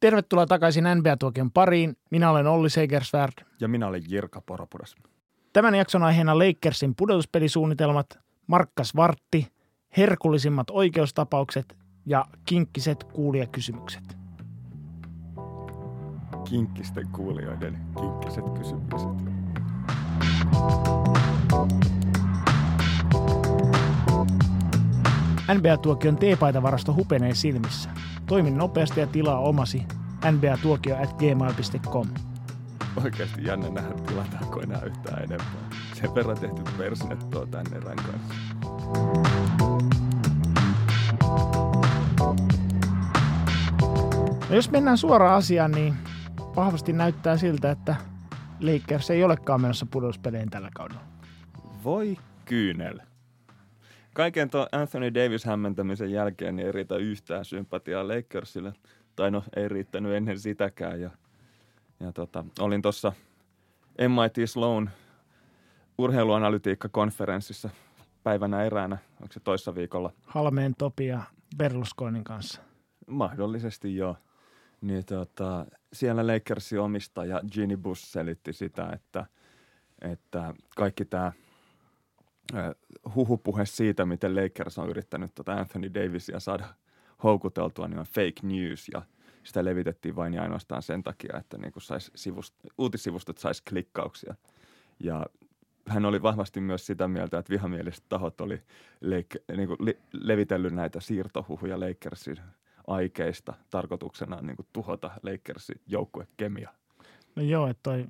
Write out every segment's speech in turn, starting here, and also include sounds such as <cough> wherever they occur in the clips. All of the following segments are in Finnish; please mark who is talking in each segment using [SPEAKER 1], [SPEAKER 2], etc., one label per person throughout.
[SPEAKER 1] Tervetuloa takaisin NBA-tuokion pariin. Minä olen Olli Segersvärd.
[SPEAKER 2] Ja minä olen Jirka Poropudas.
[SPEAKER 1] Tämän jakson aiheena Lakersin pudotuspelisuunnitelmat, Markkas Vartti, herkullisimmat oikeustapaukset ja kinkkiset kuulijakysymykset.
[SPEAKER 2] Kinkkisten kuulijoiden kinkkiset kysymykset.
[SPEAKER 1] NBA-tuokion teepaitavarasto hupenee silmissä. Toimin nopeasti ja tilaa omasi nba-tuokio at gmail.com.
[SPEAKER 2] Oikeasti jännä nähdä, tilataanko enää yhtään enempää. Sen verran tehty persnettoa tänne erän kanssa.
[SPEAKER 1] No jos mennään suoraan asiaan, niin vahvasti näyttää siltä, että Lakers ei olekaan menossa pudotuspeleihin tällä kaudella.
[SPEAKER 2] Voi kyynel. Kaiken tuon Anthony Davis hämmentämisen jälkeen niin ei riitä yhtään sympatiaa Lakersille. Tai no, ei riittänyt ennen sitäkään. Ja, ja tota, olin tuossa MIT Sloan urheiluanalytiikka-konferenssissa päivänä eräänä, onko se toissa viikolla?
[SPEAKER 1] Halmeen Topi ja Berlusconin kanssa.
[SPEAKER 2] Mahdollisesti joo. Niin tota, siellä Lakersin omistaja Ginny Bush selitti sitä, että, että kaikki tämä huhupuhe siitä, miten Lakers on yrittänyt tota Anthony Davisia saada houkuteltua, niin on fake news ja sitä levitettiin vain ja ainoastaan sen takia, että niin sais sivust, uutissivustot saisi klikkauksia. Ja hän oli vahvasti myös sitä mieltä, että vihamieliset tahot oli leik- niin kuin li- levitellyt näitä siirtohuhuja Lakersin aikeista tarkoituksena niin kuin tuhota Lakersin joukkuekemia.
[SPEAKER 1] No joo, että toi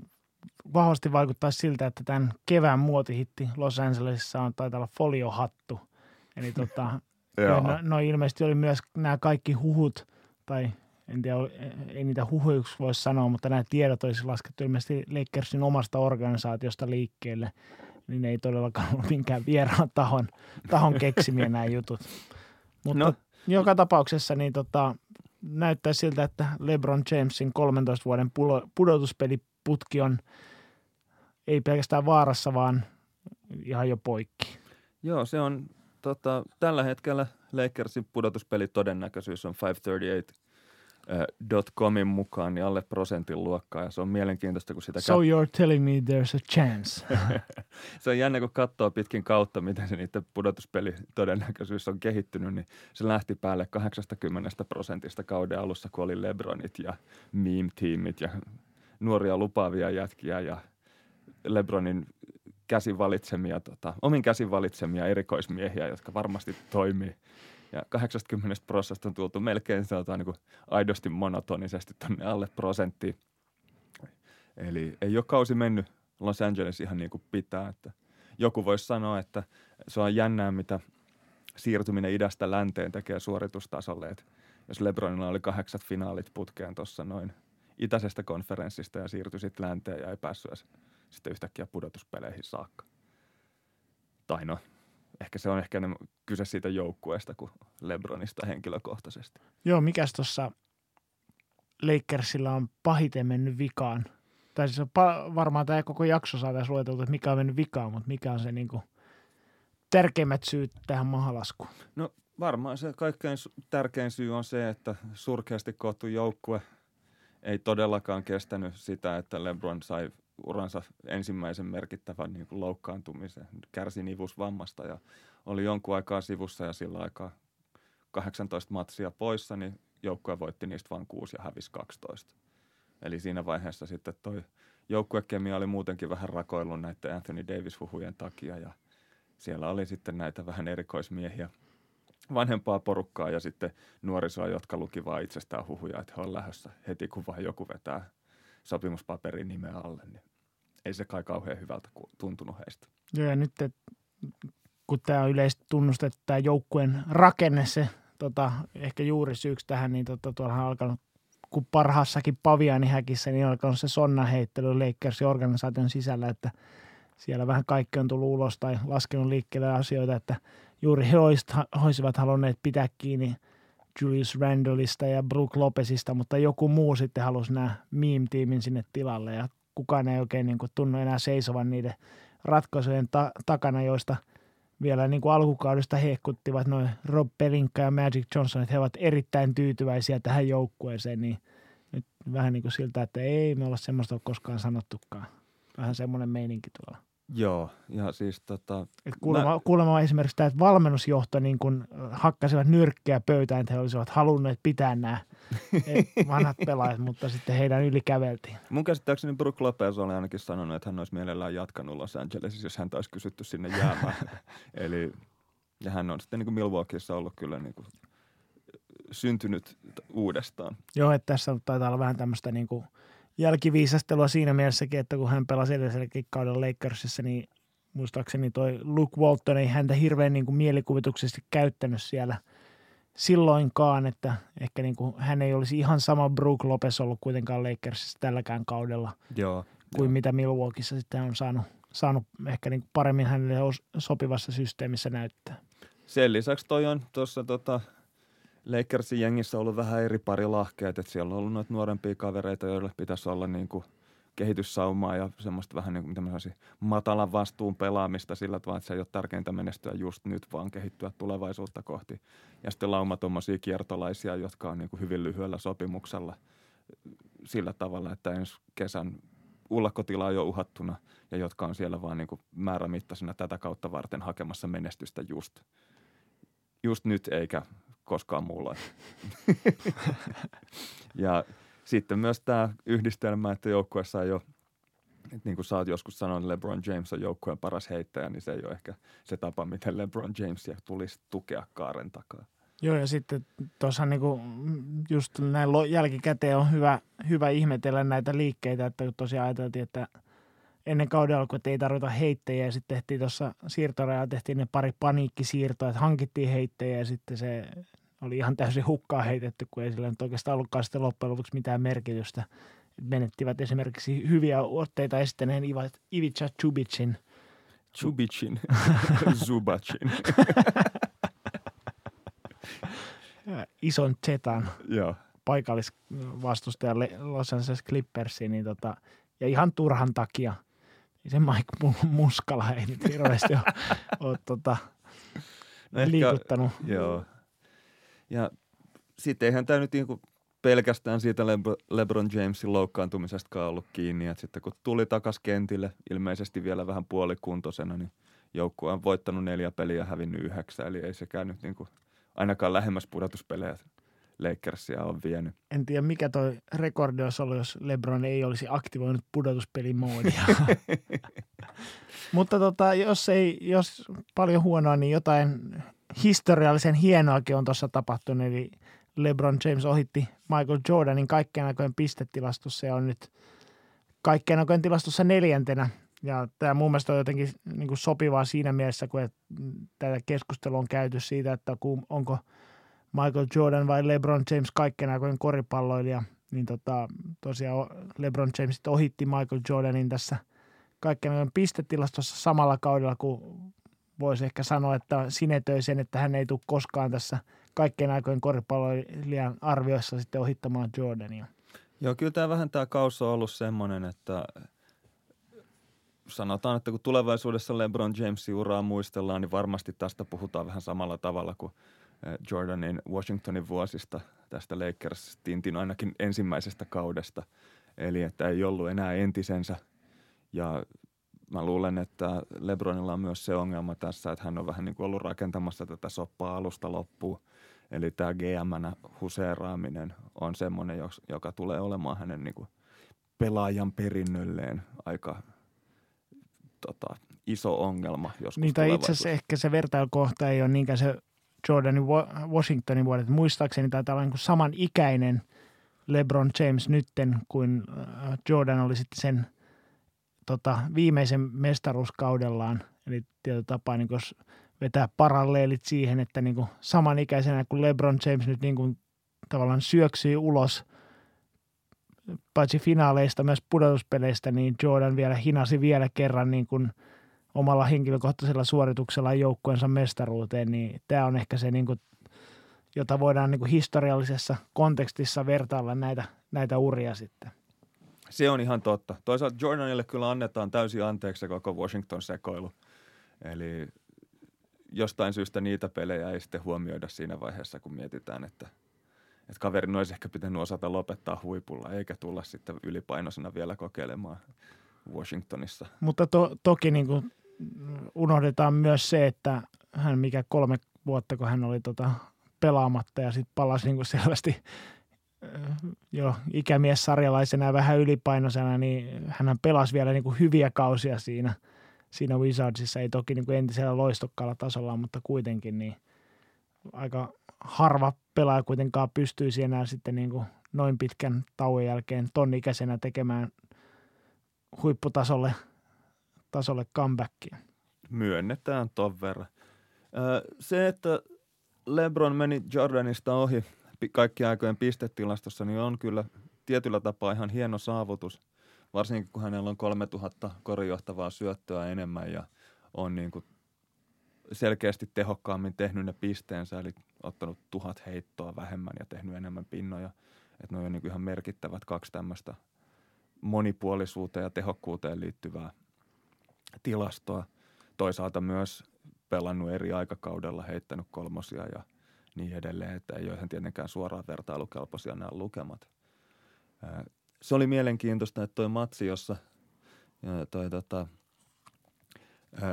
[SPEAKER 1] vahvasti vaikuttaa siltä, että tämän kevään muotihitti Los Angelesissa on taitaa olla foliohattu. Eli tota, <laughs> no, no, ilmeisesti oli myös nämä kaikki huhut, tai en tiedä, ei niitä huhuiksi voi sanoa, mutta nämä tiedot olisi laskettu ilmeisesti Lakersin omasta organisaatiosta liikkeelle, niin ei todellakaan ollut minkään vieraan tahon, tahon keksimiä nämä jutut. Mutta no. joka tapauksessa niin tota, näyttää siltä, että LeBron Jamesin 13 vuoden pudotuspeliputki on ei pelkästään vaarassa, vaan ihan jo poikki.
[SPEAKER 2] Joo, se on tota, tällä hetkellä Lakersin pudotuspeli todennäköisyys on 538 comin mukaan niin alle prosentin luokkaa ja se on mielenkiintoista, kun sitä...
[SPEAKER 1] So kat- you're telling me there's a chance. <laughs>
[SPEAKER 2] se on jännä, kun katsoo pitkin kautta, miten se niiden pudotuspeli todennäköisyys on kehittynyt, niin se lähti päälle 80 prosentista kauden alussa, kun oli Lebronit ja meme-tiimit ja nuoria lupaavia jätkiä ja Lebronin käsin valitsemia, tota, omin käsin valitsemia erikoismiehiä, jotka varmasti toimii. Ja 80 prosentista on tultu melkein sanotaan niin kuin aidosti monotonisesti tuonne alle prosenttiin. Eli ei ole kausi mennyt Los Angeles ihan niin kuin pitää. Että joku voisi sanoa, että se on jännää, mitä siirtyminen idästä länteen tekee suoritustasolle. Että jos Lebronilla oli kahdeksat finaalit putkeen tuossa noin itäisestä konferenssista ja siirtyi sitten länteen ja ei päässyt sitten yhtäkkiä pudotuspeleihin saakka. Tai no, ehkä se on ehkä kyse siitä joukkueesta kuin Lebronista henkilökohtaisesti.
[SPEAKER 1] Joo, mikäs tuossa Lakersilla on pahiten mennyt vikaan? Tai siis on pa- varmaan tämä koko jakso saataisiin lueteltu, että mikä on mennyt vikaan, mutta mikä on se niinku tärkeimmät syyt tähän mahalaskuun?
[SPEAKER 2] No varmaan se kaikkein tärkein syy on se, että surkeasti koottu joukkue ei todellakaan kestänyt sitä, että LeBron sai uransa ensimmäisen merkittävän niin kuin loukkaantumisen, kärsi nivusvammasta ja oli jonkun aikaa sivussa ja sillä aikaa 18 matsia poissa, niin joukkue voitti niistä vain 6 ja hävisi 12. Eli siinä vaiheessa sitten toi joukkuekemia oli muutenkin vähän rakoillut näiden Anthony Davis-huhujen takia ja siellä oli sitten näitä vähän erikoismiehiä, vanhempaa porukkaa ja sitten nuorisoa, jotka luki vaan itsestään huhuja, että he on lähdössä heti, kun vaan joku vetää sopimuspaperin nimeä alle, niin ei se kai kauhean hyvältä tuntunut heistä.
[SPEAKER 1] Joo, ja nyt kun tämä on yleisesti tunnustettu, tämä joukkueen rakenne, se tota, ehkä juuri syyksi tähän, niin tota, tuolla on alkanut, kun parhaassakin Paviani-häkissä, niin alkanut se sonna heittely Lakersin organisaation sisällä, että siellä vähän kaikki on tullut ulos tai laskenut liikkeelle asioita, että juuri he olisivat halunneet pitää kiinni Julius Randallista ja Brook Lopesista, mutta joku muu sitten halusi nämä meme-tiimin sinne tilalle ja kukaan ei oikein niin kuin tunnu enää seisovan niiden ratkaisujen ta- takana, joista vielä niin kuin alkukaudesta hehkuttivat noin Rob Pelinka ja Magic Johnson, että he ovat erittäin tyytyväisiä tähän joukkueeseen, niin Nyt vähän niin kuin siltä, että ei me olla semmoista koskaan sanottukaan. Vähän semmoinen meininki tuolla.
[SPEAKER 2] Joo, ja siis tota...
[SPEAKER 1] Et kuulemma, mä... kuulemma esimerkiksi tämä, että valmennusjohto niin kun hakkasivat nyrkkeä pöytään, että he olisivat halunneet pitää nämä <laughs> vanhat pelaajat, mutta sitten heidän yli käveltiin.
[SPEAKER 2] Mun käsittääkseni Brook Lopez oli ainakin sanonut, että hän olisi mielellään jatkanut Los Angelesissa, jos hän olisi kysytty sinne jäämään. <laughs> Eli, ja hän on sitten niin kuin Milwaukeeissa ollut kyllä niin kuin syntynyt uudestaan.
[SPEAKER 1] Joo, että tässä taitaa olla vähän tämmöistä niin kuin jälkiviisastelua siinä mielessäkin, että kun hän pelasi edelliselläkin kaudella Lakersissa, niin muistaakseni toi Luke Walton ei häntä hirveän niin kuin mielikuvituksesti käyttänyt siellä silloinkaan, että ehkä niin kuin hän ei olisi ihan sama Brook Lopez ollut kuitenkaan Lakersissa tälläkään kaudella
[SPEAKER 2] Joo,
[SPEAKER 1] kuin
[SPEAKER 2] joo.
[SPEAKER 1] mitä Milwaukeeissa sitten on saanut, saanut ehkä niin kuin paremmin hänelle sopivassa systeemissä näyttää.
[SPEAKER 2] Sen lisäksi toi on tuossa tota, Lakersin jengissä ollut vähän eri pari lahkeet, että siellä on ollut noita nuorempia kavereita, joille pitäisi olla niin kuin kehityssaumaa ja semmoista vähän niin kuin, matalan vastuun pelaamista sillä tavalla, että se ei ole tärkeintä menestyä just nyt, vaan kehittyä tulevaisuutta kohti. Ja sitten lauma tuommoisia kiertolaisia, jotka on niin kuin hyvin lyhyellä sopimuksella sillä tavalla, että ensi kesän ullakkotila on jo uhattuna ja jotka on siellä vaan niin kuin määrämittaisena tätä kautta varten hakemassa menestystä just, just nyt eikä koskaan muulla. <laughs> ja sitten myös tämä yhdistelmä, että joukkueessa ei ole, niin kuin sä oot joskus sanonut, LeBron James on joukkueen paras heittäjä, niin se ei ole ehkä se tapa, miten LeBron Jamesia tulisi tukea kaaren takaa.
[SPEAKER 1] Joo, ja sitten tuossa niinku just näin jälkikäteen on hyvä, hyvä ihmetellä näitä liikkeitä, että tosiaan ajateltiin, että ennen kauden alkua, että ei tarvita heittäjiä, ja sitten tehtiin tuossa siirtorajalla, tehtiin ne pari paniikkisiirtoa, että hankittiin heittäjiä, ja sitten se oli ihan täysin hukkaa heitetty, kun ei sillä nyt oikeastaan ollutkaan sitten loppujen lopuksi mitään merkitystä. Menettivät esimerkiksi hyviä otteita estäneen Ivica Chubicin.
[SPEAKER 2] Chubicin, <laughs> Zubacin.
[SPEAKER 1] Ison Zetan
[SPEAKER 2] Joo.
[SPEAKER 1] paikallisvastustaja Los Angeles Clippersiin, niin tota, ja ihan turhan takia. Se Mike Muskala ei nyt hirveästi ole, ole tota, no ehkä, liikuttanut.
[SPEAKER 2] Joo, ja sitten eihän tämä nyt niinku pelkästään siitä LeBron Jamesin loukkaantumisesta ollut kiinni, että sitten kun tuli takas kentille, ilmeisesti vielä vähän puolikuntoisena, niin joukkue on voittanut neljä peliä ja hävinnyt yhdeksän, eli ei sekään nyt niinku ainakaan lähemmäs pudotuspelejä Lakersia on vienyt.
[SPEAKER 1] En tiedä, mikä toi rekordi olisi ollut, jos LeBron ei olisi aktivoinut pudotuspelimoodia. <laughs> Mutta tota, jos ei, jos paljon huonoa, niin jotain historiallisen hienoakin on tuossa tapahtunut, eli LeBron James ohitti Michael Jordanin kaikkien aikojen pistetilastossa ja on nyt kaikkien aikojen tilastossa neljäntenä. Ja tämä mun mielestä on jotenkin niin kuin sopivaa siinä mielessä, kun tätä keskustelua on käyty siitä, että onko Michael Jordan vai LeBron James kaikkien aikojen koripalloilija. Niin tota, tosiaan LeBron James ohitti Michael Jordanin tässä kaikkien aikojen pistetilastossa samalla kaudella, kun voisi ehkä sanoa, että sinetöi sen, että hän ei tule koskaan tässä kaikkien aikojen koripalloilijan arvioissa sitten ohittamaan Jordania.
[SPEAKER 2] Joo, kyllä tämä vähän tämä kaus on ollut semmoinen, että sanotaan, että kun tulevaisuudessa LeBron Jamesin uraa muistellaan, niin varmasti tästä puhutaan vähän samalla tavalla kuin Jordanin Washingtonin vuosista tästä Lakers-tintin ainakin ensimmäisestä kaudesta. Eli että ei ollut enää entisensä ja mä luulen, että Lebronilla on myös se ongelma tässä, että hän on vähän niin kuin ollut rakentamassa tätä soppaa alusta loppuun. Eli tämä gm huseeraaminen on semmoinen, joka tulee olemaan hänen niin kuin pelaajan perinnölleen aika tota, iso ongelma joskus
[SPEAKER 1] Niin tai itse asiassa ehkä se vertailukohta ei ole niinkään se Jordanin Washingtonin vuodet. Muistaakseni taitaa olla niin saman ikäinen LeBron James nytten kuin äh, Jordan oli sitten sen – tota, viimeisen mestaruuskaudellaan. Eli tietyllä tapaa, niin jos vetää paralleelit siihen, että niin kuin samanikäisenä kuin LeBron James nyt niin kuin tavallaan syöksyy ulos paitsi finaaleista myös pudotuspeleistä, niin Jordan vielä hinasi vielä kerran niin kuin omalla henkilökohtaisella suorituksella joukkueensa mestaruuteen, niin tämä on ehkä se, niin kuin, jota voidaan niin kuin historiallisessa kontekstissa vertailla näitä, näitä uria sitten.
[SPEAKER 2] Se on ihan totta. Toisaalta Jordanille kyllä annetaan täysin anteeksi koko Washington-sekoilu. Eli jostain syystä niitä pelejä ei sitten huomioida siinä vaiheessa, kun mietitään, että, että kaverin olisi ehkä pitänyt osata lopettaa huipulla, eikä tulla sitten ylipainoisena vielä kokeilemaan Washingtonissa.
[SPEAKER 1] Mutta to, toki niin kuin unohdetaan myös se, että hän mikä kolme vuotta, kun hän oli tota pelaamatta ja sitten palasi niin kuin selvästi jo ikämies sarjalaisena ja vähän ylipainoisena, niin hän pelasi vielä niin kuin hyviä kausia siinä, siinä Wizardsissa. Ei toki niin kuin entisellä loistokkaalla tasolla, mutta kuitenkin niin aika harva pelaaja kuitenkaan pystyisi enää sitten niin kuin noin pitkän tauon jälkeen ton ikäisenä tekemään huipputasolle tasolle comebackia.
[SPEAKER 2] Myönnetään ton verran. Se, että LeBron meni Jordanista ohi kaikki aikojen pistetilastossa, niin on kyllä tietyllä tapaa ihan hieno saavutus, varsinkin kun hänellä on 3000 korijohtavaa syöttöä enemmän ja on niin kuin selkeästi tehokkaammin tehnyt ne pisteensä, eli ottanut tuhat heittoa vähemmän ja tehnyt enemmän pinnoja. Että ne on niin ihan merkittävät kaksi tämmöistä monipuolisuuteen ja tehokkuuteen liittyvää tilastoa. Toisaalta myös pelannut eri aikakaudella, heittänyt kolmosia ja niin edelleen, että ei ole tietenkään suoraan vertailukelpoisia nämä lukemat. Se oli mielenkiintoista, että toi matsi, jossa toi tota,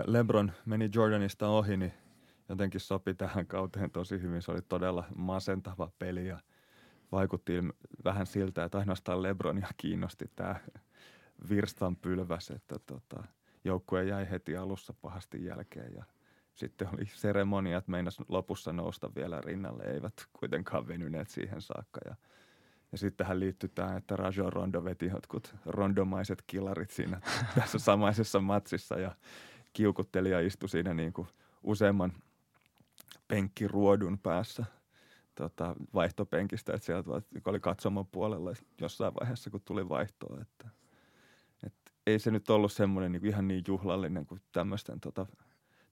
[SPEAKER 2] Lebron meni Jordanista ohi, niin jotenkin sopi tähän kauteen tosi hyvin. Se oli todella masentava peli ja vaikutti vähän siltä, että ainoastaan Lebronia kiinnosti tämä virstan pylväs, että tota, joukkue jäi heti alussa pahasti jälkeen ja sitten oli seremoniat, meinas lopussa nousta vielä rinnalle, eivät kuitenkaan venyneet siihen saakka ja ja sitten tähän liittyy tämä, että Rajo Rondo veti jotkut rondomaiset kilarit siinä <laughs> tässä samaisessa matsissa ja kiukutteli ja istui siinä niin kuin useamman penkkiruodun päässä tota, vaihtopenkistä, että sieltä oli katsomon puolella jossain vaiheessa, kun tuli vaihtoa, että, että ei se nyt ollut semmoinen niin ihan niin juhlallinen kuin tämmöisten tota,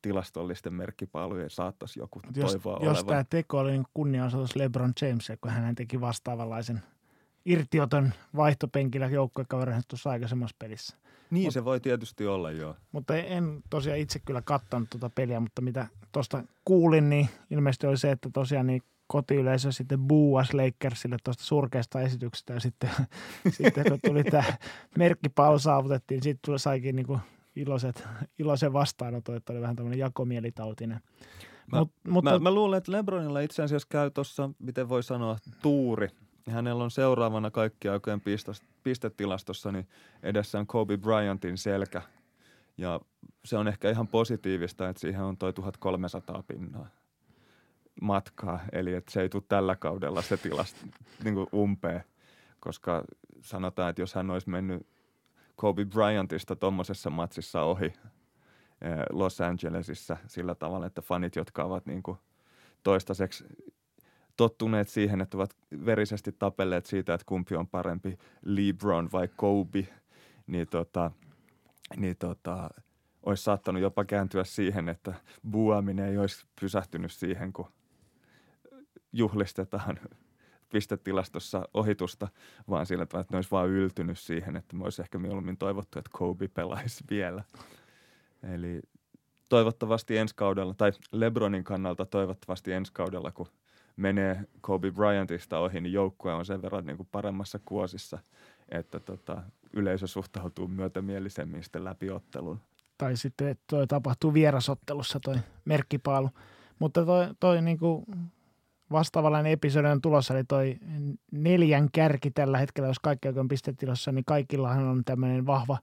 [SPEAKER 2] tilastollisten merkkipaalujen saattaisi joku jos, toivoa
[SPEAKER 1] Jos olevan. tämä teko oli niin kunnianosoitus LeBron James, kun hän teki vastaavanlaisen irtioton vaihtopenkillä joukkuekaverin tuossa aikaisemmassa pelissä.
[SPEAKER 2] Niin Mut, se voi tietysti olla, joo.
[SPEAKER 1] Mutta en tosiaan itse kyllä katsonut tuota peliä, mutta mitä tuosta kuulin, niin ilmeisesti oli se, että tosiaan niin kotiyleisö sitten buuas Lakersille tuosta surkeasta esityksestä ja sitten, <laughs> sitten kun tuli tämä merkkipaalu saavutettiin, sitten tuli saikin niin kuin iloiset, iloisen vastaanoton, että oli vähän tämmöinen jakomielitautinen.
[SPEAKER 2] Mä, Mut, mutta, mä, mä luulen, että Lebronilla itse asiassa käy tuossa, miten voi sanoa, tuuri – hänellä on seuraavana kaikki aikojen pistetilastossa niin edessään Kobe Bryantin selkä. Ja se on ehkä ihan positiivista, että siihen on toi 1300 pinnaa matkaa. Eli että se ei tule tällä kaudella se tilasta <laughs> niin umpeen, koska sanotaan, että jos hän olisi mennyt Kobe Bryantista tuommoisessa matsissa ohi eh, Los Angelesissa sillä tavalla, että fanit, jotka ovat niin kuin toistaiseksi tottuneet siihen, että ovat verisesti tapelleet siitä, että kumpi on parempi, LeBron vai Kobe, niin, tota, niin tota, olisi saattanut jopa kääntyä siihen, että buaminen ei olisi pysähtynyt siihen, kun juhlistetaan <laughs> pistetilastossa ohitusta, vaan sillä tavalla, että ne olisi vaan yltynyt siihen, että me olisi ehkä mieluummin toivottu, että Kobe pelaisi vielä. Eli toivottavasti ensi kaudella, tai Lebronin kannalta toivottavasti ensi kaudella, kun – menee Kobe Bryantista ohi, niin joukkue on sen verran niin kuin paremmassa kuosissa, että tota, yleisö suhtautuu myötämielisemmin sitten läpi ottelun.
[SPEAKER 1] Tai sitten toi tapahtuu vierasottelussa toi merkkipaalu. Mutta toi, toi niin kuin vastaavallainen episodi on tulossa, eli toi neljän kärki tällä hetkellä, jos kaikki on pistetilassa, niin kaikillahan on tämmöinen vahva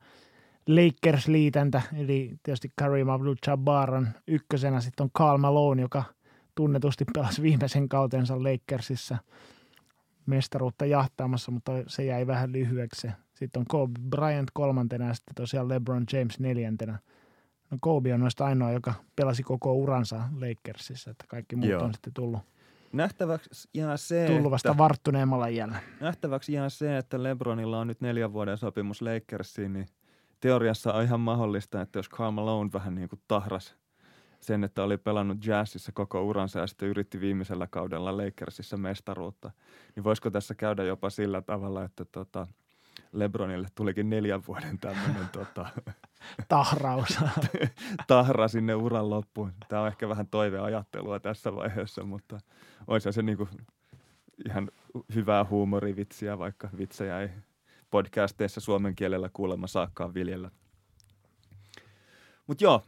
[SPEAKER 1] Lakers-liitäntä, eli tietysti Kareem Abdul-Jabbar on ykkösenä, sitten on Karl Malone, joka – tunnetusti pelasi viimeisen kautensa Lakersissa mestaruutta jahtaamassa, mutta se jäi vähän lyhyeksi. Sitten on Kobe Bryant kolmantena ja sitten tosiaan LeBron James neljäntenä. No Kobe on noista ainoa, joka pelasi koko uransa Lakersissa, että kaikki muut Joo. on sitten tullut
[SPEAKER 2] Nähtäväksi jää se,
[SPEAKER 1] Tullut vasta että, varttuneemmalla iällä.
[SPEAKER 2] Nähtäväksi jää se, että LeBronilla on nyt neljän vuoden sopimus Lakersiin, niin teoriassa on ihan mahdollista, että jos Karl Malone vähän niin kuin tahras sen, että oli pelannut jazzissa koko uransa ja sitten yritti viimeisellä kaudella Lakersissa mestaruutta. Niin voisiko tässä käydä jopa sillä tavalla, että tota, Lebronille tulikin neljän vuoden tämmöinen <laughs> tota,
[SPEAKER 1] tahraus. <laughs>
[SPEAKER 2] tahra sinne uran loppuun. Tämä on ehkä vähän toiveajattelua tässä vaiheessa, mutta olisi se niin kuin ihan hyvää huumorivitsiä, vaikka vitsejä ei podcasteissa suomen kielellä kuulemma saakkaan viljellä. Mutta joo,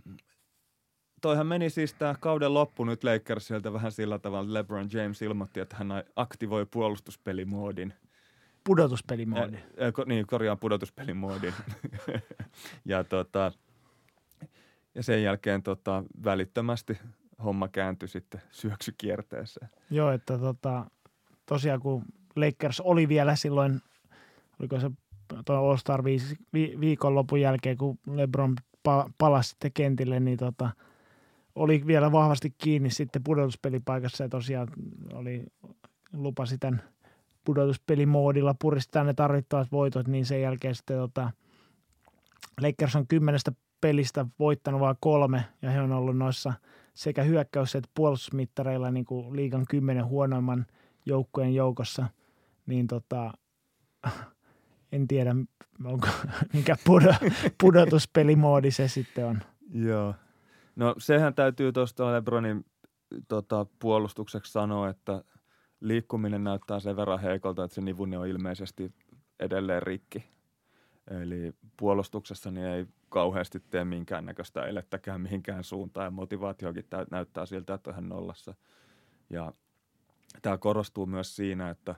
[SPEAKER 2] toihan meni siis tämä kauden loppu nyt Lakersilta vähän sillä tavalla, LeBron James ilmoitti, että hän aktivoi puolustuspelimoodin.
[SPEAKER 1] Pudotuspelimoodin.
[SPEAKER 2] Ä, ä, niin, korjaan pudotuspelimoodin. <laughs> ja, tota, ja sen jälkeen tota, välittömästi homma kääntyi sitten syöksykierteeseen.
[SPEAKER 1] Joo, että tota, tosiaan kun Lakers oli vielä silloin, oliko se tuo All-Star vi, viikonlopun jälkeen, kun LeBron pa, palasi sitten kentille, niin tota, oli vielä vahvasti kiinni sitten pudotuspelipaikassa ja tosiaan oli, lupasi tämän pudotuspelimoodilla puristaa ne tarvittavat voitot, niin sen jälkeen sitten tota, Lakers on kymmenestä pelistä voittanut vain kolme ja he on ollut noissa sekä hyökkäys- että puolustusmittareilla niin kuin liigan kymmenen huonoimman joukkojen joukossa, niin tota, <laughs> en tiedä, onko, <laughs> mikä pudotuspelimoodi se sitten on.
[SPEAKER 2] Joo. No sehän täytyy tuosta Lebronin tota, puolustukseksi sanoa, että liikkuminen näyttää sen verran heikolta, että se nivunne on ilmeisesti edelleen rikki. Eli puolustuksessa niin ei kauheasti tee minkäännäköistä elettäkään mihinkään suuntaan ja motivaatiokin näyttää siltä, että on ihan nollassa. Ja tämä korostuu myös siinä, että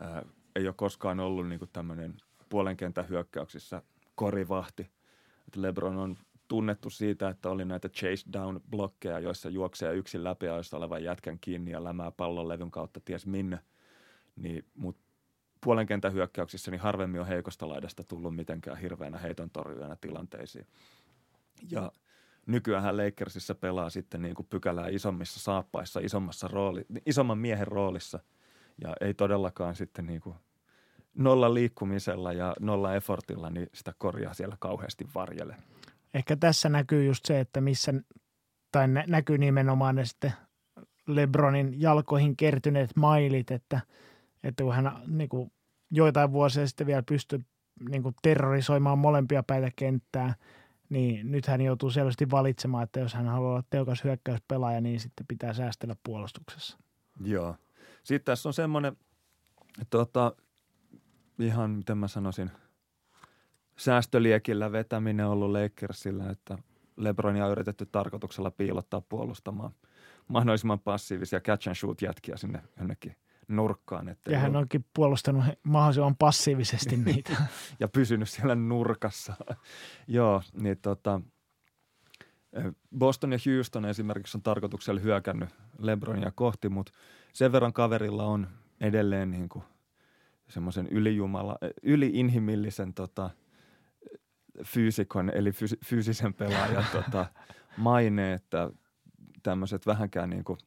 [SPEAKER 2] ää, ei ole koskaan ollut niin tämmöinen puolen kentän hyökkäyksissä korivahti. Että LeBron on tunnettu siitä, että oli näitä chase down blokkeja, joissa juoksee yksin läpi joissa olevan jätkän kiinni ja lämää pallon levyn kautta ties minne. Niin, Mutta puolen kentän hyökkäyksissä niin harvemmin on heikosta laidasta tullut mitenkään hirveänä heiton torjujana tilanteisiin. Ja nykyään Lakersissa pelaa sitten niin kuin pykälää isommissa saappaissa, isommassa rooli, isomman miehen roolissa ja ei todellakaan sitten niin kuin nolla liikkumisella ja nolla effortilla niin sitä korjaa siellä kauheasti varjele.
[SPEAKER 1] Ehkä tässä näkyy just se, että missä, tai näkyy nimenomaan ne sitten Lebronin jalkoihin kertyneet mailit, että, että kun hän niin kuin joitain vuosia sitten vielä pystyi niin kuin terrorisoimaan molempia päitä kenttää, niin nyt hän joutuu selvästi valitsemaan, että jos hän haluaa olla teokas hyökkäyspelaaja, niin sitten pitää säästellä puolustuksessa.
[SPEAKER 2] Joo. Sitten tässä on semmoinen, tota, ihan miten mä sanoisin, säästöliekillä vetäminen on ollut Lakersilla, että Lebronia on yritetty tarkoituksella piilottaa puolustamaan mahdollisimman passiivisia catch and shoot jätkiä sinne jonnekin – nurkkaan.
[SPEAKER 1] Että ja hän ole... onkin puolustanut mahdollisimman passiivisesti <laughs> niitä.
[SPEAKER 2] ja pysynyt siellä nurkassa. <laughs> Joo, niin tota, Boston ja Houston esimerkiksi on tarkoituksella hyökännyt Lebronia kohti, mutta sen verran kaverilla on edelleen niin kuin semmoisen ylijumala, yliinhimillisen tota, fyysikon eli fyys- fyysisen pelaajan <laughs> tota, maine, että tämmöiset vähänkään niin kuin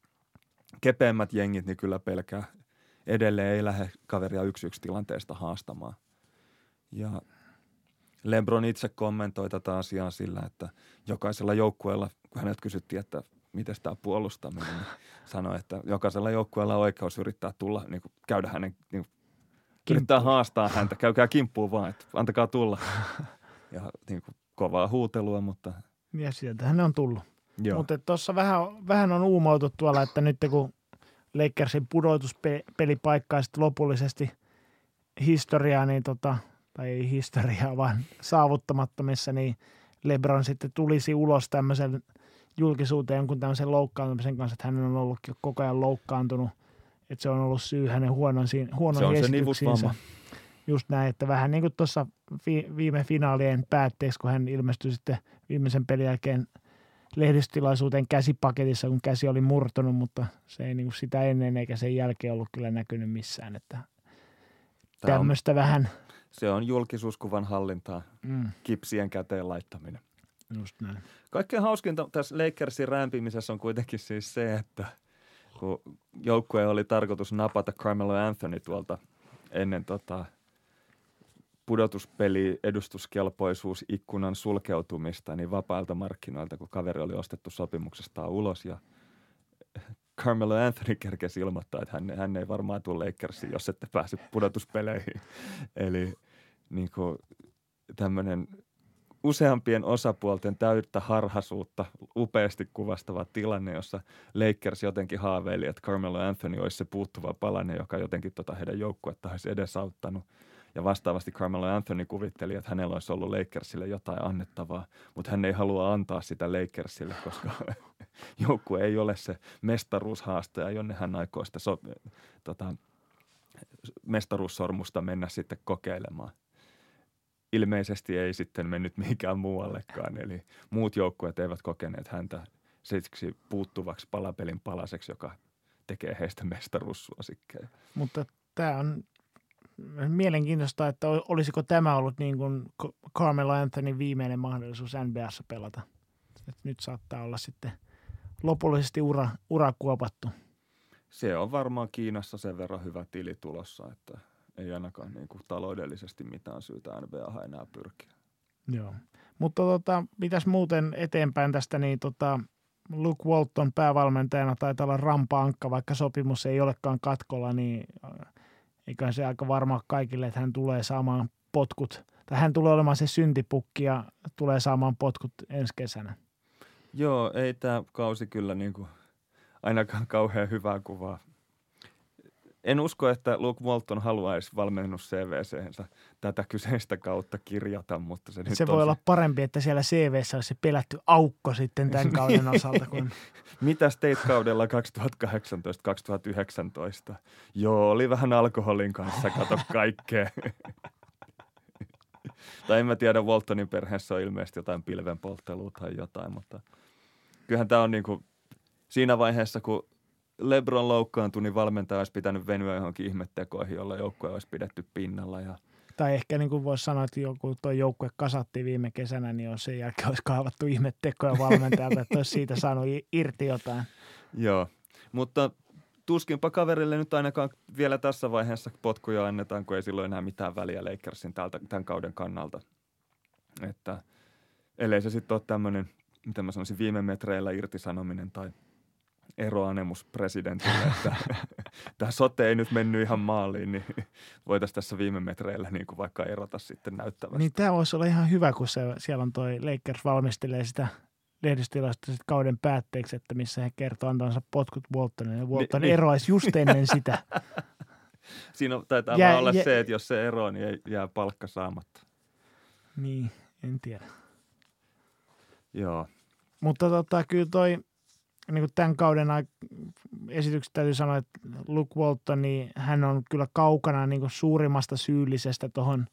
[SPEAKER 2] kepeämmät jengit niin kyllä pelkää edelleen ei lähde kaveria yksi yksi tilanteesta haastamaan. Ja Lebron itse kommentoi tätä asiaa sillä, että jokaisella joukkueella, kun hänet kysyttiin, että miten tämä puolustaminen, niin sanoi, että jokaisella joukkueella on oikeus yrittää tulla, niin kuin käydä hänen, niin kuin, yrittää haastaa häntä, käykää kimppuun vaan, että antakaa tulla. <laughs> Ja niin kuin, kovaa huutelua, mutta...
[SPEAKER 1] Ja sieltä hän on tullut. Mutta tuossa vähän, vähän on uumoutu tuolla, että nyt kun Lakersin pudotuspelipaikkaa sitten lopullisesti historiaa, niin tota, tai ei historiaa, vaan saavuttamattomissa, niin LeBron sitten tulisi ulos tämmöisen julkisuuteen jonkun tämmöisen loukkaantumisen kanssa, että hän on ollut koko ajan loukkaantunut, että se on ollut syy hänen huonon, huonon esityksiinsä. Just näin, että vähän niin kuin tuossa viime finaalien päätteeksi, kun hän ilmestyi sitten viimeisen pelin jälkeen – lehdistilaisuuteen käsipaketissa, kun käsi oli murtunut, mutta se ei niin kuin sitä ennen eikä sen jälkeen ollut kyllä näkynyt missään. Että tämmöistä vähän.
[SPEAKER 2] Se on julkisuuskuvan hallintaa, mm. kipsien käteen laittaminen.
[SPEAKER 1] Just näin.
[SPEAKER 2] Kaikkein hauskinta tässä Lakersin rämpimisessä on kuitenkin siis se, että kun joukkue oli tarkoitus napata Carmelo Anthony tuolta ennen tota – pudotuspeli edustuskelpoisuus ikkunan sulkeutumista niin vapailta markkinoilta, kun kaveri oli ostettu sopimuksestaan ulos ja Carmelo Anthony kerkesi ilmoittaa, että hän, hän ei varmaan tule Lakersiin, jos ette pääse pudotuspeleihin. Eli niin tämmöinen useampien osapuolten täyttä harhasuutta upeasti kuvastava tilanne, jossa Lakers jotenkin haaveili, että Carmelo Anthony olisi se puuttuva palanen, joka jotenkin tota heidän joukkuetta olisi edesauttanut. Ja vastaavasti Carmelo Anthony kuvitteli, että hänellä olisi ollut Lakersille jotain annettavaa, mutta hän ei halua antaa sitä Lakersille, koska <laughs> joukkue ei ole se mestaruushaastaja, jonne hän aikoo sitä so, tota, mestaruussormusta mennä sitten kokeilemaan ilmeisesti ei sitten mennyt mihinkään muuallekaan. Eli muut joukkueet eivät kokeneet häntä siksi puuttuvaksi palapelin palaseksi, joka tekee heistä mestaruussuosikkeja.
[SPEAKER 1] Mutta tämä on mielenkiintoista, että olisiko tämä ollut niin kuin Carmelo Anthony viimeinen mahdollisuus NBAssa pelata. Et nyt saattaa olla sitten lopullisesti ura, ura kuopattu.
[SPEAKER 2] Se on varmaan Kiinassa sen verran hyvä tili tulossa, että – ei ainakaan niin kuin taloudellisesti mitään syytä NBA enää pyrkiä.
[SPEAKER 1] Joo, mutta tota, mitäs muuten eteenpäin tästä, niin tota, Luke Walton päävalmentajana taitaa olla rampa-ankka, vaikka sopimus ei olekaan katkolla, niin eiköhän se aika varma kaikille, että hän tulee saamaan potkut, tai hän tulee olemaan se syntipukki ja tulee saamaan potkut ensi kesänä.
[SPEAKER 2] Joo, ei tämä kausi kyllä niin kuin ainakaan kauhean hyvää kuvaa en usko, että Luke Walton haluaisi valmennus CVCensä tätä kyseistä kautta kirjata, mutta se,
[SPEAKER 1] se voi se... olla parempi, että siellä CVssä olisi pelätty aukko sitten tämän kauden osalta. Kun...
[SPEAKER 2] Mitäs teit kaudella 2018-2019? Joo, oli vähän alkoholin kanssa, kato kaikkea. <laughs> tai en mä tiedä, Waltonin perheessä on ilmeisesti jotain pilvenpolttelua tai jotain, mutta kyllähän tämä on niin kuin siinä vaiheessa, kun Lebron loukkaantui, niin valmentaja olisi pitänyt venyä johonkin ihmettekoihin, jolla joukkue olisi pidetty pinnalla. Ja...
[SPEAKER 1] Tai ehkä niin kuin voisi sanoa, että joku tuo joukkue kasattiin viime kesänä, niin jos sen jälkeen olisi kaavattu ihmettekoja valmentajalta, että olisi siitä saanut irti jotain.
[SPEAKER 2] Joo, mutta tuskinpa kaverille nyt ainakaan vielä tässä vaiheessa potkuja annetaan, kun ei silloin enää mitään väliä Lakersin tältä, tämän kauden kannalta. Että ellei se sitten ole tämmöinen, mitä mä sanoisin, viime metreillä irtisanominen tai – eroanemus presidentille, että <laughs> tämä sote ei nyt mennyt ihan maaliin, niin voitaisiin tässä viime metreillä niin kuin vaikka erota sitten näyttävästi.
[SPEAKER 1] Niin tämä voisi olla ihan hyvä, kun se, siellä on toi Lakers valmistelee sitä lehdistilasta kauden päätteeksi, että missä he kertoo antavansa potkut Waltonille. Ja Walton niin, eroaisi just ennen sitä. <laughs>
[SPEAKER 2] Siinä on, taitaa jää, olla jää, se, että jos se eroaa, niin ei, jää palkka saamatta.
[SPEAKER 1] Niin, en tiedä.
[SPEAKER 2] Joo.
[SPEAKER 1] Mutta tota, kyllä toi – niin kuin tämän kauden esityksestä täytyy sanoa, että Luke Walton, niin hän on kyllä kaukana niin kuin suurimmasta syyllisestä tuohon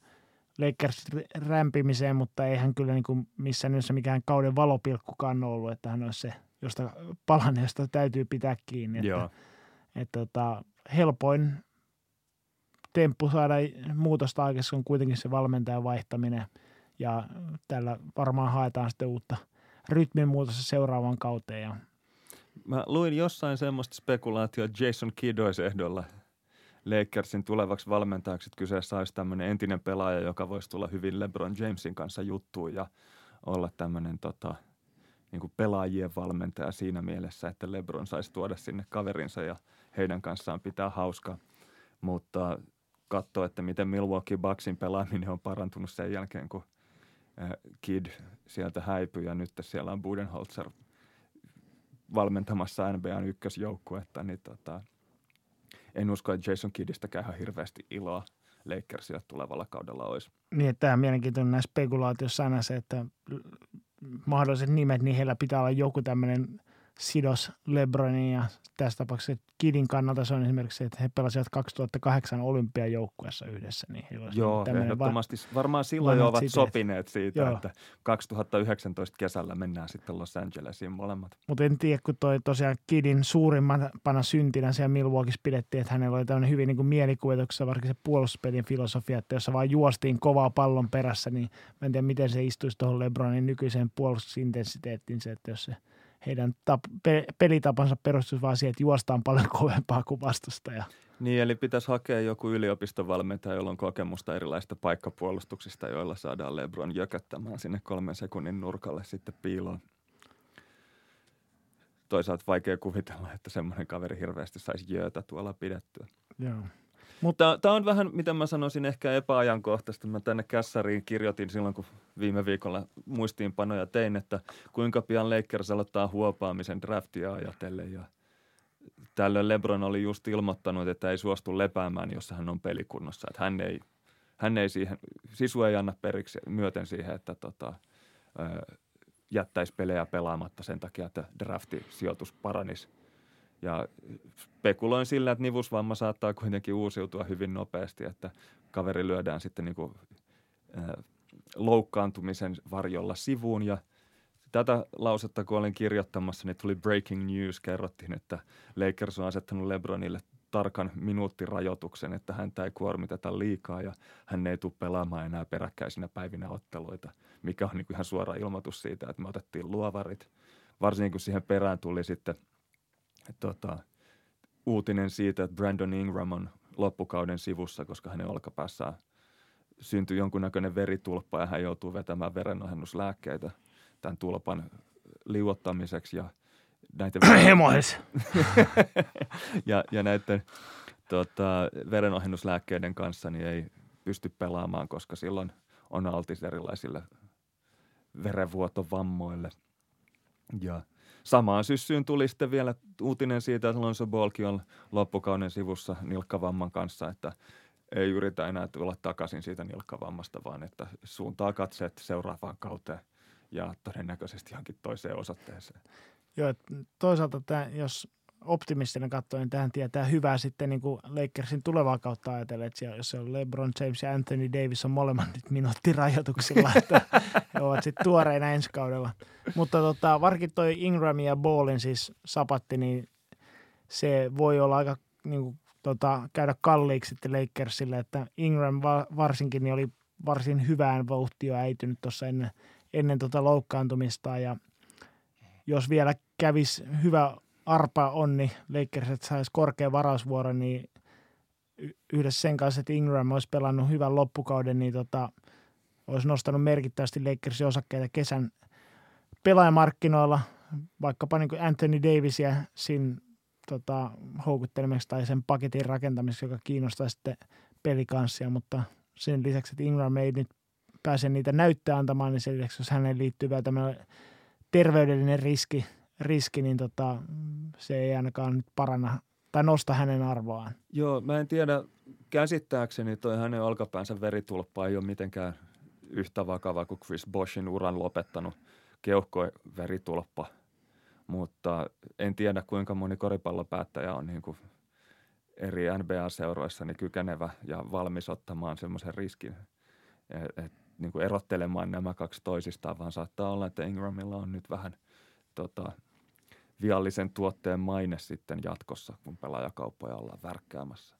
[SPEAKER 1] Lakers rämpimiseen, mutta ei hän kyllä niin kuin missään nimessä mikään kauden valopilkkukaan ollut, että hän olisi se, josta palanen, josta täytyy pitää kiinni. Että, Joo. Että, että helpoin temppu saada muutosta aikaisemmin on kuitenkin se valmentajan vaihtaminen ja tällä varmaan haetaan sitten uutta rytmin muutosta seuraavaan kauteen ja
[SPEAKER 2] Mä luin jossain semmoista spekulaatiota, Jason Kidd olisi ehdolla Lakersin tulevaksi valmentajaksi. Kyseessä olisi tämmöinen entinen pelaaja, joka voisi tulla hyvin LeBron Jamesin kanssa juttuun ja olla tämmöinen tota, niin kuin pelaajien valmentaja siinä mielessä, että LeBron saisi tuoda sinne kaverinsa ja heidän kanssaan pitää hauskaa. Mutta katsoa, että miten Milwaukee Bucksin pelaaminen on parantunut sen jälkeen, kun Kid sieltä häipyi ja nyt siellä on Budenholzer – valmentamassa NBAn ykkösjoukkuetta, niin tota, en usko, että Jason Kiddistäkään ihan hirveästi iloa Lakersille tulevalla kaudella olisi.
[SPEAKER 1] Niin, tämä on mielenkiintoinen näissä spekulaatioissa aina se, että mahdolliset nimet, niin heillä pitää olla joku tämmöinen sidos Lebronin ja tässä tapauksessa Kidin kannalta se on esimerkiksi että he pelasivat 2008 olympiajoukkueessa yhdessä. Niin
[SPEAKER 2] Joo, ehdottomasti. Va- varmaan silloin jo ovat siteet. sopineet siitä, Joo. että 2019 kesällä mennään sitten Los Angelesiin molemmat.
[SPEAKER 1] Mutta en tiedä, kun toi tosiaan Kidin suurimpana syntinä siellä Milwaukeeissa pidettiin, että hänellä oli tämmöinen hyvin niin kuin mielikuvituksessa, varsinkin se puolustuspelin filosofia, että jos vaan juostiin kovaa pallon perässä, niin mä en tiedä, miten se istuisi tuohon Lebronin nykyiseen puolustusintensiteettiin se, että jos se – heidän tap- pe- pelitapansa perustus vaan siihen, että juostaan paljon kovempaa kuin vastustaja.
[SPEAKER 2] Niin, eli pitäisi hakea joku yliopistovalmentaja, jolla on kokemusta erilaisista paikkapuolustuksista, joilla saadaan Lebron jököttämään sinne kolmen sekunnin nurkalle sitten piiloon. Toisaalta vaikea kuvitella, että semmoinen kaveri hirveästi saisi jöötä tuolla pidettyä.
[SPEAKER 1] Joo.
[SPEAKER 2] Mutta tämä on vähän, mitä mä sanoisin, ehkä epäajankohtaista. Mä tänne kässariin kirjoitin silloin, kun viime viikolla muistiinpanoja tein, että kuinka pian Lakers aloittaa huopaamisen draftia ajatellen. Ja tällöin LeBron oli just ilmoittanut, että ei suostu lepäämään, jos hän on pelikunnossa. Että hän ei, hän ei siihen, sisu ei anna periksi myöten siihen, että tota, jättäisi pelejä pelaamatta sen takia, että drafti-sijoitus paranisi. Ja spekuloin sillä, että nivusvamma saattaa kuitenkin uusiutua hyvin nopeasti, että kaveri lyödään sitten niin kuin, äh, loukkaantumisen varjolla sivuun. Ja tätä lausetta, kun olin kirjoittamassa, niin tuli breaking news. Kerrottiin, että Lakers on asettanut LeBronille tarkan minuuttirajoituksen, että häntä ei kuormiteta liikaa ja hän ei tule pelaamaan enää peräkkäisinä päivinä otteluita, mikä on niin ihan suora ilmoitus siitä, että me otettiin luovarit. Varsinkin kun siihen perään tuli sitten tota, uutinen siitä, että Brandon Ingram on loppukauden sivussa, koska hänen olkapäässään syntyi jonkunnäköinen veritulppa ja hän joutuu vetämään verenohennuslääkkeitä tämän tulpan liuottamiseksi ja –
[SPEAKER 1] näiden <clears throat> <laughs>
[SPEAKER 2] ja, ja näiden tota, verenohennuslääkkeiden kanssa niin ei pysty pelaamaan, koska silloin on altis erilaisille verenvuotovammoille. Ja samaan syssyyn tuli sitten vielä uutinen siitä, että Alonso Bolki on loppukauden sivussa nilkkavamman kanssa, että ei yritä enää tulla takaisin siitä nilkkavammasta, vaan että suuntaa katseet seuraavaan kauteen ja todennäköisesti johonkin toiseen osoitteeseen.
[SPEAKER 1] Joo, toisaalta tämä, jos optimistinen katsoo, niin tähän tietää hyvää sitten niin kuin Lakersin tulevaa kautta ajatellen, että jos on LeBron James ja Anthony Davis on molemmat nyt minuuttirajoituksilla, että he ovat sitten tuoreina ensi kaudella. Mutta tota, varsinkin toi Ingram ja Ballin siis sapatti, niin se voi olla aika niin kuin, tota, käydä kalliiksi sitten Lakersille, että Ingram va- varsinkin niin oli varsin hyvään vauhtioon äitynyt tuossa ennen, ennen tota loukkaantumista ja – jos vielä kävisi hyvä arpa onni, Lakers, että saisi korkean varausvuoron, niin yhdessä sen kanssa, että Ingram olisi pelannut hyvän loppukauden, niin tota, olisi nostanut merkittävästi Lakersin osakkeita kesän pelaajamarkkinoilla, vaikkapa niin kuin Anthony Davisia siinä tota, houkuttelemiseksi tai sen paketin rakentamiseksi, joka kiinnostaa sitten pelikanssia, mutta sen lisäksi, että Ingram ei nyt pääse niitä näyttöä antamaan, niin sen lisäksi, jos häneen liittyy vielä terveydellinen riski, riski niin tota, se ei ainakaan nyt paranna tai nosta hänen arvoaan.
[SPEAKER 2] Joo, mä en tiedä, käsittääkseni toi hänen olkapäänsä veritulppa ei ole mitenkään yhtä vakava kuin Chris Boschin uran lopettanut keuhkoveritulppa, mutta en tiedä kuinka moni koripallopäättäjä on niin kuin eri NBA-seuroissa niin kykenevä ja valmis ottamaan semmoisen riskin, että niin kuin erottelemaan nämä kaksi toisistaan, vaan saattaa olla, että Ingramilla on nyt vähän tota, viallisen tuotteen maine sitten jatkossa, kun pelaajakauppoja ollaan värkkäämässä.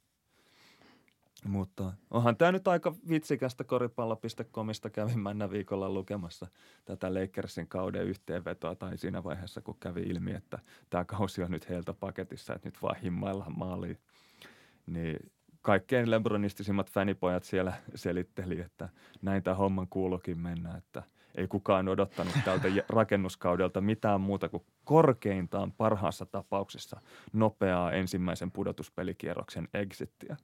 [SPEAKER 2] Mutta onhan tämä nyt aika vitsikästä koripallo.comista kävin männä viikolla lukemassa tätä Lakersin kauden yhteenvetoa tai siinä vaiheessa, kun kävi ilmi, että tämä kausi on nyt heiltä paketissa, että nyt vaan himmaillaan maaliin. Niin kaikkein Lebronistisimmat fanipojat siellä selitteli, että näin tämä homman kuulukin mennä, että ei kukaan odottanut tältä <laughs> rakennuskaudelta mitään muuta kuin korkeintaan parhaassa tapauksessa nopeaa ensimmäisen pudotuspelikierroksen exittiä.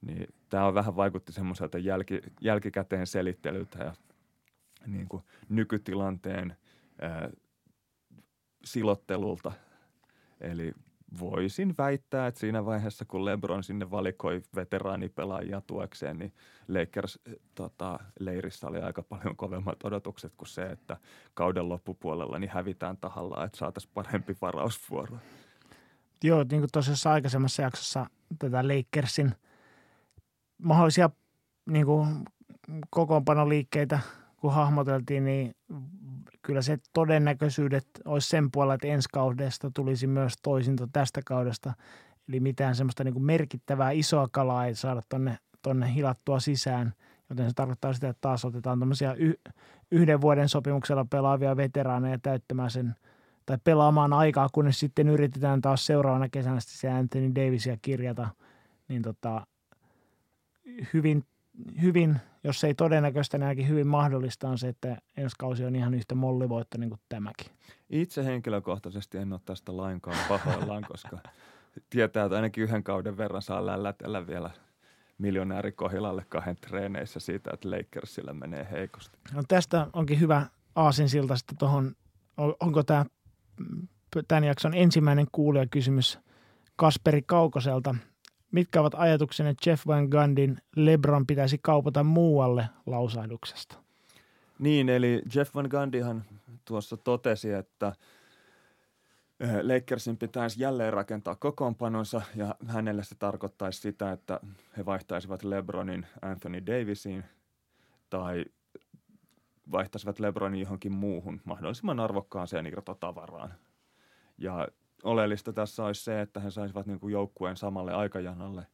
[SPEAKER 2] Niin tämä on vähän vaikutti semmoiselta jälki, jälkikäteen selittelyltä ja niin kuin nykytilanteen ää, silottelulta. Eli voisin väittää, että siinä vaiheessa, kun LeBron sinne valikoi veteraanipelaajia tuekseen, niin Lakers tota, leirissä oli aika paljon kovemmat odotukset kuin se, että kauden loppupuolella niin hävitään tahallaan, että saataisiin parempi varausvuoro.
[SPEAKER 1] Joo, niin kuin tuossa aikaisemmassa jaksossa tätä Lakersin mahdollisia niin kuin kokoonpanoliikkeitä, kun hahmoteltiin, niin kyllä se todennäköisyydet olisi sen puolella, että ensi kaudesta tulisi myös toisinto tästä kaudesta. Eli mitään semmoista niin kuin merkittävää isoa kalaa ei saada tonne, tonne hilattua sisään, joten se tarkoittaa sitä, että taas otetaan tämmöisiä yhden vuoden sopimuksella pelaavia veteraaneja täyttämään sen tai pelaamaan aikaa, kunnes sitten yritetään taas seuraavana kesänä se Anthony Davisia kirjata, niin tota, hyvin hyvin, jos ei todennäköistä, niin ainakin hyvin mahdollista on se, että ensi kausi on ihan yhtä mollivoitto niin kuin tämäkin.
[SPEAKER 2] Itse henkilökohtaisesti en ole tästä lainkaan pahoillaan, koska tietää, että ainakin yhden kauden verran saa lällätellä vielä miljonääri Kohilalle kahden treeneissä siitä, että Lakersilla menee heikosti.
[SPEAKER 1] No tästä onkin hyvä aasinsilta sitten tuohon, onko tämä tämän jakson ensimmäinen kuulijakysymys Kasperi Kaukoselta. Mitkä ovat ajatuksenne Jeff Van Gundin LeBron pitäisi kaupata muualle lausahduksesta?
[SPEAKER 2] Niin, eli Jeff Van Gundihan tuossa totesi, että eh, Lakersin pitäisi jälleen rakentaa kokoonpanonsa ja hänelle se tarkoittaisi sitä, että he vaihtaisivat LeBronin Anthony Davisiin tai vaihtaisivat LeBronin johonkin muuhun mahdollisimman arvokkaaseen irtotavaraan. Ja oleellista tässä olisi se, että he saisivat niin kuin joukkueen samalle aikajanalle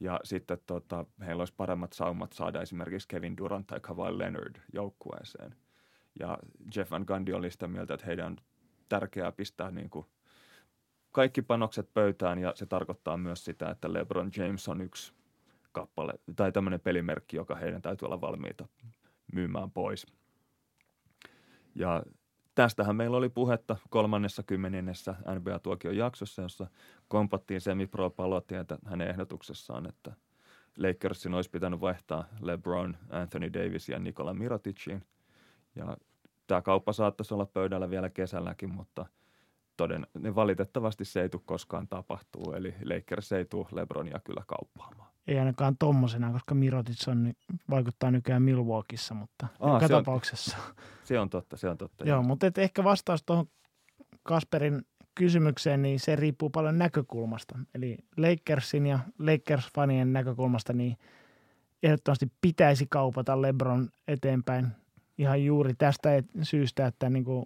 [SPEAKER 2] ja sitten tota, heillä olisi paremmat saumat saada esimerkiksi Kevin Durant tai Kawhi Leonard joukkueeseen. Ja Jeff Van Gundy oli sitä mieltä, että heidän on tärkeää pistää niin kuin kaikki panokset pöytään ja se tarkoittaa myös sitä, että LeBron James on yksi kappale tai tämmöinen pelimerkki, joka heidän täytyy olla valmiita myymään pois. Ja Tästähän meillä oli puhetta kolmannessa kymmenennessä NBA-tuokion jaksossa, jossa kompattiin Semi-Pro Palotietä hänen ehdotuksessaan, että Lakersin olisi pitänyt vaihtaa LeBron, Anthony Davis ja Nikola Miroticin. Ja tämä kauppa saattaisi olla pöydällä vielä kesälläkin, mutta toden, niin valitettavasti se ei tule koskaan tapahtuu. Eli Lakers ei tule LeBronia kyllä kauppaamaan.
[SPEAKER 1] Ei ainakaan tommosena, koska Mirotic on, vaikuttaa nykyään Milwaukeeissa, mutta Aa, joka se tapauksessa.
[SPEAKER 2] On, <laughs> se on totta, se on totta.
[SPEAKER 1] Joo, mutta et ehkä vastaus tuohon Kasperin kysymykseen, niin se riippuu paljon näkökulmasta. Eli Lakersin ja Lakers-fanien näkökulmasta, niin ehdottomasti pitäisi kaupata LeBron eteenpäin ihan juuri tästä syystä, että niin kuin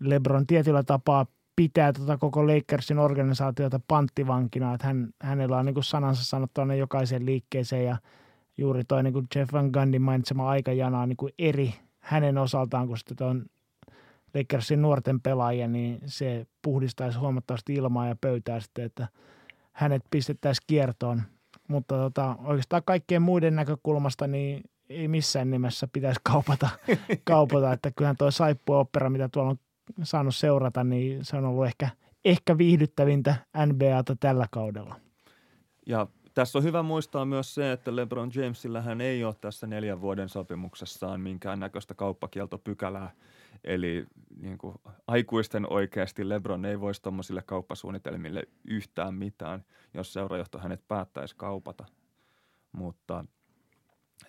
[SPEAKER 1] LeBron tietyllä tapaa pitää tota koko Lakersin organisaatiota panttivankina, että hän, hänellä on niin kuin sanansa sanottuna jokaisen liikkeeseen ja juuri toi niin kuin Jeff Van Gundy mainitsema aikajana on niin kuin eri hänen osaltaan, kun sitten on Lakersin nuorten pelaajia, niin se puhdistaisi huomattavasti ilmaa ja pöytää sitten, että hänet pistettäisiin kiertoon. Mutta tota, oikeastaan kaikkien muiden näkökulmasta niin ei missään nimessä pitäisi kaupata, <laughs> kaupata että kyllähän tuo saippua-opera, mitä tuolla on saanut seurata, niin se on ollut ehkä, ehkä viihdyttävintä NBAta tällä kaudella.
[SPEAKER 2] Ja tässä on hyvä muistaa myös se, että LeBron Jamesillähän ei ole tässä neljän vuoden sopimuksessaan minkäännäköistä kauppakieltopykälää. Eli niin kuin, aikuisten oikeasti LeBron ei voisi tuommoisille kauppasuunnitelmille yhtään mitään, jos seurajohto hänet päättäisi kaupata. Mutta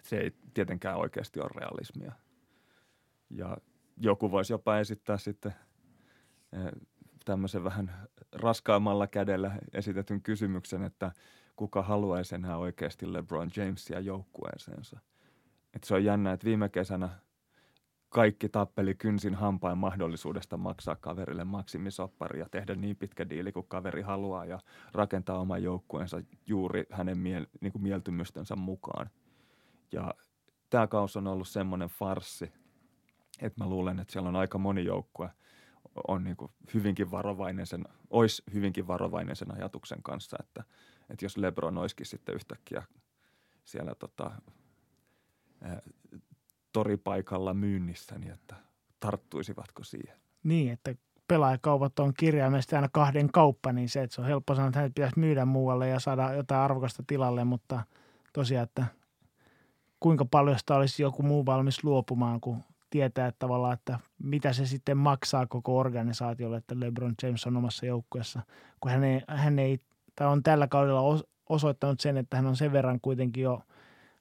[SPEAKER 2] se ei tietenkään oikeasti ole realismia. Ja joku voisi jopa esittää sitten eh, tämmöisen vähän raskaammalla kädellä esitetyn kysymyksen, että kuka haluaisi enää oikeasti LeBron Jamesia joukkueeseensa. Et se on jännä, että viime kesänä kaikki tappeli kynsin hampain mahdollisuudesta maksaa kaverille maksimisoppari ja tehdä niin pitkä diili kuin kaveri haluaa ja rakentaa oman joukkueensa juuri hänen miel, niin kuin mieltymystensä mukaan. Ja tämä kaus on ollut semmoinen farssi, että mä luulen, että siellä on aika moni joukkue on niin hyvinkin varovainen sen, olisi hyvinkin varovainen sen ajatuksen kanssa, että, että jos LeBron olisikin sitten yhtäkkiä siellä tota, ää, toripaikalla myynnissä, niin että tarttuisivatko siihen.
[SPEAKER 1] Niin, että pelaajakaupat on kirjaimesti aina kahden kauppa, niin se, että se on helppo sanoa, että hänet pitäisi myydä muualle ja saada jotain arvokasta tilalle, mutta tosiaan, että kuinka paljon sitä olisi joku muu valmis luopumaan, kun tietää että tavallaan, että mitä se sitten maksaa koko organisaatiolle, että LeBron James on omassa joukkueessa, kun hän ei, hän ei tai on tällä kaudella osoittanut sen, että hän on sen verran kuitenkin jo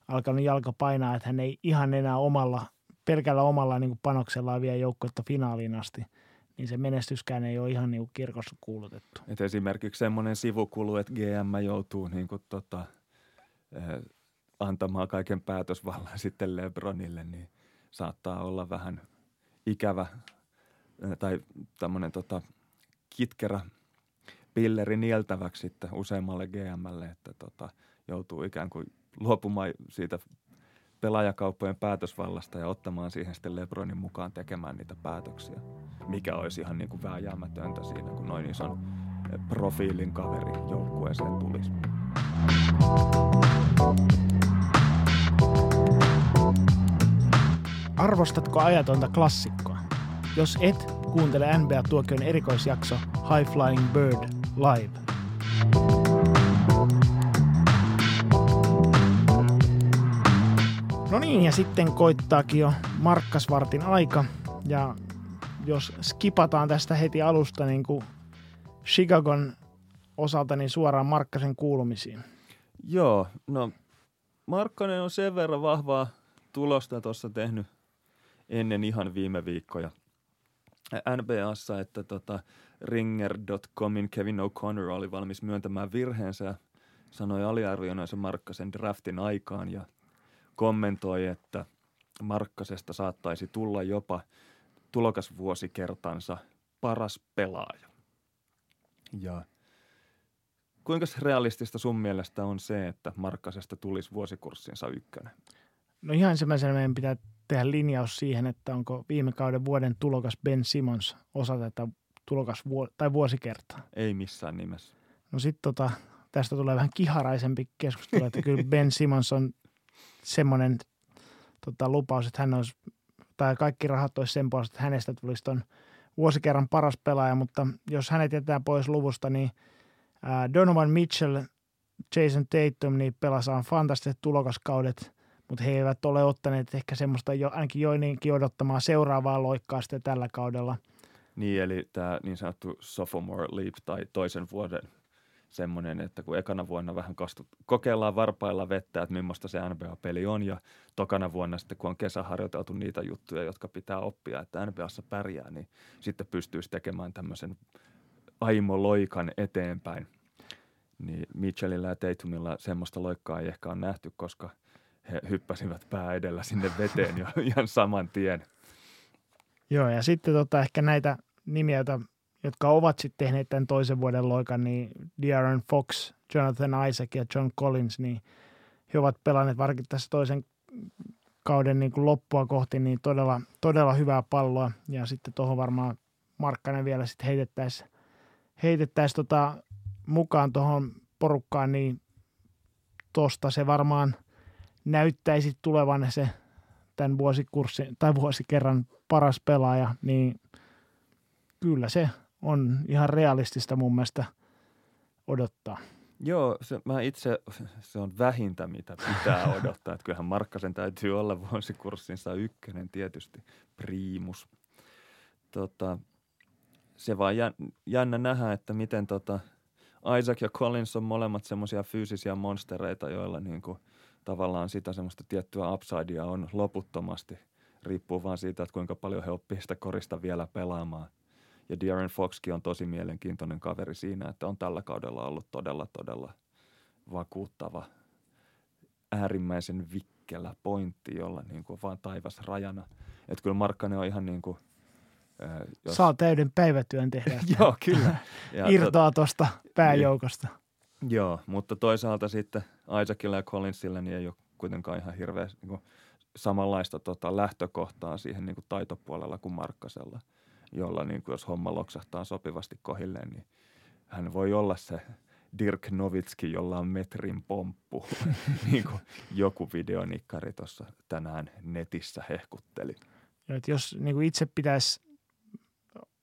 [SPEAKER 1] alkanut jalka painaa, että hän ei ihan enää omalla, pelkällä omalla niin kuin panoksellaan vie joukkuetta finaaliin asti niin se menestyskään ei ole ihan niin kuin kirkossa kuulutettu.
[SPEAKER 2] Et esimerkiksi semmoinen sivukulu, että GM joutuu niin kuin tota, eh, antamaan kaiken päätösvallan sitten Lebronille, niin – saattaa olla vähän ikävä tai tämmöinen tota, kitkerä pilleri nieltäväksi sitten useammalle GMlle, että tota, joutuu ikään kuin luopumaan siitä pelaajakauppojen päätösvallasta ja ottamaan siihen sitten Lebronin mukaan tekemään niitä päätöksiä, mikä olisi ihan niin kuin vääjäämätöntä siinä, kun noin ison profiilin kaveri joukkueeseen tulisi.
[SPEAKER 1] Arvostatko ajatonta klassikkoa? Jos et, kuuntele NBA Tuokion erikoisjakso High Flying Bird Live. No niin, ja sitten koittaakin jo Markkasvartin aika. Ja jos skipataan tästä heti alusta niin kuin Chicagon osalta, niin suoraan Markkasen kuulumisiin.
[SPEAKER 2] Joo, no Markkanen on sen verran vahvaa tulosta tuossa tehnyt ennen ihan viime viikkoja NBAssa, että tota Ringer.comin Kevin O'Connor oli valmis myöntämään virheensä ja sanoi aliarvioineensa Markkasen draftin aikaan ja kommentoi, että Markkasesta saattaisi tulla jopa tulokasvuosikertansa paras pelaaja. Ja kuinka realistista sun mielestä on se, että Markkasesta tulisi vuosikurssinsa ykkönen?
[SPEAKER 1] No ihan ensimmäisenä meidän pitää tehdä linjaus siihen, että onko viime kauden vuoden tulokas Ben Simmons osa tätä tulokas vuo- tai vuosikertaa.
[SPEAKER 2] Ei missään nimessä.
[SPEAKER 1] No sitten tota, tästä tulee vähän kiharaisempi keskustelu, että kyllä Ben <laughs> Simmons on semmoinen tota, lupaus, että hän olisi, tai kaikki rahat olisi sen puolesta, että hänestä tulisi ton vuosikerran paras pelaaja, mutta jos hänet jätetään pois luvusta, niin ää, Donovan Mitchell, Jason Tatum, niin pelasaan fantastiset tulokaskaudet, mutta he eivät ole ottaneet ehkä semmoista jo, ainakin joidenkin odottamaa seuraavaa loikkaa sitten tällä kaudella.
[SPEAKER 2] Niin, eli tämä niin sanottu sophomore leap tai toisen vuoden semmoinen, että kun ekana vuonna vähän kastut, kokeillaan varpailla vettä, että millaista se NBA-peli on ja tokana vuonna sitten, kun on kesäharjoiteltu niitä juttuja, jotka pitää oppia, että NBAssa pärjää, niin sitten pystyisi tekemään tämmöisen aimo-loikan eteenpäin. Niin Mitchellillä ja Tatumilla semmoista loikkaa ei ehkä ole nähty, koska he hyppäsivät pää edellä sinne veteen jo <laughs> ihan saman tien.
[SPEAKER 1] Joo, ja sitten tota, ehkä näitä nimiä, jotka ovat sitten tehneet tämän toisen vuoden loikan, niin De'Aaron Fox, Jonathan Isaac ja John Collins, niin he ovat pelanneet varsinkin tässä toisen kauden niin kuin loppua kohti, niin todella, todella hyvää palloa. Ja sitten tuohon varmaan Markkanen vielä sitten heitettäisiin heitettäisi tota mukaan tuohon porukkaan, niin tosta se varmaan näyttäisi tulevan se tämän vuosikurssin tai vuosikerran paras pelaaja, niin kyllä se on ihan realistista mun mielestä odottaa.
[SPEAKER 2] Joo, se, mä itse, se on vähintä, mitä pitää <laughs> odottaa. Että kyllähän Markkasen täytyy olla vuosikurssinsa ykkönen tietysti, priimus. Tota, se vaan jännä nähdä, että miten tota Isaac ja Collins on molemmat semmoisia fyysisiä monstereita, joilla niin kuin tavallaan sitä semmoista tiettyä upsidea on loputtomasti. Riippuu vaan siitä, että kuinka paljon he oppii sitä korista vielä pelaamaan – ja Darren Foxkin on tosi mielenkiintoinen kaveri siinä, että on tällä kaudella ollut todella, todella vakuuttava, äärimmäisen vikkelä pointti, jolla niin kuin vaan taivas rajana. Että kyllä Markkanen on ihan niin kuin
[SPEAKER 1] Äh, jos... Saa täyden päivätyön tehdä. <laughs>
[SPEAKER 2] Joo, kyllä.
[SPEAKER 1] Ja Irtoaa tuosta pääjoukosta.
[SPEAKER 2] Joo, mutta toisaalta sitten Isaacilla ja Collinsilla niin ei ole kuitenkaan ihan hirveä niin kuin, samanlaista tota, lähtökohtaa siihen niin kuin taitopuolella kuin Markkasella – jolla niin kuin jos homma loksahtaa sopivasti kohilleen, niin hän voi olla se Dirk Novitski, jolla on metrin pomppu, <laughs> niin kuin joku videonikkari tuossa tänään netissä hehkutteli.
[SPEAKER 1] Ja että jos niin kuin itse pitäisi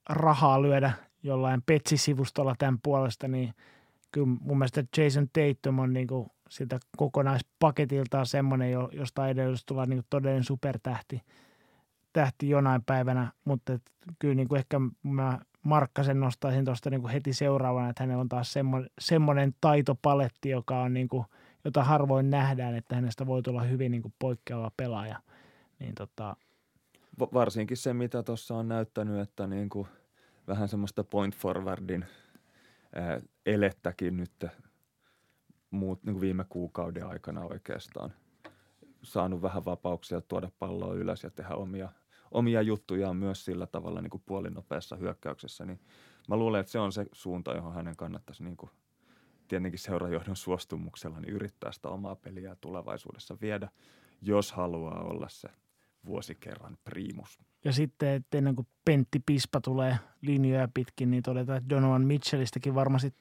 [SPEAKER 1] rahaa lyödä jollain Petsi-sivustolla tämän puolesta, niin kyllä mun mielestä Jason Tatum on niin kuin siltä kokonaispaketiltaan semmoinen, josta edellytys tulla niin todellinen supertähti – tähti jonain päivänä, mutta et, kyllä niin kuin ehkä mä Markkasen nostaisin tuosta niin heti seuraavana, että hänellä on taas semmoinen, semmoinen taitopaletti, joka on niin kuin, jota harvoin nähdään, että hänestä voi tulla hyvin niin kuin poikkeava pelaaja. Niin tota...
[SPEAKER 2] Varsinkin se, mitä tuossa on näyttänyt, että niin kuin vähän semmoista point forwardin elettäkin nyt muut, niin kuin viime kuukauden aikana oikeastaan saanut vähän vapauksia tuoda palloa ylös ja tehdä omia – omia juttujaan myös sillä tavalla niin kuin puolinopeassa hyökkäyksessä, niin mä luulen, että se on se suunta, johon hänen kannattaisi niin kuin tietenkin seurajohdon suostumuksella niin yrittää sitä omaa peliä tulevaisuudessa viedä, jos haluaa olla se vuosikerran priimus.
[SPEAKER 1] Ja sitten, että ennen kuin Pentti Pispa tulee linjoja pitkin, niin todetaan, että Donovan Mitchellistäkin varmasti,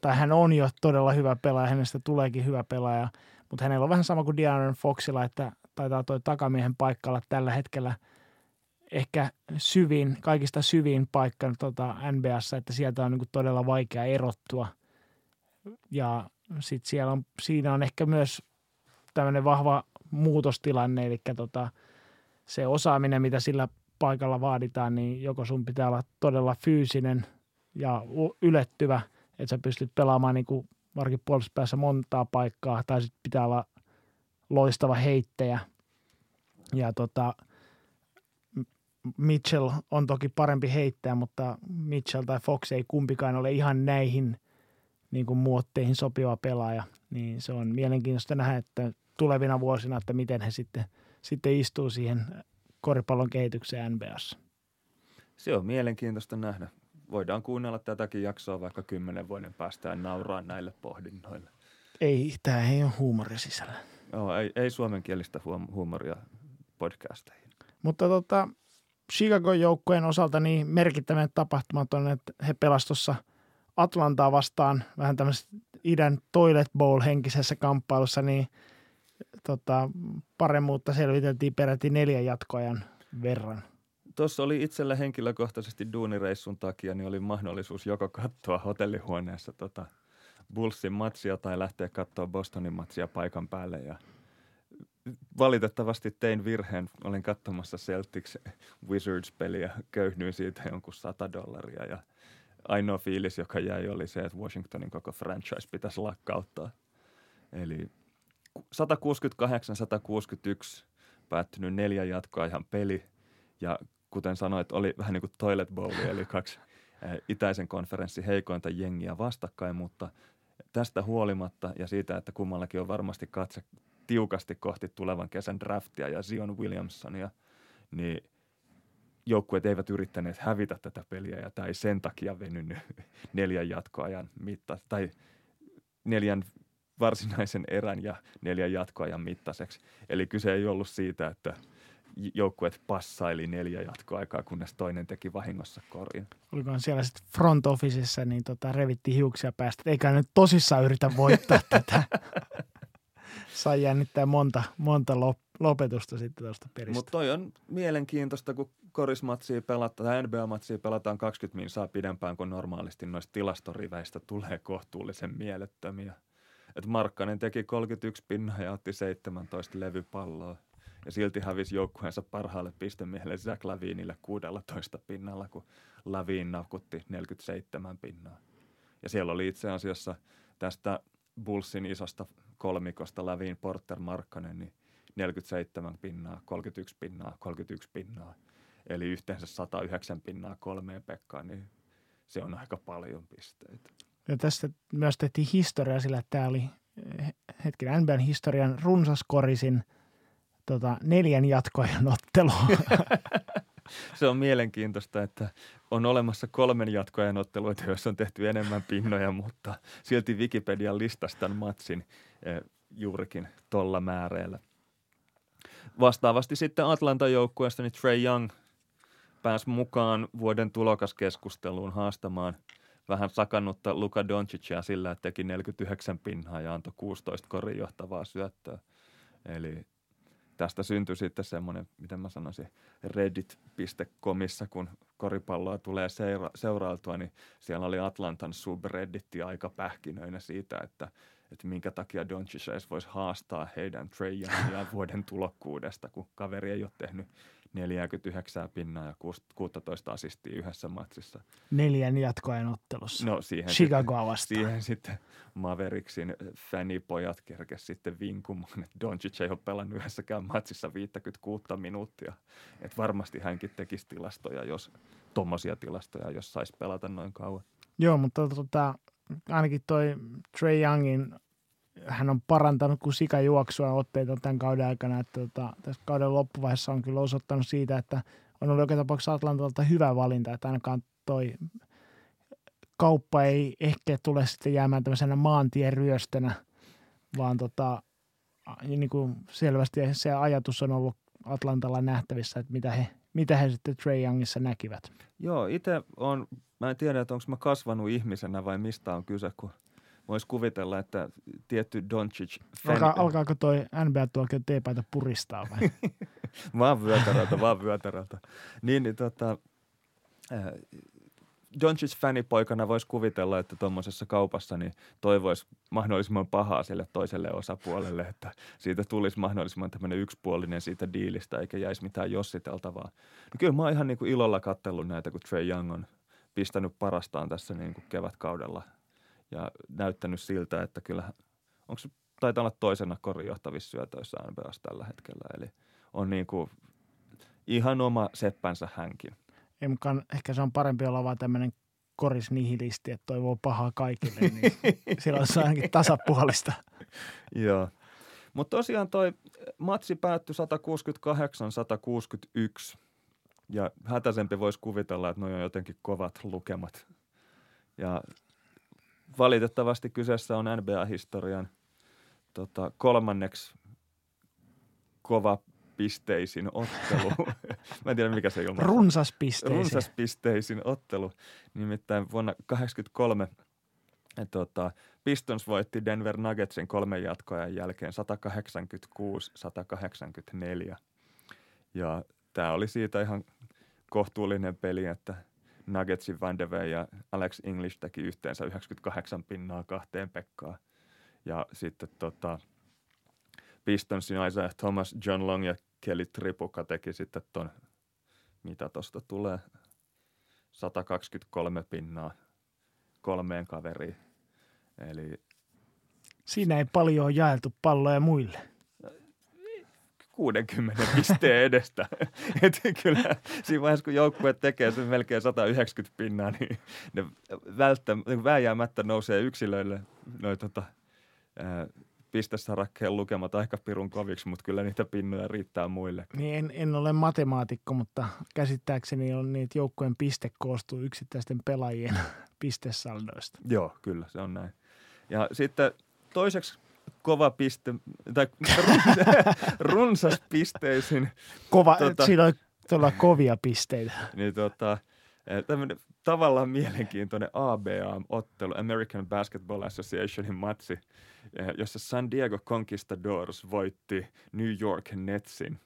[SPEAKER 1] tai hän on jo todella hyvä pelaaja, hänestä tuleekin hyvä pelaaja, mutta hänellä on vähän sama kuin De'Aaron Foxilla, että taitaa toi takamiehen paikka olla tällä hetkellä – ehkä syvin, kaikista syvin paikka tota NBAssa, että sieltä on niin todella vaikea erottua. Ja sitten siellä on, siinä on ehkä myös tämmöinen vahva muutostilanne, eli tota, se osaaminen, mitä sillä paikalla vaaditaan, niin joko sun pitää olla todella fyysinen ja ylettyvä, että sä pystyt pelaamaan niin kuin varsinkin puolustuspäässä montaa paikkaa, tai sitten pitää olla loistava heittäjä. Ja tota, Mitchell on toki parempi heittäjä, mutta Mitchell tai Fox ei kumpikaan ole ihan näihin niin kuin muotteihin sopiva pelaaja. Niin se on mielenkiintoista nähdä, että tulevina vuosina, että miten he sitten, sitten istuu siihen koripallon kehitykseen NBAssa.
[SPEAKER 2] Se on mielenkiintoista nähdä. Voidaan kuunnella tätäkin jaksoa vaikka kymmenen vuoden päästä ja nauraa näille pohdinnoille.
[SPEAKER 1] Ei, tämä ei ole huumoria sisällä.
[SPEAKER 2] Joo, ei, ei suomenkielistä huumoria podcasteihin.
[SPEAKER 1] Mutta tota, Chicago joukkojen osalta niin merkittävän tapahtumat on, että he pelastossa Atlantaa vastaan vähän tämmöisessä idän toilet bowl henkisessä kamppailussa, niin tota, paremmuutta selviteltiin peräti neljän jatkoajan verran.
[SPEAKER 2] Tuossa oli itsellä henkilökohtaisesti duunireissun takia, niin oli mahdollisuus joko katsoa hotellihuoneessa tota Bullsin matsia tai lähteä katsoa Bostonin matsia paikan päälle. Ja valitettavasti tein virheen. Olin katsomassa Celtics Wizards-peliä, köyhnyin siitä jonkun 100 dollaria ja ainoa fiilis, joka jäi, oli se, että Washingtonin koko franchise pitäisi lakkauttaa. Eli 168-161 päättynyt neljä jatkoajan peli. Ja kuten sanoit, oli vähän niin kuin toilet bowl, eli <laughs> kaksi itäisen konferenssin heikointa jengiä vastakkain, mutta tästä huolimatta ja siitä, että kummallakin on varmasti katse tiukasti kohti tulevan kesän draftia ja Zion Williamsonia, niin joukkueet eivät yrittäneet hävitä tätä peliä ja tämä ei sen takia venynyt <laughs> neljän jatkoajan mitta tai neljän varsinaisen erän ja neljän jatkoajan mittaiseksi. Eli kyse ei ollut siitä, että joukkueet passaili neljä jatkoaikaa, kunnes toinen teki vahingossa korin.
[SPEAKER 1] Olikohan siellä sitten front officeissa, niin tota, revitti hiuksia päästä, eikä nyt tosissaan yritä voittaa <laughs> tätä. Sai jännittää monta, monta lopetusta sitten tuosta peristä.
[SPEAKER 2] Mutta toi on mielenkiintoista, kun korismatsia pelataan tai NBA-matsia pelataan 20 minsaa pidempään kuin normaalisti noista tilastoriveistä tulee kohtuullisen mielettömiä. Et Markkanen teki 31 pinnaa ja otti 17 levypalloa. Ja silti hävisi joukkueensa parhaalle pistemiehelle Zach Lavinille 16 pinnalla, kun Lavin nakutti 47 pinnaa. Ja siellä oli itse asiassa tästä Bullsin isosta kolmikosta Lavin, Porter, Markkanen, niin 47 pinnaa, 31 pinnaa, 31 pinnaa. Eli yhteensä 109 pinnaa kolmeen Pekkaan, niin se on aika paljon pisteitä.
[SPEAKER 1] Ja tästä myös tehtiin historia sillä, että tämä oli hetken NBAn historian runsaskorisin tota, neljän jatkoajan ottelu. <laughs>
[SPEAKER 2] se on mielenkiintoista, että on olemassa kolmen jatkoajan otteluita, joissa on tehty enemmän pinnoja, mutta silti Wikipedian listasta matsin eh, juurikin tolla määreellä. Vastaavasti sitten Atlantan joukkueesta niin Trey Young pääsi mukaan vuoden tulokaskeskusteluun haastamaan vähän sakannutta Luka Doncicia sillä, että teki 49 pinnaa ja antoi 16 korin johtavaa syöttöä. Eli tästä syntyi sitten semmoinen, miten mä sanoisin, reddit.comissa, kun koripalloa tulee seura- seurailtua, niin siellä oli Atlantan subredditti aika pähkinöinä siitä, että, että minkä takia Doncic voisi haastaa heidän Trey <laughs> vuoden tulokkuudesta, kun kaveri ei ole tehnyt 49 pinnaa ja 16 asistia yhdessä matsissa.
[SPEAKER 1] Neljän jatkoajan ottelussa.
[SPEAKER 2] No siihen
[SPEAKER 1] Chicagoa vastaan.
[SPEAKER 2] Siihen sitten Mavericksin fanipojat kerkes sitten vinkumaan, että Doncic ei ole pelannut yhdessäkään matsissa 56 minuuttia. Että varmasti hänkin tekisi tilastoja, jos tommosia tilastoja, jos saisi pelata noin kauan.
[SPEAKER 1] Joo, mutta tota, ainakin toi Trey Youngin hän on parantanut kuin sikajuoksua otteita tämän kauden aikana. Että tota, tässä kauden loppuvaiheessa on kyllä osoittanut siitä, että on ollut joka tapauksessa Atlantalta hyvä valinta, että ainakaan toi kauppa ei ehkä tule sitten jäämään tämmöisenä maantieryöstönä, vaan tota, niin kuin selvästi se ajatus on ollut Atlantalla nähtävissä, että mitä he, mitä he sitten Trey Youngissa näkivät.
[SPEAKER 2] Joo, itse on, mä en tiedä, että onko mä kasvanut ihmisenä vai mistä on kyse, kun voisi kuvitella, että tietty Doncic...
[SPEAKER 1] Fan... Alka, alkaako toi NBA tuokio teepaita puristaa vai? <laughs>
[SPEAKER 2] vaan vyötärältä, vaan vyötärältä. Niin, niin tota, äh, Doncic fanipoikana voisi kuvitella, että tuommoisessa kaupassa niin toivoisi mahdollisimman pahaa sille toiselle osapuolelle, että siitä tulisi mahdollisimman tämmöinen yksipuolinen siitä diilistä, eikä jäisi mitään jossiteltavaa. No kyllä mä oon ihan niin kuin ilolla kattellut näitä, kun Trey Young on pistänyt parastaan tässä niin kuin kevätkaudella ja näyttänyt siltä, että kyllä, onko se taitaa olla toisena korijohtavissa syötöissä NBAs tällä hetkellä, eli on niin kuin ihan oma seppänsä hänkin.
[SPEAKER 1] Ei mukaan, ehkä se on parempi olla vaan tämmöinen korisnihilisti, että toivoo pahaa kaikille, niin silloin se on ainakin tasapuolista.
[SPEAKER 2] Joo. Mutta tosiaan toi matsi päättyi 168-161 ja hätäisempi voisi kuvitella, että noin on jotenkin kovat lukemat. Ja valitettavasti kyseessä on NBA-historian tota, kolmanneksi kova pisteisin ottelu. <laughs> Mä en tiedä, mikä se ilma.
[SPEAKER 1] Runsaspisteisin.
[SPEAKER 2] Runsaspisteisin ottelu. Nimittäin vuonna 1983 tota, Pistons voitti Denver Nuggetsin kolmen jatkoajan jälkeen 186-184. Ja tämä oli siitä ihan kohtuullinen peli, että Nuggetsin Van de ja Alex English teki yhteensä 98 pinnaa kahteen Pekkaan. Ja sitten tota, Pistonsin Isaiah Thomas, John Long ja Kelly Tripuka teki sitten ton, mitä tosta tulee, 123 pinnaa kolmeen kaveriin. Eli
[SPEAKER 1] Siinä ei paljon jaeltu palloja muille.
[SPEAKER 2] 60 pisteen edestä. <laughs> Et kyllä siinä vaiheessa, kun joukkue tekee sen melkein 190 pinnaa, niin ne välttä, vääjäämättä nousee yksilöille noin tota, pistesarakkeen lukemat aika pirun koviksi, mutta kyllä niitä pinnoja riittää muille.
[SPEAKER 1] Niin en, en ole matemaatikko, mutta käsittääkseni on niitä joukkueen piste koostuu yksittäisten pelaajien <laughs> pistesaldoista.
[SPEAKER 2] Joo, kyllä se on näin. Ja sitten toiseksi kova piste, tai <laughs> runsas pisteisin.
[SPEAKER 1] Kova, tota, siinä on todella kovia pisteitä.
[SPEAKER 2] Niin tota, tämmöinen tavallaan mielenkiintoinen ABA-ottelu, American Basketball Associationin matsi, jossa San Diego Conquistadors voitti New York Netsin,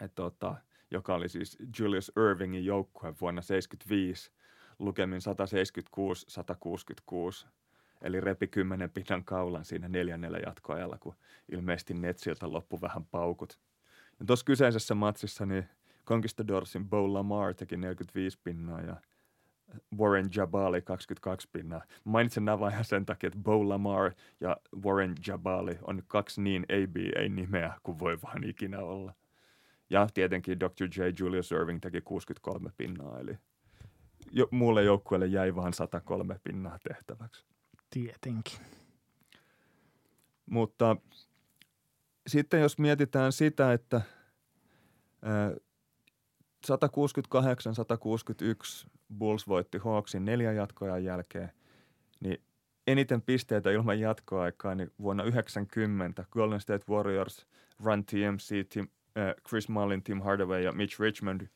[SPEAKER 2] Et tota, joka oli siis Julius Irvingin joukkue vuonna 1975 lukemin 176-166. Eli repi kymmenen pinnan kaulan siinä neljännellä jatkoajalla, kun ilmeisesti Netsiltä loppu vähän paukut. Ja tuossa kyseisessä matsissa niin Conquistadorsin Bo Lamar teki 45 pinnaa ja Warren Jabali 22 pinnaa. Mainitsen nämä vain sen takia, että Bo Lamar ja Warren Jabali on kaksi niin ABA-nimeä kuin voi vaan ikinä olla. Ja tietenkin Dr. J. Julius Irving teki 63 pinnaa, eli jo, muulle joukkueelle jäi vain 103 pinnaa tehtäväksi.
[SPEAKER 1] Tietenkin.
[SPEAKER 2] Mutta sitten jos mietitään sitä, että 168-161 Bulls voitti Hawksin neljän jatkoajan jälkeen, niin eniten pisteitä ilman jatkoaikaa niin vuonna 90 Golden State Warriors, Run TMC, Tim, äh, Chris Mullin, Tim Hardaway ja Mitch Richmond äh,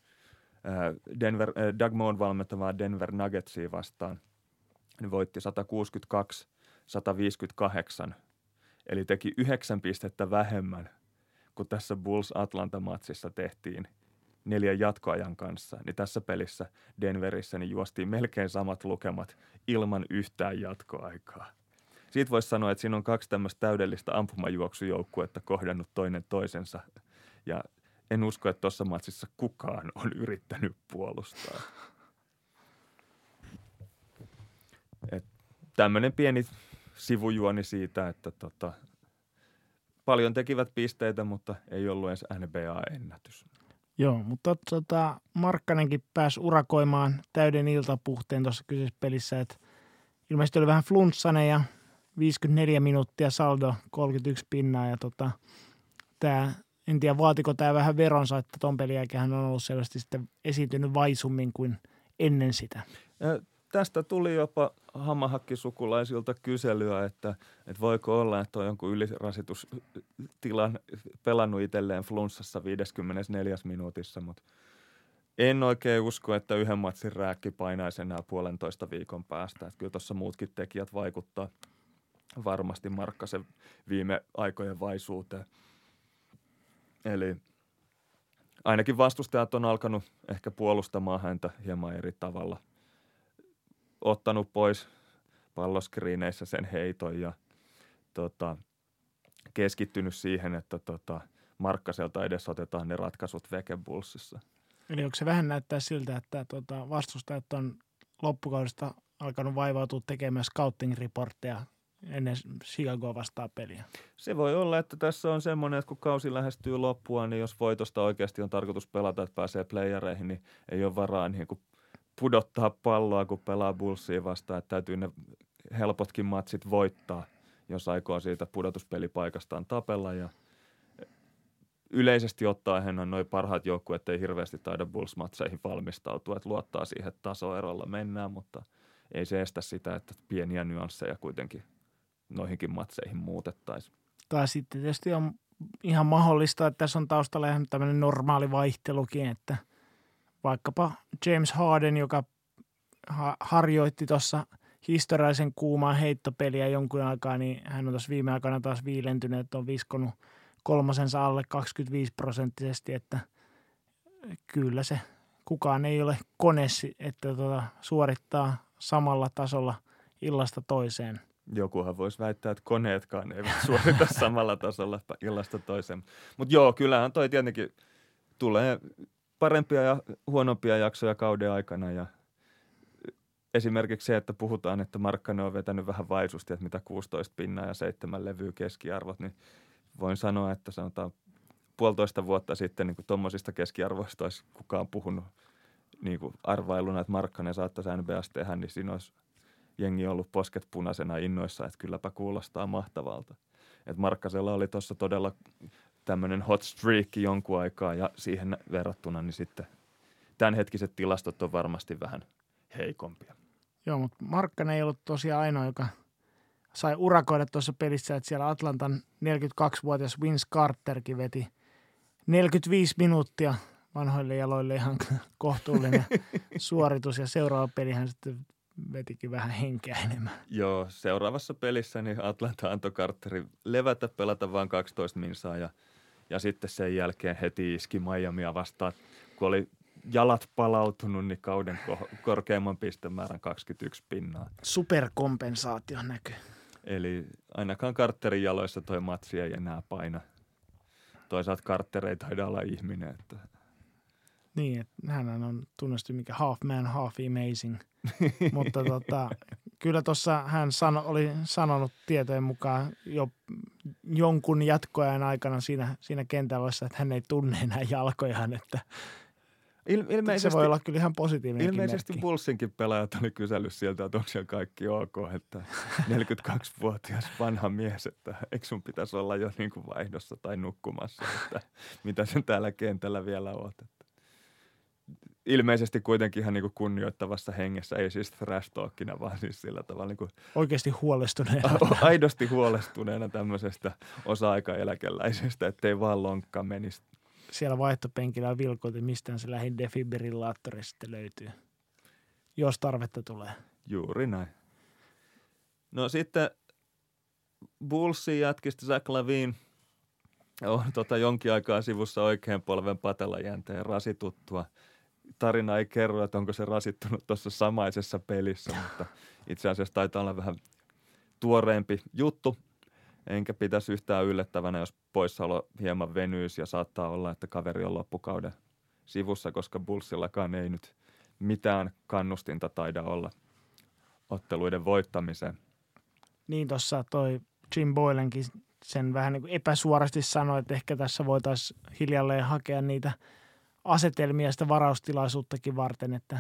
[SPEAKER 2] Denver, äh, Doug Moon valmentavaa Denver Nuggetsia vastaan – niin voitti 162-158, eli teki yhdeksän pistettä vähemmän kuin tässä Bulls-Atlanta-matsissa tehtiin neljän jatkoajan kanssa, niin tässä pelissä Denverissä niin juostiin melkein samat lukemat ilman yhtään jatkoaikaa. Siitä voisi sanoa, että siinä on kaksi tämmöistä täydellistä ampumajuoksujoukkuetta kohdannut toinen toisensa. Ja en usko, että tuossa matsissa kukaan on yrittänyt puolustaa. Tämmöinen pieni sivujuoni siitä, että tota, paljon tekivät pisteitä, mutta ei ollut edes NBA-ennätys.
[SPEAKER 1] Joo, mutta tota, Markkanenkin pääsi urakoimaan täyden iltapuhteen tuossa kyseisessä pelissä, että ilmeisesti oli vähän flunssainen ja 54 minuuttia saldo, 31 pinnaa ja tota, tämä, en tiedä vaatiko tämä vähän veronsa, että ton pelin jälkeen hän on ollut selvästi sitten esiintynyt vaisummin kuin ennen sitä
[SPEAKER 2] tästä tuli jopa hamahakki-sukulaisilta kyselyä, että, että voiko olla, että on jonkun ylirasitustilan pelannut itselleen flunssassa 54 minuutissa, mutta en oikein usko, että yhden matsin rääkki painaisi enää puolentoista viikon päästä. Että kyllä tuossa muutkin tekijät vaikuttaa varmasti Markkasen viime aikojen vaisuuteen. Eli ainakin vastustajat on alkanut ehkä puolustamaan häntä hieman eri tavalla – ottanut pois palloskriineissä sen heiton ja tota, keskittynyt siihen, että tota, Markkaselta edes otetaan ne ratkaisut Vekebulsissa.
[SPEAKER 1] Eli onko se vähän näyttää siltä, että tota, vastustajat on loppukaudesta alkanut vaivautua tekemään scouting-reportteja ennen Chicagoa vastaa peliä.
[SPEAKER 2] Se voi olla, että tässä on semmoinen, että kun kausi lähestyy loppua, niin jos voitosta oikeasti on tarkoitus pelata, että pääsee playereihin, niin ei ole varaa niin kuin pudottaa palloa, kun pelaa Bullsia vastaan, että täytyy ne helpotkin matsit voittaa, jos aikoo siitä pudotuspelipaikastaan tapella ja yleisesti ottaen on noin parhaat joukkueet ei hirveästi taida Bulls-matseihin valmistautua, että luottaa siihen, että tasoerolla mennään, mutta ei se estä sitä, että pieniä nyansseja kuitenkin noihinkin matseihin muutettaisiin.
[SPEAKER 1] Tai sitten tietysti on ihan mahdollista, että tässä on taustalla ihan tämmöinen normaali vaihtelukin, että vaikkapa James Harden, joka ha- harjoitti tuossa historiallisen kuumaa heittopeliä jonkun aikaa, niin hän on tuossa viime aikoina taas viilentynyt, että on viskonut kolmosensa alle 25 prosenttisesti, että kyllä se kukaan ei ole konessi, että tuota, suorittaa samalla tasolla illasta toiseen –
[SPEAKER 2] jokuhan voisi väittää, että koneetkaan eivät <laughs> suorita samalla tasolla illasta toiseen. Mutta joo, kyllähän toi tietenkin tulee parempia ja huonompia jaksoja kauden aikana ja esimerkiksi se, että puhutaan, että Markkanen on vetänyt vähän vaisusti, että mitä 16 pinnaa ja 7 levyä keskiarvot, niin voin sanoa, että sanotaan puolitoista vuotta sitten niin tuommoisista keskiarvoista olisi kukaan puhunut niin kuin arvailuna, että Markkanen saattaisi NBS tehdä, niin siinä olisi jengi ollut posket punaisena innoissa, että kylläpä kuulostaa mahtavalta. Et Markkasella oli tuossa todella tämmöinen hot streak jonkun aikaa ja siihen verrattuna niin sitten tämänhetkiset tilastot on varmasti vähän heikompia.
[SPEAKER 1] Joo, mutta Markkanen ei ollut tosiaan ainoa, joka sai urakoida tuossa pelissä, että siellä Atlantan 42-vuotias Vince Carterkin veti 45 minuuttia vanhoille jaloille ihan kohtuullinen <laughs> suoritus ja seuraava pelihän sitten vetikin vähän henkeä enemmän.
[SPEAKER 2] Joo, seuraavassa pelissä niin Atlanta antoi Carterin levätä, pelata vain 12 minsaa ja, ja sitten sen jälkeen heti iski Miamia vastaan, kun oli jalat palautunut, niin kauden ko- korkeimman pistemäärän 21 pinnaa.
[SPEAKER 1] Superkompensaatio näkyy.
[SPEAKER 2] Eli ainakaan Carterin jaloissa toi matsi ei enää paina. Toisaalta Carter ei taida olla ihminen, että
[SPEAKER 1] niin, että hän on tunnettu mikä half man, half amazing. <laughs> Mutta tota, kyllä tuossa hän sano, oli sanonut tietojen mukaan jo jonkun jatkoajan aikana siinä, siinä kentällä, että hän ei tunne enää jalkojaan, että Il, ilmeisesti, se voi olla kyllä ihan positiivinen
[SPEAKER 2] Ilmeisesti
[SPEAKER 1] merkki.
[SPEAKER 2] Pelaajat oli kysellyt sieltä, että onko siellä kaikki ok, että <laughs> 42-vuotias vanha mies, että eikö sun pitäisi olla jo niin kuin vaihdossa tai nukkumassa, että mitä sen täällä kentällä vielä oot. Että ilmeisesti kuitenkin ihan niin kuin kunnioittavassa hengessä, ei siis trash talkina, vaan siis sillä tavalla niin kuin
[SPEAKER 1] Oikeasti huolestuneena. <laughs>
[SPEAKER 2] Aidosti huolestuneena tämmöisestä osa-aikaeläkeläisestä, ettei vaan lonkka menisi.
[SPEAKER 1] Siellä vaihtopenkillä vilkoilti, mistä se lähin defibrillaattori sitten löytyy, jos tarvetta tulee.
[SPEAKER 2] Juuri näin. No sitten Bullsin jätkistä Zach Lavin on tota jonkin aikaa sivussa oikein polven jänteen rasituttua – tarina ei kerro, että onko se rasittunut tuossa samaisessa pelissä, mutta itse asiassa taitaa olla vähän tuoreempi juttu. Enkä pitäisi yhtään yllättävänä, jos poissaolo hieman venyisi ja saattaa olla, että kaveri on loppukauden sivussa, koska Bullsillakaan ei nyt mitään kannustinta taida olla otteluiden voittamiseen.
[SPEAKER 1] Niin tuossa toi Jim Boylenkin sen vähän niin kuin epäsuorasti sanoi, että ehkä tässä voitaisiin hiljalleen hakea niitä – asetelmia sitä varaustilaisuuttakin varten, että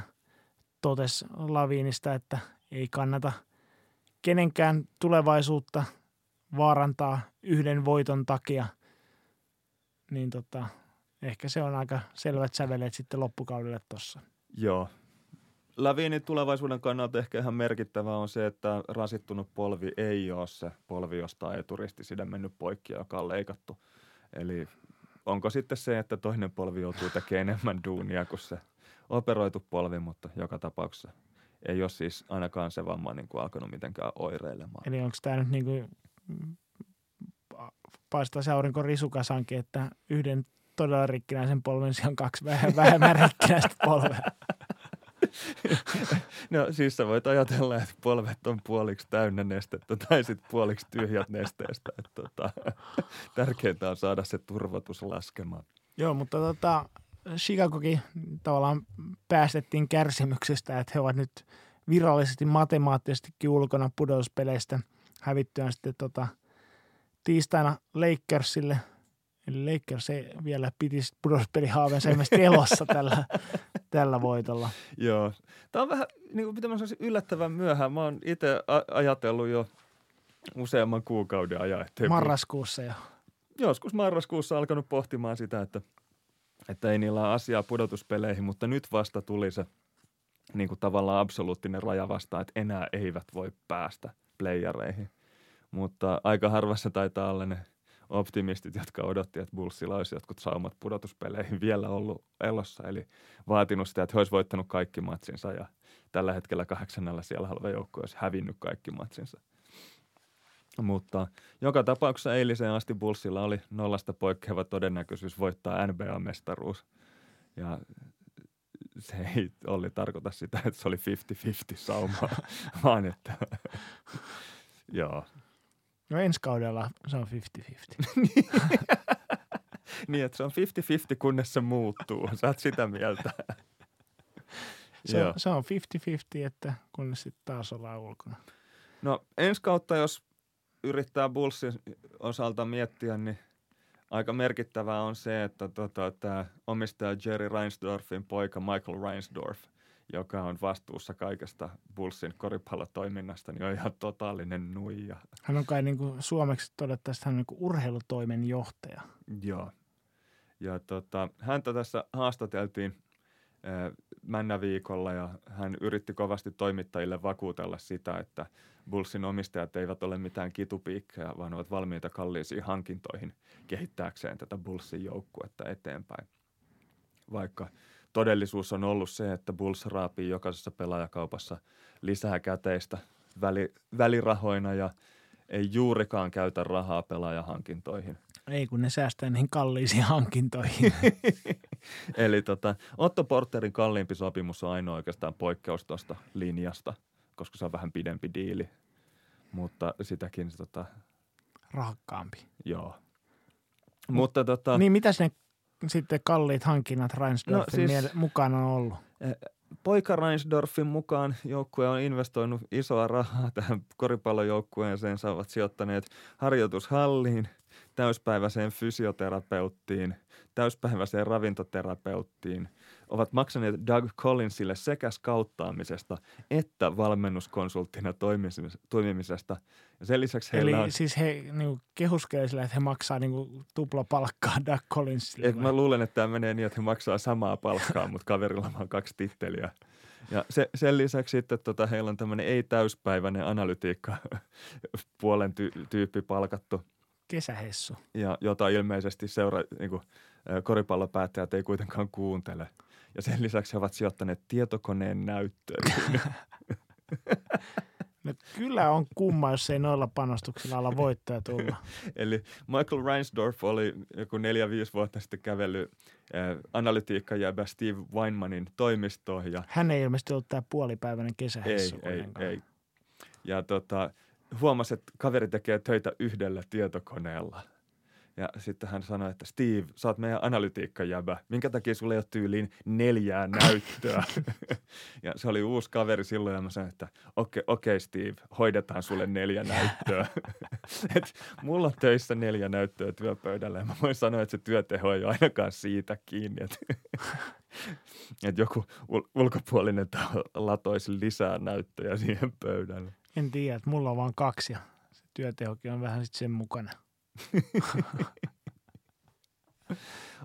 [SPEAKER 1] totes Laviinista, että ei kannata kenenkään tulevaisuutta vaarantaa yhden voiton takia, niin tota, ehkä se on aika selvät säveleet sitten loppukaudelle tuossa.
[SPEAKER 2] Joo. Laviinin tulevaisuuden kannalta ehkä ihan merkittävä on se, että rasittunut polvi ei ole se polvi, josta eturisti sitä mennyt poikki, joka on leikattu. Eli onko sitten se, että toinen polvi joutuu tekemään enemmän duunia kuin se operoitu polvi, mutta joka tapauksessa ei ole siis ainakaan se vamma niin kuin alkanut mitenkään oireilemaan.
[SPEAKER 1] Eli onko tämä nyt niin kuin paistaa se aurinko risukasankin, että yhden todella rikkinäisen polven sijaan kaksi vähemmän rikkinäistä polvea. <laughs>
[SPEAKER 2] no siis sä voit ajatella, että polvet on puoliksi täynnä nestettä tai sitten puoliksi tyhjät nesteestä. Että tota, tärkeintä on saada se turvotus laskemaan.
[SPEAKER 1] Joo, mutta tota, Chicagokin tavallaan päästettiin kärsimyksestä, että he ovat nyt virallisesti matemaattisestikin ulkona pudotuspeleistä hävittyään sitten tota, tiistaina Lakersille – Eli Lakers ei vielä pitisi pudotuspelihaaveensa ilmeisesti elossa tällä, tällä voitolla. <laughs>
[SPEAKER 2] Joo. Tämä on vähän, niin kuin mitä mä sanoisin, yllättävän myöhään. Mä oon itse ajatellut jo useamman kuukauden ajan.
[SPEAKER 1] Ettei Marraskuussa jo.
[SPEAKER 2] Joskus marraskuussa alkanut pohtimaan sitä, että, että ei niillä ole asiaa pudotuspeleihin, mutta nyt vasta tuli se niin kuin tavallaan absoluuttinen raja vastaan, että enää eivät voi päästä playereihin. Mutta aika harvassa taitaa olla ne optimistit, jotka odotti, että Bullsilla olisi jotkut saumat pudotuspeleihin vielä ollut elossa. Eli vaatinut sitä, että he olisi voittanut kaikki matsinsa ja tällä hetkellä kahdeksannella siellä halva joukko olisi hävinnyt kaikki matsinsa. Mutta joka tapauksessa eiliseen asti Bullsilla oli nollasta poikkeava todennäköisyys voittaa NBA-mestaruus. Ja se ei oli tarkoita sitä, että se oli 50-50 sauma, <laughs> vaan että joo,
[SPEAKER 1] No ensi kaudella se on 50-50. <laughs>
[SPEAKER 2] niin, että se on 50-50, kunnes se muuttuu. Sä oot sitä mieltä. <laughs>
[SPEAKER 1] se, on, se on 50-50, että kunnes sitten taas ollaan ulkona.
[SPEAKER 2] No ensi kautta, jos yrittää Bullsin osalta miettiä, niin aika merkittävää on se, että tota, tämä omistaja Jerry Reinsdorfin poika Michael Reinsdorf – joka on vastuussa kaikesta Bullsin koripallotoiminnasta, niin on ihan totaalinen nuija.
[SPEAKER 1] Hän on kai niin kuin suomeksi todettaisiin, että hän on niin kuin urheilutoimen johtaja.
[SPEAKER 2] Joo. Ja tota, häntä tässä haastateltiin äh, Männäviikolla ja hän yritti kovasti toimittajille vakuutella sitä, että Bullsin omistajat eivät ole mitään kitupiikkejä, vaan ovat valmiita kalliisiin hankintoihin kehittääkseen tätä Bullsin joukkuetta eteenpäin. Vaikka – todellisuus on ollut se, että Bulls raapii jokaisessa pelaajakaupassa lisää käteistä väli, välirahoina ja ei juurikaan käytä rahaa pelaajahankintoihin.
[SPEAKER 1] Ei, kun ne säästää niihin kalliisiin hankintoihin. <laughs>
[SPEAKER 2] Eli tota, Otto Porterin kalliimpi sopimus on ainoa oikeastaan poikkeus tuosta linjasta, koska se on vähän pidempi diili. Mutta sitäkin tota...
[SPEAKER 1] Rahakkaampi.
[SPEAKER 2] Joo. Mutta tota...
[SPEAKER 1] Niin mitä ne sitten kalliit hankinnat Reinsdorfin no, siis, mukaan on ollut? Eh,
[SPEAKER 2] poika Reinsdorfin mukaan joukkue on investoinut isoa rahaa tähän koripallojoukkueeseen. Saavat sijoittaneet harjoitushalliin, täyspäiväiseen fysioterapeuttiin, täyspäiväiseen ravintoterapeuttiin – ovat maksaneet Doug Collinsille sekä skauttaamisesta että valmennuskonsulttina toimimisesta. Ja sen lisäksi
[SPEAKER 1] Eli
[SPEAKER 2] on...
[SPEAKER 1] siis he niin kehuskelee sillä, että he maksaa niin tupla palkkaa <laughs> Doug Collinsille?
[SPEAKER 2] Et mä luulen, että tämä menee niin, että he maksaa samaa palkkaa, mutta kaverilla on kaksi titteliä. Ja se, sen lisäksi sitten tota, heillä on tämmöinen ei-täyspäiväinen analytiikka <laughs> puolen ty- tyyppi palkattu.
[SPEAKER 1] Kesähessu.
[SPEAKER 2] Ja jota ilmeisesti seura, niin kuin, koripallopäättäjät ei kuitenkaan kuuntele. Ja sen lisäksi he ovat sijoittaneet tietokoneen näyttöön. <laughs>
[SPEAKER 1] No kyllä on kumma, jos ei noilla panostuksilla olla voittaja tulla. <laughs>
[SPEAKER 2] Eli Michael Reinsdorf oli joku neljä-viisi vuotta sitten kävellyt äh, analytiikkajäbä Steve Weinmanin toimistoon. Ja
[SPEAKER 1] Hän ei ilmeisesti ollut tämä puolipäiväinen kesähessu.
[SPEAKER 2] Ei, ei, ei. Ja tota, huomasi, että kaveri tekee töitä yhdellä tietokoneella. Ja sitten hän sanoi, että Steve, sä oot meidän analytiikkajäbä. Minkä takia sulle ei ole tyyliin neljää näyttöä? <laughs> ja se oli uusi kaveri silloin ja mä sanoin, että okei, okay, okay, Steve, hoidetaan sulle neljä näyttöä. <laughs> Et mulla on töissä neljä näyttöä työpöydällä ja mä voin sanoa, että se työteho ei ole ainakaan siitä kiinni. Että <laughs> et joku ul- ulkopuolinen taho latoisi lisää näyttöjä siihen pöydälle.
[SPEAKER 1] En tiedä, että mulla on vain kaksi ja se työtehokin on vähän sitten sen mukana. <laughs>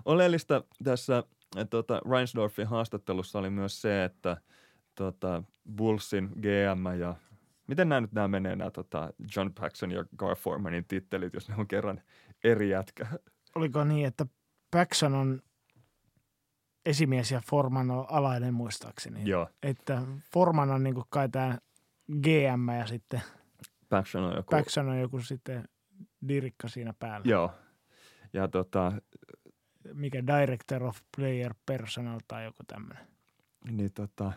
[SPEAKER 2] Oleellista tässä tota, Reinsdorfin haastattelussa oli myös se, että tota, Bullsin GM ja miten nämä nyt nämä menee nämä tota, John Paxson ja Gar Formanin tittelit, jos ne on kerran eri jätkä?
[SPEAKER 1] Oliko niin, että Paxson on esimies ja Forman on alainen muistaakseni?
[SPEAKER 2] Joo.
[SPEAKER 1] Että Forman on niin kai tämä GM ja sitten
[SPEAKER 2] Paxson on joku,
[SPEAKER 1] Paxson on joku sitten dirikka siinä päällä.
[SPEAKER 2] Joo. Ja tota,
[SPEAKER 1] Mikä Director of Player Personal tai joku tämmöinen.
[SPEAKER 2] Niin tota,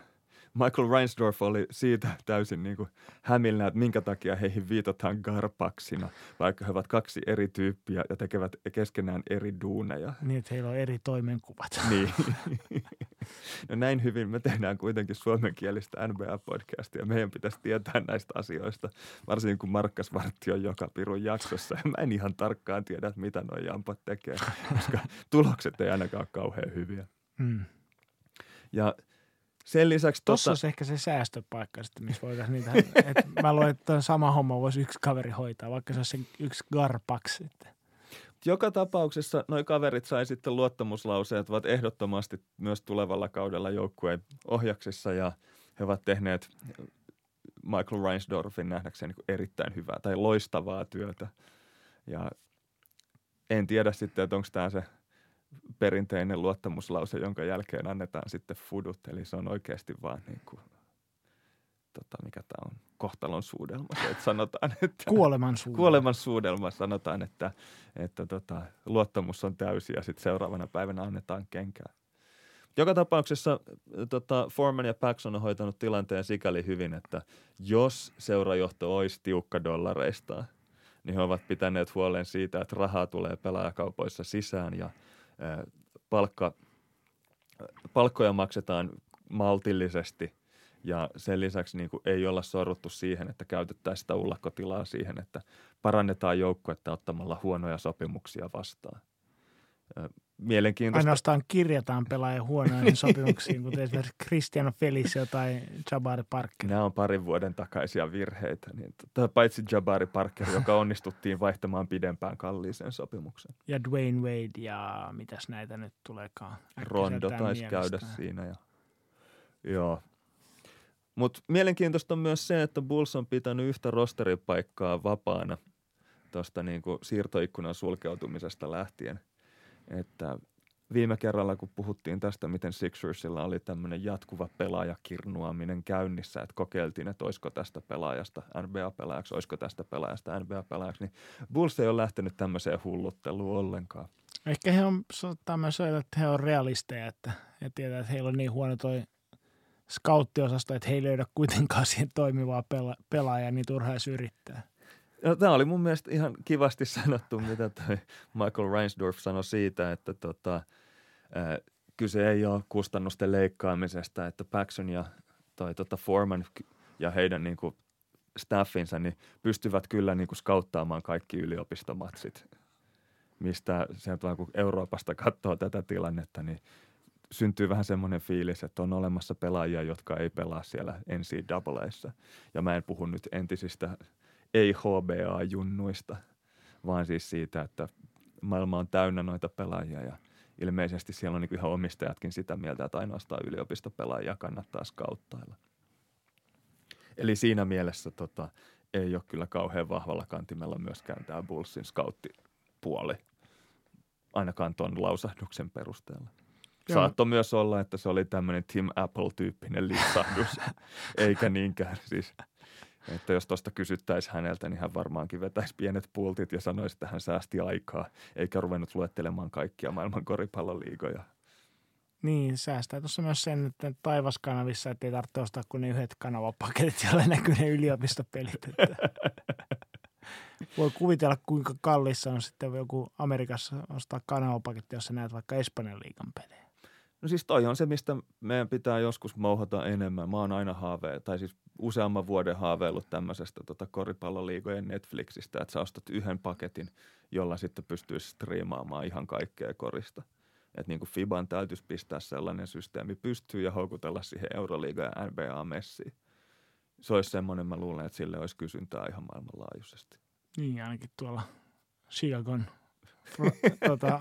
[SPEAKER 2] Michael Reinsdorf oli siitä täysin niin kuin hämillä, että minkä takia heihin viitataan garpaksina, vaikka he ovat kaksi eri tyyppiä ja tekevät keskenään eri duuneja.
[SPEAKER 1] Niin, että heillä on eri toimenkuvat. <laughs>
[SPEAKER 2] Niin. No näin hyvin me tehdään kuitenkin suomenkielistä NBA-podcastia. Meidän pitäisi tietää näistä asioista, varsinkin kun Markkas Vartti on joka pirun jaksossa. Mä en ihan tarkkaan tiedä, että mitä nuo jampat tekee, koska tulokset ei ainakaan ole kauhean hyviä. Hmm. Ja sen lisäksi...
[SPEAKER 1] Tuossa tota... olisi ehkä se säästöpaikka sitten, missä voitaisiin niitä... että mä luulen, että sama homma voisi yksi kaveri hoitaa, vaikka se olisi se yksi garpaks sitten.
[SPEAKER 2] Joka tapauksessa nuo kaverit sai sitten luottamuslauseet, ovat ehdottomasti myös tulevalla kaudella joukkueen ohjaksissa ja he ovat tehneet Michael Reinsdorfin nähdäkseni erittäin hyvää tai loistavaa työtä. Ja en tiedä sitten, että onko tämä se perinteinen luottamuslause, jonka jälkeen annetaan sitten fudut. Eli se on oikeasti vaan niin kuin, tota, mikä tämä on, kohtalon suudelma. Se, että sanotaan, <laughs> että,
[SPEAKER 1] kuoleman suudelma.
[SPEAKER 2] Kuoleman suudelma sanotaan, että, että tota, luottamus on täysi ja sitten seuraavana päivänä annetaan kenkää. Joka tapauksessa tota, Foreman ja Paxson on hoitanut tilanteen sikäli hyvin, että jos seurajohto olisi tiukka dollareista, niin he ovat pitäneet huolen siitä, että rahaa tulee pelaajakaupoissa sisään ja palkka, palkkoja maksetaan maltillisesti – ja sen lisäksi niin kuin ei olla sorruttu siihen, että käytettäisiin sitä ullakkotilaa siihen, että parannetaan joukkuetta ottamalla huonoja sopimuksia vastaan. Mielenkiintoista.
[SPEAKER 1] Ainoastaan kirjataan pelaajia huonoihin <laughs> sopimuksiin, kuten esimerkiksi Cristiano Felicio tai Jabari Parker.
[SPEAKER 2] Nämä on parin vuoden takaisia virheitä. Niin, paitsi Jabari Parker, joka onnistuttiin vaihtamaan pidempään kalliiseen sopimuksen.
[SPEAKER 1] Ja Dwayne Wade ja mitäs näitä nyt tuleekaan.
[SPEAKER 2] Rondo taisi käydä siinä. Ja, joo, mutta mielenkiintoista on myös se, että Bulls on pitänyt yhtä rosteripaikkaa vapaana tuosta niinku siirtoikkunan sulkeutumisesta lähtien. Että viime kerralla, kun puhuttiin tästä, miten Sixersilla oli tämmöinen jatkuva pelaajakirnuaminen käynnissä, että kokeiltiin, että olisiko tästä pelaajasta NBA-pelaajaksi, olisiko tästä pelaajasta NBA-pelaajaksi, niin Bulls ei ole lähtenyt tämmöiseen hullutteluun ollenkaan.
[SPEAKER 1] Ehkä he on tämmöisiä, että he on realisteja, että he tietää, että heillä on niin huono toi scouttiosasto, että he ei löydä kuitenkaan siihen toimivaa pela- pelaajaa, niin turha edes yrittää.
[SPEAKER 2] No, tämä oli mun mielestä ihan kivasti <laughs> sanottu, mitä toi Michael Reinsdorf sanoi siitä, että tota, ää, kyse ei ole kustannusten leikkaamisesta, että Paxson ja toi, tota Foreman ja heidän niin kuin, staffinsa niin pystyvät kyllä niin kuin, skauttaamaan kaikki yliopistomatsit. Mistä sieltä kun Euroopasta katsoo tätä tilannetta, niin syntyy vähän semmoinen fiilis, että on olemassa pelaajia, jotka ei pelaa siellä NCAAissa. Ja mä en puhu nyt entisistä ei-HBA-junnuista, vaan siis siitä, että maailma on täynnä noita pelaajia ja ilmeisesti siellä on niin ihan omistajatkin sitä mieltä, että ainoastaan yliopistopelaajia kannattaa skauttailla. Eli siinä mielessä tota, ei ole kyllä kauhean vahvalla kantimella myöskään tämä Bullsin scouttipuoli, ainakaan tuon lausahduksen perusteella. Saattoi myös olla, että se oli tämmöinen Tim Apple-tyyppinen lipsahdus, <laughs> eikä niinkään siis. Että jos tuosta kysyttäisiin häneltä, niin hän varmaankin vetäisi pienet pultit ja sanoisi, että hän säästi aikaa, eikä ruvennut luettelemaan kaikkia maailman koripalloliigoja.
[SPEAKER 1] Niin, säästää tuossa myös sen, että taivaskanavissa, että ei tarvitse ostaa kuin ne yhdet kanavapaketit, <laughs> joilla näkyy ne yliopistopelit. Että <laughs> voi kuvitella, kuinka kallissa on sitten joku Amerikassa ostaa kanavapaketti, jos sä näet vaikka Espanjan liigan pelejä.
[SPEAKER 2] No siis toi on se, mistä meidän pitää joskus mouhata enemmän. Mä oon aina haave, tai siis useamman vuoden haaveillut tämmöisestä tota koripalloliigojen Netflixistä, että sä ostat yhden paketin, jolla sitten pystyisi striimaamaan ihan kaikkea korista. Että niin kuin Fiban täytyisi pistää sellainen systeemi pystyy ja houkutella siihen Euroliiga ja NBA-messiin. Se olisi semmoinen, mä luulen, että sille olisi kysyntää ihan maailmanlaajuisesti.
[SPEAKER 1] Niin, ainakin tuolla Chicagon – tota,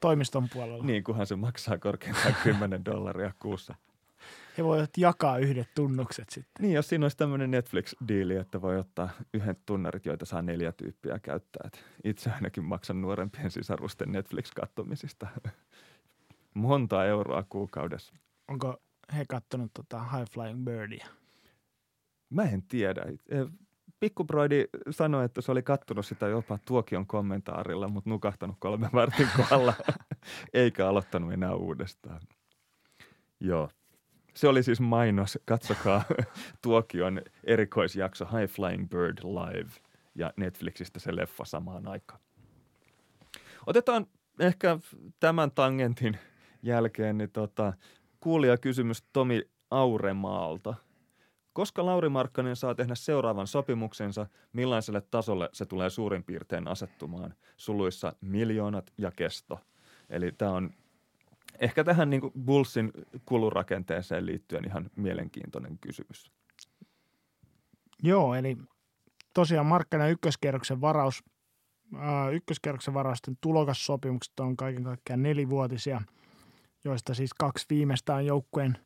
[SPEAKER 1] toimiston puolella.
[SPEAKER 2] Niin, kunhan se maksaa korkeintaan 10 dollaria kuussa.
[SPEAKER 1] He voivat jakaa yhdet tunnukset sitten.
[SPEAKER 2] Niin, jos siinä olisi tämmöinen Netflix-diili, että voi ottaa yhden tunnarit, joita saa neljä tyyppiä käyttää. Et itse ainakin maksan nuorempien sisarusten Netflix-kattomisista monta euroa kuukaudessa.
[SPEAKER 1] Onko he kattonut tota High Flying Birdie?
[SPEAKER 2] Mä en tiedä. Pikkubroidi sanoi, että se oli kattonut sitä jopa tuokion kommentaarilla, mutta nukahtanut kolmen vartin kohdalla, <laughs> eikä aloittanut enää uudestaan. Joo. Se oli siis mainos. Katsokaa <laughs> Tuokion erikoisjakso High Flying Bird Live ja Netflixistä se leffa samaan aikaan. Otetaan ehkä tämän tangentin jälkeen niin tota, kysymys Tomi Auremaalta. Koska Lauri Markkanen saa tehdä seuraavan sopimuksensa, millaiselle tasolle se tulee suurin piirtein asettumaan? Suluissa miljoonat ja kesto. Eli tämä on ehkä tähän niin Bullsin kulurakenteeseen liittyen ihan mielenkiintoinen kysymys.
[SPEAKER 1] Joo, eli tosiaan Markkanen ykköskierroksen varaus, ää, ykköskierroksen varausten tulokassopimukset on kaiken kaikkiaan nelivuotisia, joista siis kaksi viimeistä on joukkueen,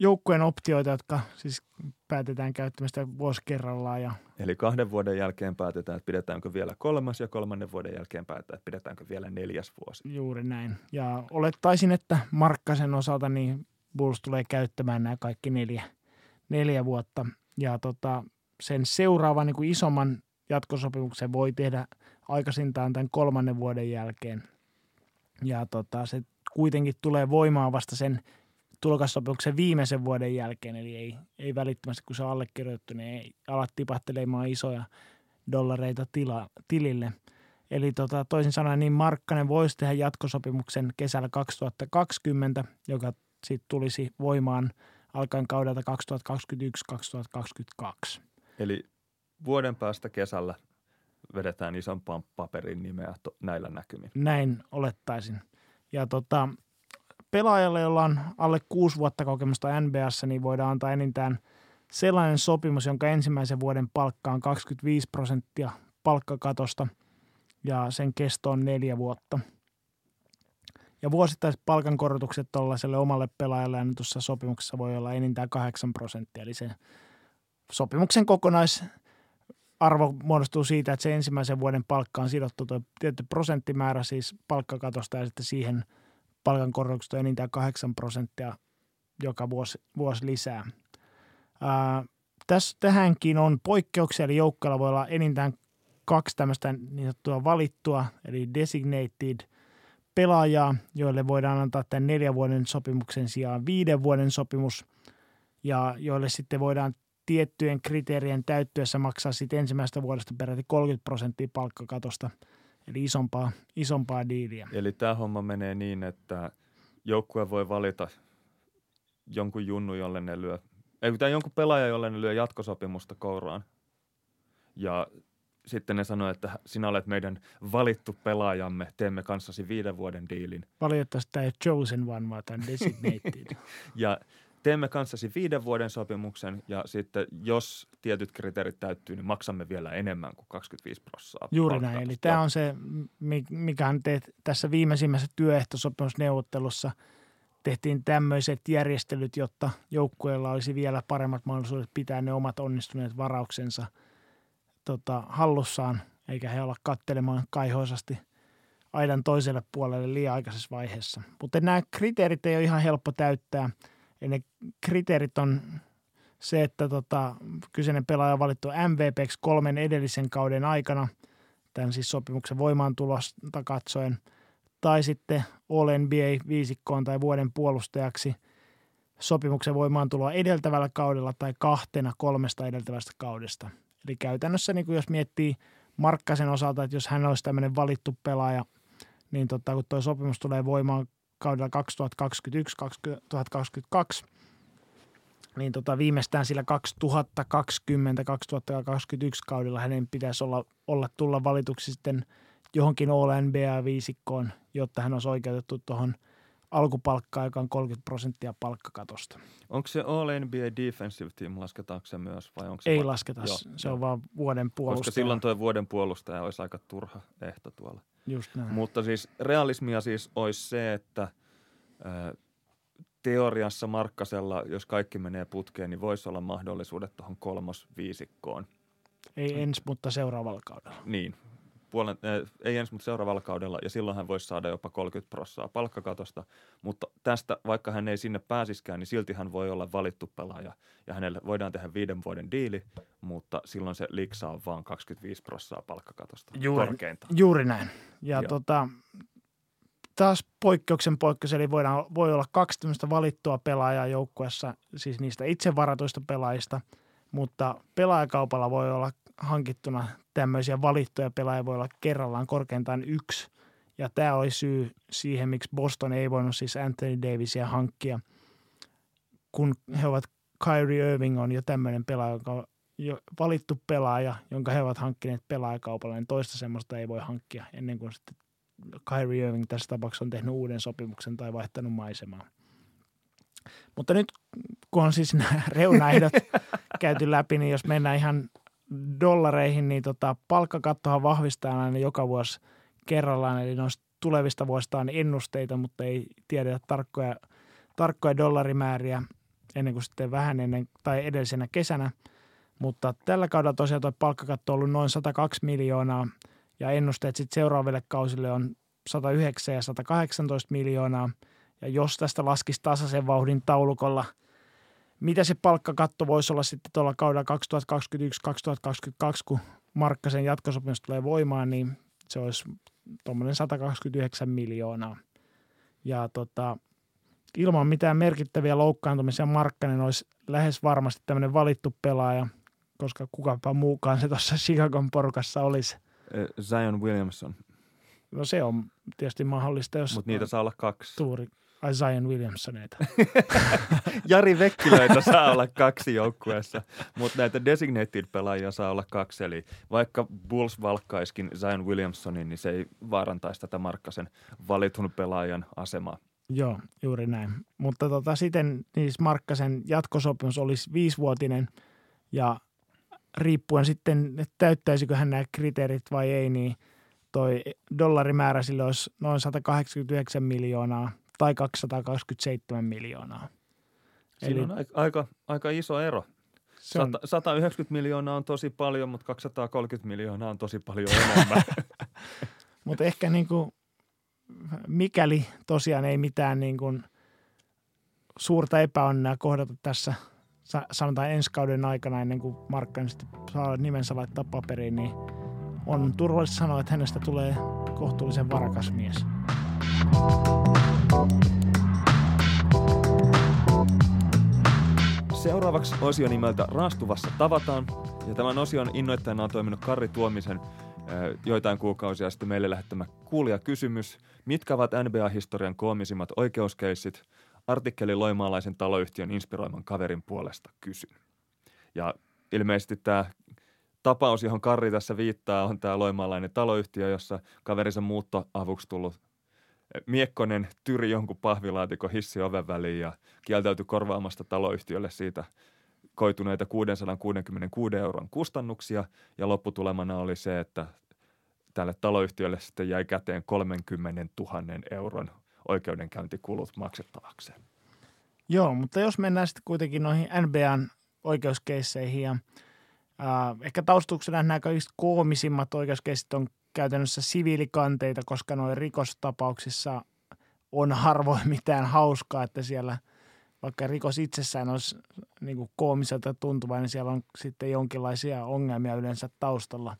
[SPEAKER 1] joukkueen optioita, jotka siis päätetään käyttämistä vuosi kerrallaan. Ja
[SPEAKER 2] Eli kahden vuoden jälkeen päätetään, että pidetäänkö vielä kolmas ja kolmannen vuoden jälkeen päätetään, että pidetäänkö vielä neljäs vuosi.
[SPEAKER 1] Juuri näin. Ja olettaisin, että Markkasen osalta niin Bulls tulee käyttämään nämä kaikki neljä, neljä vuotta. Ja tota, sen seuraavan niin kuin isomman jatkosopimuksen voi tehdä aikaisintaan tämän kolmannen vuoden jälkeen. Ja tota, se kuitenkin tulee voimaan vasta sen tulokassopimuksen viimeisen vuoden jälkeen, eli ei, ei välittömästi kun se on allekirjoitettu, niin ei ala tipahtelemaan isoja dollareita tila, tilille. Eli tota, toisin sanoen niin Markkanen voisi tehdä jatkosopimuksen kesällä 2020, joka sitten tulisi voimaan alkaen kaudelta 2021-2022.
[SPEAKER 2] Eli vuoden päästä kesällä vedetään isompaan paperin nimeä to, näillä näkymin.
[SPEAKER 1] Näin olettaisin. Ja tota, pelaajalle, jolla on alle kuusi vuotta kokemusta NBAssa, niin voidaan antaa enintään sellainen sopimus, jonka ensimmäisen vuoden palkka on 25 prosenttia palkkakatosta ja sen kesto on neljä vuotta. Ja vuosittaiset palkankorotukset tuollaiselle omalle pelaajalle annetussa sopimuksessa voi olla enintään 8 prosenttia, eli se sopimuksen kokonaisarvo muodostuu siitä, että se ensimmäisen vuoden palkka on sidottu tuo tietty prosenttimäärä siis palkkakatosta ja sitten siihen palkankorotukset on enintään 8 prosenttia joka vuosi, vuosi lisää. Ää, tässä, tähänkin on poikkeuksia, eli joukkueella voi olla enintään kaksi tämmöistä niin sanottua valittua, eli designated pelaajaa, joille voidaan antaa tämän neljän vuoden sopimuksen sijaan viiden vuoden sopimus, ja joille sitten voidaan tiettyjen kriteerien täyttyessä maksaa sitten ensimmäisestä vuodesta peräti 30 prosenttia palkkakatosta, eli isompaa, isompaa diiliä.
[SPEAKER 2] Eli tämä homma menee niin, että joukkue voi valita jonkun junnu, jolle ne lyö, ei tai jonkun pelaaja, jolle ne lyö jatkosopimusta kouraan. Ja sitten ne sanoo, että sinä olet meidän valittu pelaajamme, teemme kanssasi viiden vuoden diilin.
[SPEAKER 1] Valitettavasti tämä ei chosen one, vaan tämä <laughs> designated.
[SPEAKER 2] ja teemme kanssasi viiden vuoden sopimuksen ja sitten jos tietyt kriteerit täyttyy, niin maksamme vielä enemmän kuin 25 prosenttia.
[SPEAKER 1] Juuri näin. Eli tämä on se, mikä teet tässä viimeisimmässä työehtosopimusneuvottelussa tehtiin tämmöiset järjestelyt, jotta joukkueella olisi vielä paremmat mahdollisuudet pitää ne omat onnistuneet varauksensa tota, hallussaan, eikä he olla kattelemaan kaihoisasti aidan toiselle puolelle liian aikaisessa vaiheessa. Mutta nämä kriteerit ei ole ihan helppo täyttää – ja ne kriteerit on se, että tota, kyseinen pelaaja on valittu MVPksi kolmen edellisen kauden aikana, tämän siis sopimuksen voimaantulosta katsoen, tai sitten All NBA viisikkoon tai vuoden puolustajaksi sopimuksen voimaantuloa edeltävällä kaudella tai kahtena kolmesta edeltävästä kaudesta. Eli käytännössä niin jos miettii Markkasen osalta, että jos hän olisi tämmöinen valittu pelaaja, niin tota, kun tuo sopimus tulee voimaan kaudella 2021-2022, niin tota, viimeistään sillä 2020-2021 kaudella hänen pitäisi olla, olla tulla valituksi sitten johonkin All NBA-viisikkoon, jotta hän olisi oikeutettu tuohon alkupalkkaan, joka on 30 prosenttia palkkakatosta.
[SPEAKER 2] Onko se All NBA Defensive Team, lasketaanko se myös? Vai onko
[SPEAKER 1] se Ei va- lasketa, Joo, se jo. on vaan vuoden puolustaja.
[SPEAKER 2] Koska silloin tuo vuoden puolustaja olisi aika turha ehto tuolla.
[SPEAKER 1] Just näin.
[SPEAKER 2] Mutta siis realismia siis olisi se, että teoriassa Markkasella, jos kaikki menee putkeen, niin voisi olla mahdollisuudet tuohon kolmosviisikkoon.
[SPEAKER 1] Ei ensi, mutta seuraavalla kaudella.
[SPEAKER 2] Niin, puolen, äh, ei ensi, mutta seuraavalla kaudella, ja silloin hän voisi saada jopa 30 prossaa palkkakatosta, mutta tästä, vaikka hän ei sinne pääsiskään, niin silti hän voi olla valittu pelaaja, ja hänelle voidaan tehdä viiden vuoden diili, mutta silloin se liksa on vain 25 prossaa palkkakatosta
[SPEAKER 1] juuri, korkeintaan. Juuri näin. Ja tota, taas poikkeuksen poikkeus, eli voidaan, voi olla kaksi tämmöistä valittua pelaajaa joukkueessa, siis niistä itse varatuista pelaajista, mutta pelaajakaupalla voi olla hankittuna tämmöisiä valittuja pelaajia, voi olla kerrallaan korkeintaan yksi. Ja tämä oli syy siihen, miksi Boston ei voinut siis Anthony Davisia hankkia, kun he ovat Kyrie Irving on jo tämmöinen pelaaja, joka on jo valittu pelaaja, jonka he ovat hankkineet pelaajakaupalla, niin toista semmoista ei voi hankkia ennen kuin sitten Kyrie Irving tässä tapauksessa on tehnyt uuden sopimuksen tai vaihtanut maisemaa. Mutta nyt kun on siis nämä reunaehdot <laughs> käyty läpi, niin jos mennään ihan dollareihin, niin tota, palkkakattohan vahvistaa aina joka vuosi kerrallaan, eli noista tulevista vuosista on ennusteita, mutta ei tiedetä tarkkoja, tarkkoja dollarimääriä ennen kuin sitten vähän ennen tai edellisenä kesänä. Mutta tällä kaudella tosiaan tuo palkkakatto on ollut noin 102 miljoonaa ja ennusteet sitten seuraaville kausille on 109 ja 118 miljoonaa. Ja jos tästä laskisi tasaisen vauhdin taulukolla, mitä se palkkakatto voisi olla sitten tuolla kaudella 2021-2022, kun Markkasen jatkosopimus tulee voimaan, niin se olisi tuommoinen 129 miljoonaa. Ja tota, ilman mitään merkittäviä loukkaantumisia Markkanen olisi lähes varmasti tämmöinen valittu pelaaja, koska kukapa muukaan se tuossa Chicagon porukassa olisi.
[SPEAKER 2] Zion Williamson.
[SPEAKER 1] No se on tietysti mahdollista, jos...
[SPEAKER 2] Mutta niitä saa olla kaksi.
[SPEAKER 1] Tuuri. Ai Zion Williamsoneita. <laughs>
[SPEAKER 2] Jari Vekkilöitä saa olla kaksi joukkueessa, mutta näitä designated pelaajia saa olla kaksi. Eli vaikka Bulls valkkaiskin Zion Williamsonin, niin se ei vaarantaisi tätä Markkasen valitun pelaajan asemaa.
[SPEAKER 1] Joo, juuri näin. Mutta tota, sitten niin Markkasen jatkosopimus olisi viisivuotinen ja riippuen sitten, että täyttäisikö hän nämä kriteerit vai ei, niin toi dollarimäärä sille olisi noin 189 miljoonaa tai 227 miljoonaa.
[SPEAKER 2] Siinä Eli, on aika, aika iso ero. Se on, 190 miljoonaa on tosi paljon, mutta 230 miljoonaa on tosi paljon enemmän. <laughs>
[SPEAKER 1] mutta ehkä niin kuin, mikäli tosiaan ei mitään niin kuin suurta epäonnea kohdata tässä sanotaan ensi kauden aikana ennen kuin sitten saa nimensä laittaa paperiin, niin on turvallista sanoa, että hänestä tulee kohtuullisen varakas mies.
[SPEAKER 2] Seuraavaksi osio nimeltä Raastuvassa tavataan. Ja tämän osion innoittajana on toiminut Karri Tuomisen joitain kuukausia sitten meille lähettämä kuulija kysymys. Mitkä ovat NBA-historian koomisimmat oikeuskeissit? Artikkeli loimaalaisen taloyhtiön inspiroiman kaverin puolesta kysyn. Ja ilmeisesti tämä tapaus, johon Karri tässä viittaa, on tämä loimaalainen taloyhtiö, jossa kaverinsa muuttoavuksi tullut Miekkonen tyri jonkun pahvilaatikon hissi oven väliin ja kieltäytyi korvaamasta taloyhtiölle siitä koituneita 666 euron kustannuksia ja lopputulemana oli se, että tälle taloyhtiölle sitten jäi käteen 30 000 euron oikeudenkäyntikulut maksettavakseen.
[SPEAKER 1] Joo, mutta jos mennään sitten kuitenkin noihin NBAn oikeuskeisseihin ja äh, ehkä taustuksena nämä kaikista koomisimmat oikeuskeissit on käytännössä siviilikanteita, koska noin rikostapauksissa on harvoin mitään hauskaa, että siellä vaikka rikos itsessään olisi niin kuin koomiselta tuntuva, niin siellä on sitten jonkinlaisia ongelmia yleensä taustalla.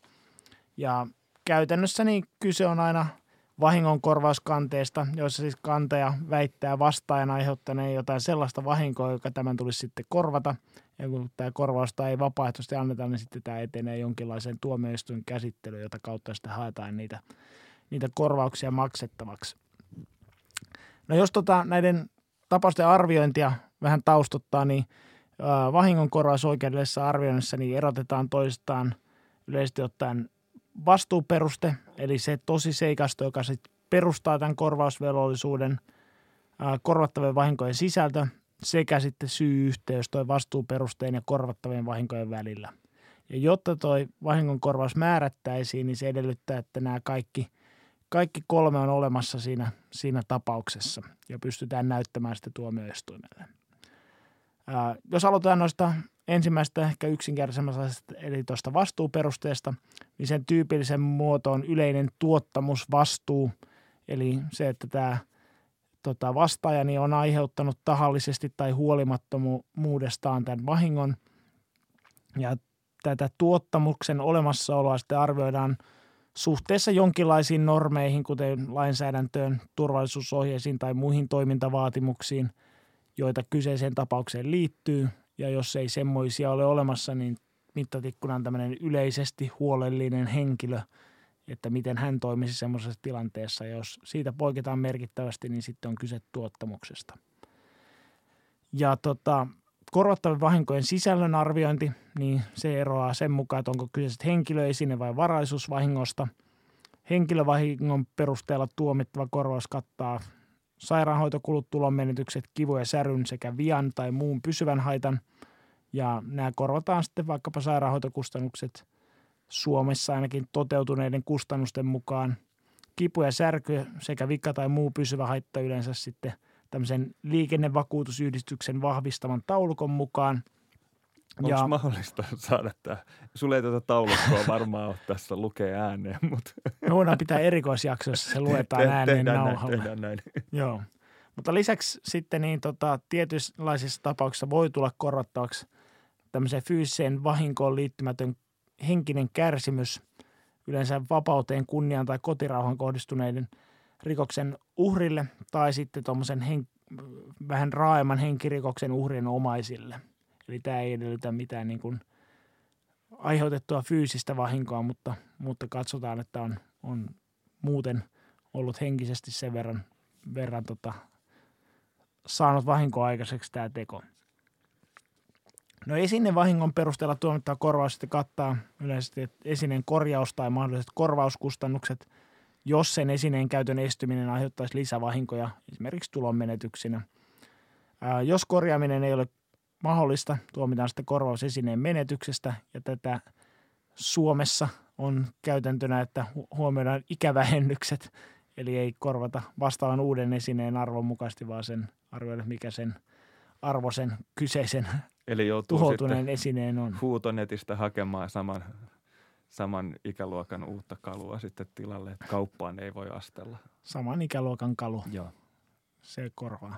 [SPEAKER 1] Ja käytännössä niin kyse on aina vahingonkorvauskanteesta, joissa siis kantaja väittää vastaajan aiheuttaneen jotain sellaista vahinkoa, joka tämän tulisi sitten korvata. Ja kun tämä korvausta ei vapaaehtoisesti anneta, niin sitten tämä etenee jonkinlaiseen tuomioistuin käsittelyyn, jota kautta sitten haetaan niitä, niitä korvauksia maksettavaksi. No jos tota, näiden tapausten arviointia vähän taustottaa, niin vahingonkorvausoikeudellisessa arvioinnissa niin erotetaan toistaan yleisesti ottaen vastuuperuste, eli se tosi seikasto, joka sit perustaa tämän korvausvelvollisuuden, korvattavien vahinkojen sisältö sekä sitten syy-yhteys toi vastuuperusteen ja korvattavien vahinkojen välillä. Ja jotta toi vahingonkorvaus määrättäisiin, niin se edellyttää, että nämä kaikki, kaikki kolme on olemassa siinä, siinä tapauksessa ja pystytään näyttämään sitten tuomioistuimelle. Ää, jos aloitetaan noista ensimmäistä ehkä yksinkertaisemmasta, eli tuosta vastuuperusteesta, niin sen tyypillisen muoto on yleinen tuottamusvastuu, eli se, että tämä tota, vastaajani on aiheuttanut tahallisesti tai huolimattomuudestaan tämän vahingon. Ja tätä tuottamuksen olemassaoloa sitten arvioidaan suhteessa jonkinlaisiin normeihin, kuten lainsäädäntöön, turvallisuusohjeisiin tai muihin toimintavaatimuksiin, joita kyseiseen tapaukseen liittyy. Ja jos ei semmoisia ole olemassa, niin mittatikkuna on tämmöinen yleisesti huolellinen henkilö, että miten hän toimisi semmoisessa tilanteessa. Jos siitä poiketaan merkittävästi, niin sitten on kyse tuottamuksesta. Ja tota, korvattavien vahinkojen sisällön arviointi, niin se eroaa sen mukaan, että onko kyseiset henkilöesine vai varaisuusvahingosta. Henkilövahingon perusteella tuomittava korvaus kattaa sairaanhoitokulut, tulonmenetykset, kivu ja säryn sekä vian tai muun pysyvän haitan. Ja nämä korvataan sitten vaikkapa sairaanhoitokustannukset Suomessa ainakin toteutuneiden kustannusten mukaan. Kipu ja särky sekä vika tai muu pysyvä haitta yleensä sitten – tämmöisen liikennevakuutusyhdistyksen vahvistaman taulukon mukaan.
[SPEAKER 2] Onko ja... mahdollista saada tämä? Sulle ei tätä taulukkoa varmaan ole tässä lukea ääneen, mutta...
[SPEAKER 1] Me voidaan pitää erikoisjakso, jossa se luetaan Te, ääneen tehdään nauhalla.
[SPEAKER 2] Näin, tehdään näin.
[SPEAKER 1] Joo. Mutta lisäksi sitten niin tota, tietynlaisissa tapauksissa voi tulla korvattavaksi tämmöiseen fyysiseen vahinkoon liittymätön henkinen kärsimys, yleensä vapauteen, kunniaan tai kotirauhan kohdistuneiden – rikoksen uhrille tai sitten tuommoisen hen, vähän raaemman henkirikoksen uhrien omaisille. Eli tämä ei edellytä mitään niin kuin aiheutettua fyysistä vahinkoa, mutta, mutta katsotaan, että on, on muuten ollut henkisesti sen verran, verran tota, saanut vahinkoa aikaiseksi tämä teko. No esineen vahingon perusteella tuomittava korvaus sitten kattaa yleisesti esineen korjaus tai mahdolliset korvauskustannukset – jos sen esineen käytön estyminen aiheuttaisi lisävahinkoja, esimerkiksi tulonmenetyksinä. Ää, jos korjaaminen ei ole mahdollista, tuomitaan sitten korvaus esineen menetyksestä ja tätä Suomessa on käytäntönä, että huomioidaan ikävähennykset, eli ei korvata vastaavan uuden esineen arvon mukaisesti, vaan sen arvioida, mikä sen arvo sen kyseisen
[SPEAKER 2] Eli
[SPEAKER 1] tuhoutuneen esineen on.
[SPEAKER 2] huutonetistä hakemaan saman saman ikäluokan uutta kalua sitten tilalle, että kauppaan ei voi astella.
[SPEAKER 1] Saman ikäluokan kalu.
[SPEAKER 2] Joo.
[SPEAKER 1] Se korvaa.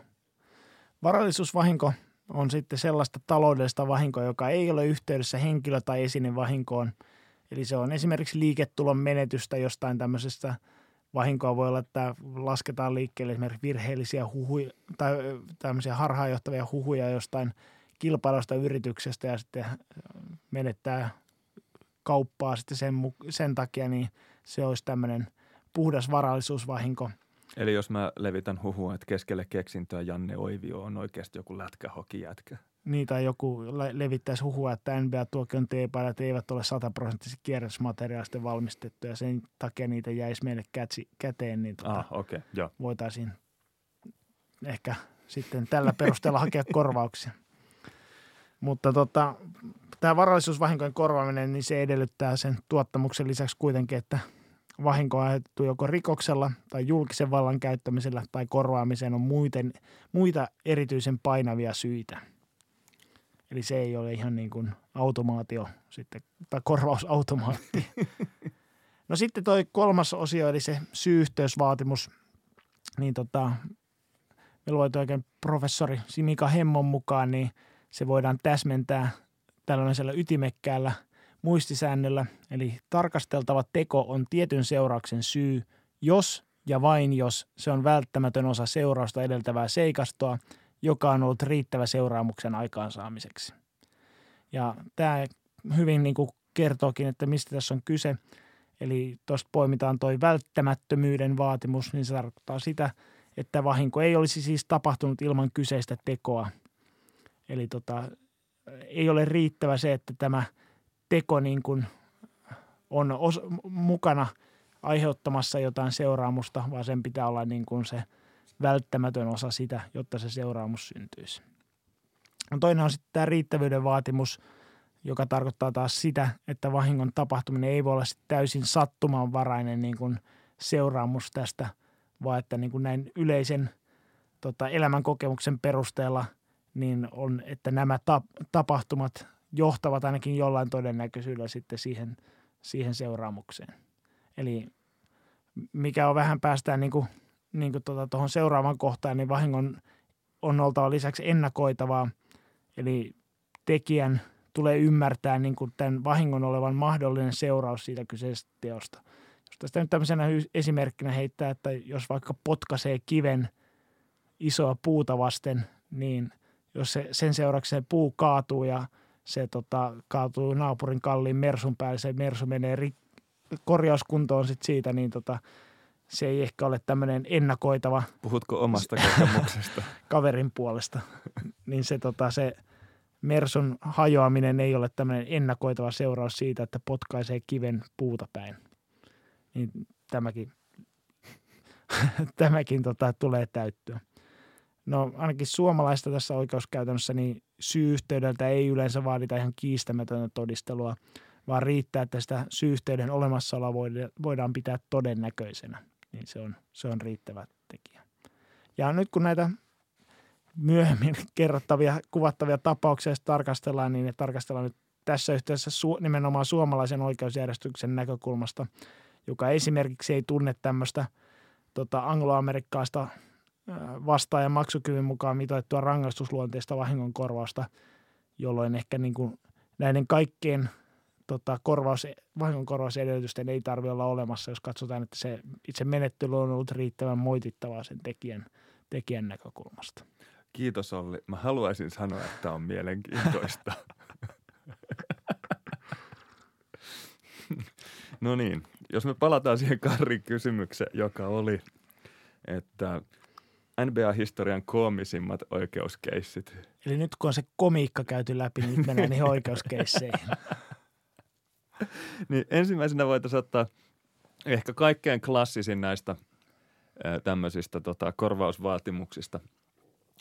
[SPEAKER 1] Varallisuusvahinko on sitten sellaista taloudellista vahinkoa, joka ei ole yhteydessä henkilö- tai esinevahinkoon. Eli se on esimerkiksi liiketulon menetystä jostain tämmöisestä vahinkoa voi olla, että lasketaan liikkeelle esimerkiksi virheellisiä huhuja tai tämmöisiä harhaanjohtavia huhuja jostain kilpailusta yrityksestä ja sitten menettää kauppaa sitten sen, sen takia, niin se olisi tämmöinen puhdas varallisuusvahinko.
[SPEAKER 2] Eli jos mä levitän huhua, että keskelle keksintöä Janne Oivio on oikeasti joku lätkähokijätkä.
[SPEAKER 1] Niin, tai joku le- levittäisi huhua, että NBA-tuokion teepaidat eivät ole sataprosenttisesti kierrätysmateriaalista valmistettu ja sen takia niitä jäisi meille kätsi, käteen, niin tota,
[SPEAKER 2] ah, okay, jo.
[SPEAKER 1] voitaisiin ehkä sitten tällä perusteella hakea korvauksia. Mutta tota, tämä varallisuusvahinkojen korvaaminen, niin se edellyttää sen tuottamuksen lisäksi kuitenkin, että vahinko on aiheutettu joko rikoksella tai julkisen vallan käyttämisellä tai korvaamiseen on muiten, muita erityisen painavia syitä. Eli se ei ole ihan niin kuin automaatio sitten, tai korvausautomaatti. <laughs> No sitten toi kolmas osio, eli se syy-yhteysvaatimus, niin tota, me luotiin oikein professori Simika Hemmon mukaan, niin se voidaan täsmentää tällaisella ytimekkäällä muistisäännöllä, eli tarkasteltava teko on tietyn seurauksen syy, jos ja vain jos se on välttämätön osa seurausta edeltävää seikastoa, joka on ollut riittävä seuraamuksen aikaansaamiseksi. Ja tämä hyvin niin kuin kertookin, että mistä tässä on kyse. Eli tuosta poimitaan tuo välttämättömyyden vaatimus, niin se tarkoittaa sitä, että vahinko ei olisi siis tapahtunut ilman kyseistä tekoa. Eli tota, ei ole riittävä se, että tämä teko niin kuin on os, mukana aiheuttamassa jotain seuraamusta, vaan sen pitää olla niin kuin se välttämätön osa sitä, jotta se seuraamus syntyisi. No toinen on sitten tämä riittävyyden vaatimus, joka tarkoittaa taas sitä, että vahingon tapahtuminen ei voi olla täysin sattumanvarainen niin kuin seuraamus tästä, vaan että niin kuin näin yleisen tota, elämän kokemuksen perusteella – niin on, että nämä tapahtumat johtavat ainakin jollain todennäköisyydellä sitten siihen, siihen seuraamukseen. Eli mikä on vähän päästään niin kuin, niin kuin tuota, tuohon seuraavan kohtaan, niin vahingon on oltava lisäksi ennakoitavaa. Eli tekijän tulee ymmärtää niin kuin tämän vahingon olevan mahdollinen seuraus siitä kyseisestä teosta. Jos tästä nyt tämmöisenä esimerkkinä heittää, että jos vaikka potkaisee kiven isoa puuta vasten, niin jos se, sen seurauksena puu kaatuu ja se tota, kaatuu naapurin kalliin mersun päälle, se mersu menee ri, korjauskuntoon sit siitä, niin tota, se ei ehkä ole tämmöinen ennakoitava.
[SPEAKER 2] Puhutko omasta kokemuksesta? <laughs>
[SPEAKER 1] kaverin puolesta. niin se, tota, se Mersun hajoaminen ei ole tämmöinen ennakoitava seuraus siitä, että potkaisee kiven puuta päin. Niin tämäkin, <laughs> tämäkin tota, tulee täyttyä. No ainakin suomalaista tässä oikeuskäytännössä niin syyhteydeltä ei yleensä vaadita ihan kiistämätöntä todistelua, vaan riittää, että sitä syyhteyden olemassaoloa voidaan pitää todennäköisenä. Niin se on, se on riittävä tekijä. Ja nyt kun näitä myöhemmin <laughs> kerrottavia, kuvattavia tapauksia tarkastellaan, niin ne tarkastellaan nyt tässä yhteydessä su- nimenomaan suomalaisen oikeusjärjestyksen näkökulmasta, joka esimerkiksi ei tunne tämmöistä tota, angloamerikkalaista vastaajan maksukyvyn mukaan mitoittua rangaistusluonteista vahingonkorvausta, jolloin ehkä niin kuin näiden kaikkien tota, korvaus, vahingonkorvausedellytysten ei tarvitse olla olemassa, jos katsotaan, että se itse menettely on ollut riittävän moitittavaa sen tekijän, tekijän näkökulmasta.
[SPEAKER 2] Kiitos Olli. Mä haluaisin sanoa, että on mielenkiintoista. <laughs> no niin, jos me palataan siihen Karrin kysymykseen, joka oli, että NBA-historian koomisimmat oikeuskeissit.
[SPEAKER 1] Eli nyt kun on se komiikka käyty läpi, niin nyt mennään niihin oikeuskeisseihin. <laughs>
[SPEAKER 2] niin ensimmäisenä voitaisiin ottaa ehkä kaikkein klassisin näistä tämmöisistä tota, korvausvaatimuksista –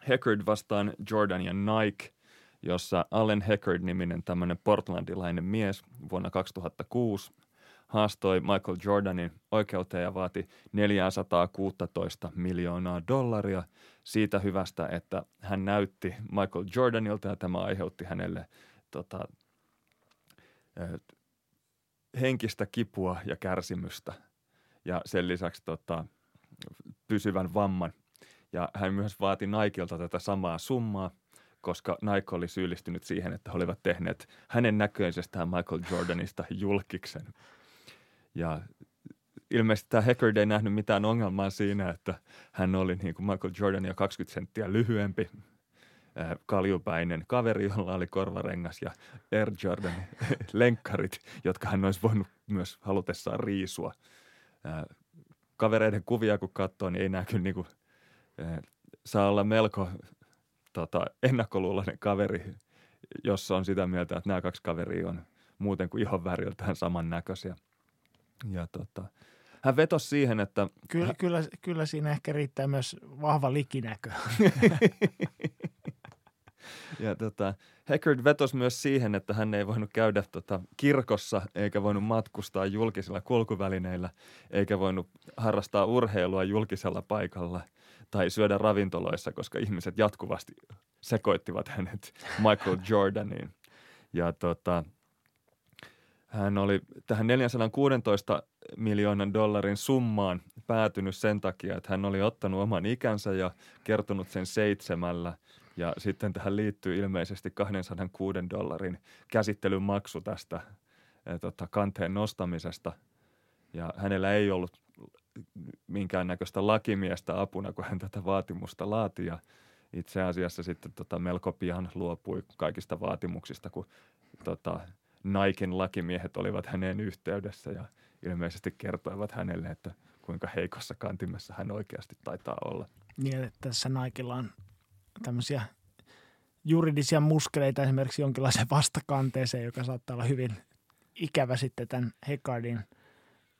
[SPEAKER 2] Heckard vastaan Jordan ja Nike, jossa Allen Heckard-niminen tämmöinen portlandilainen mies vuonna 2006 haastoi Michael Jordanin oikeuteen ja vaati 416 miljoonaa dollaria siitä hyvästä, että hän näytti Michael Jordanilta ja tämä aiheutti hänelle tota, henkistä kipua ja kärsimystä ja sen lisäksi tota, pysyvän vamman ja hän myös vaati Nikeilta tätä samaa summaa, koska Nike oli syyllistynyt siihen, että he olivat tehneet hänen näköisestään Michael Jordanista julkiksen. Ja ilmeisesti tämä Hacker ei nähnyt mitään ongelmaa siinä, että hän oli niin kuin Michael Jordan jo 20 senttiä lyhyempi, kaljupäinen kaveri, jolla oli korvarengas ja Air Jordan <laughs> lenkkarit, jotka hän olisi voinut myös halutessaan riisua. Kavereiden kuvia kun katsoo, niin ei näe kyllä niin kuin – saa olla melko tota, ennakkoluuloinen kaveri, jos on sitä mieltä, että nämä kaksi kaveria on muuten kuin ihon väriltään samannäköisiä. Ja tota, hän vetosi siihen, että...
[SPEAKER 1] Kyllä, hän... kyllä, kyllä siinä ehkä riittää myös vahva likinäkö. <laughs>
[SPEAKER 2] ja tota, Hackard vetosi myös siihen, että hän ei voinut käydä tota, kirkossa eikä voinut matkustaa julkisilla kulkuvälineillä eikä voinut harrastaa urheilua julkisella paikalla – tai syödä ravintoloissa, koska ihmiset jatkuvasti sekoittivat hänet Michael Jordaniin. Ja tota, hän oli tähän 416 miljoonan dollarin summaan päätynyt sen takia, että hän oli ottanut oman ikänsä ja kertonut sen seitsemällä. Ja sitten tähän liittyy ilmeisesti 206 dollarin käsittelyn maksu tästä ja, tota, kanteen nostamisesta. Ja hänellä ei ollut minkäännäköistä lakimiestä apuna, kun hän tätä vaatimusta laati ja itse asiassa sitten tota melko pian luopui kaikista vaatimuksista, kun tota, Naikin lakimiehet olivat häneen yhteydessä ja ilmeisesti kertoivat hänelle, että kuinka heikossa kantimessa hän oikeasti taitaa olla.
[SPEAKER 1] Niin, että tässä Naikilla on tämmöisiä juridisia muskeleita esimerkiksi jonkinlaiseen vastakanteeseen, joka saattaa olla hyvin ikävä sitten tämän Hekardin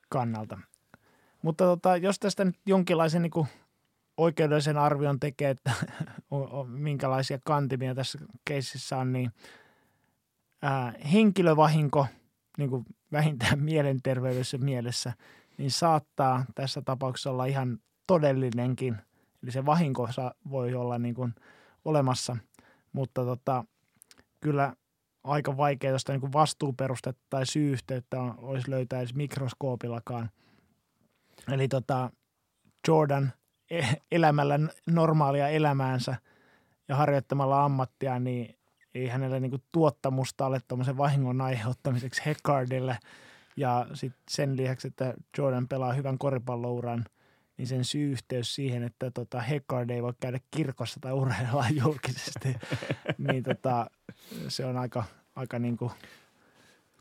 [SPEAKER 1] kannalta – mutta tota, jos tästä nyt jonkinlaisen niin kuin oikeudellisen arvion tekee, että <laughs> on, on, minkälaisia kantimia tässä keississä on, niin ää, henkilövahinko niin kuin vähintään mielenterveydessä mielessä, niin saattaa tässä tapauksessa olla ihan todellinenkin. Eli se vahinko voi olla niin kuin olemassa, mutta tota, kyllä aika vaikea josta niin vastuuperustetta tai syyhteyttä olisi löytää edes mikroskoopillakaan – Eli tota, Jordan e, elämällä normaalia elämäänsä ja harjoittamalla ammattia, niin ei hänellä niinku tuottamusta ole tuommoisen vahingon aiheuttamiseksi Heckardille. Ja sitten sen lisäksi, että Jordan pelaa hyvän koripallouran, niin sen syy-yhteys siihen, että tota Heckard ei voi käydä kirkossa tai urheilla <laughs> julkisesti, niin tota, se on aika, aika niin kuin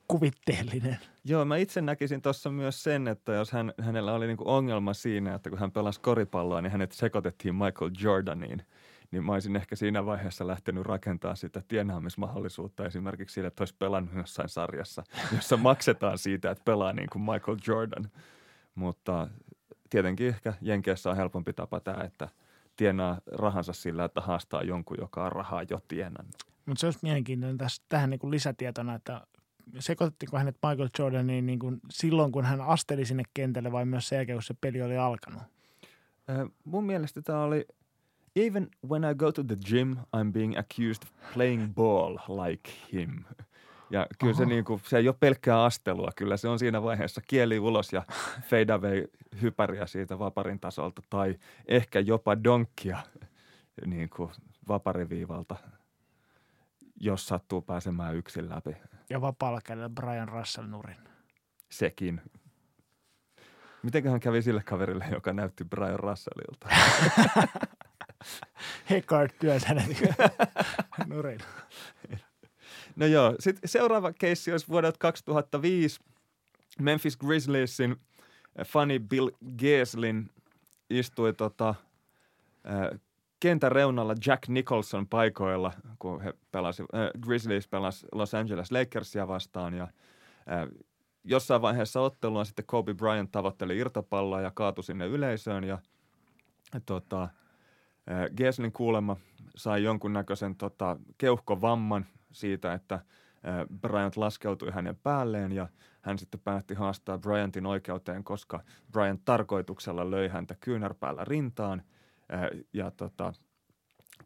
[SPEAKER 1] kuvitteellinen.
[SPEAKER 2] Joo, mä itse näkisin tuossa myös sen, että jos hän, hänellä oli niinku ongelma siinä, että kun hän pelasi koripalloa, niin hänet sekoitettiin Michael Jordaniin – niin mä olisin ehkä siinä vaiheessa lähtenyt rakentamaan sitä tienaamismahdollisuutta esimerkiksi sille, että olisi pelannut jossain sarjassa, <laughs> jossa maksetaan siitä, että pelaa niin kuin Michael Jordan. Mutta tietenkin ehkä Jenkeissä on helpompi tapa tämä, että tienaa rahansa sillä, että haastaa jonkun, joka on rahaa jo tienannut.
[SPEAKER 1] Mutta se olisi mielenkiintoinen tässä, tähän niin kuin lisätietona, että sekoittiko hänet Michael Jordaniin niin kuin silloin, kun hän asteli sinne kentälle vai myös sen jälkeen, kun se peli oli alkanut?
[SPEAKER 2] Äh, mun mielestä tämä oli Even when I go to the gym, I'm being accused of playing ball like him. Ja kyllä se, niin kuin, se ei ole pelkkää astelua, kyllä se on siinä vaiheessa kieli ulos ja fade away hypäriä siitä vaparin tasolta tai ehkä jopa donkkia niin kuin vapariviivalta, jos sattuu pääsemään yksin läpi.
[SPEAKER 1] Ja vapaalla kädellä Brian Russell nurin.
[SPEAKER 2] Sekin. Mitenköhän kävi sille kaverille, joka näytti Brian Russellilta? <laughs> <laughs>
[SPEAKER 1] Hekard työt hänet <laughs> nurin.
[SPEAKER 2] No joo, sitten seuraava keissi olisi vuodelta 2005. Memphis Grizzliesin eh, Funny Bill Geslin istui tota, äh, kentän reunalla Jack Nicholson paikoilla, kun he pelasi, äh, Grizzlies pelasi Los Angeles Lakersia vastaan ja äh, jossain vaiheessa ottelua sitten Kobe Bryant tavoitteli irtopalloa ja kaatui sinne yleisöön ja tota, Geslin kuulemma sai jonkunnäköisen tota, keuhkovamman siitä, että Bryant laskeutui hänen päälleen ja hän sitten päätti haastaa Bryantin oikeuteen, koska Bryant tarkoituksella löi häntä kyynärpäällä rintaan ja tota,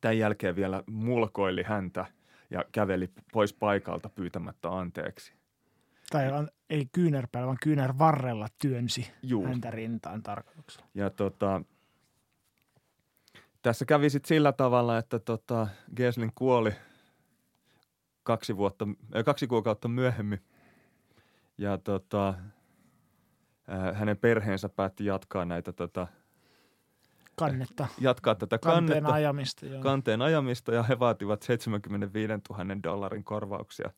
[SPEAKER 2] tämän jälkeen vielä mulkoili häntä ja käveli pois paikalta pyytämättä anteeksi.
[SPEAKER 1] Tai ei kyynärpäällä, vaan kyynärvarrella työnsi Juu. häntä rintaan tarkoituksella.
[SPEAKER 2] Ja tota, tässä kävi sitten sillä tavalla, että tota, Geslin kuoli kaksi, vuotta, äh, kaksi kuukautta myöhemmin. Ja tota, äh, hänen perheensä päätti jatkaa näitä tota,
[SPEAKER 1] kannetta.
[SPEAKER 2] Jatkaa tätä kannetta,
[SPEAKER 1] kanteen ajamista. Joo.
[SPEAKER 2] Kanteen ajamista ja he vaativat 75 000 dollarin korvauksia.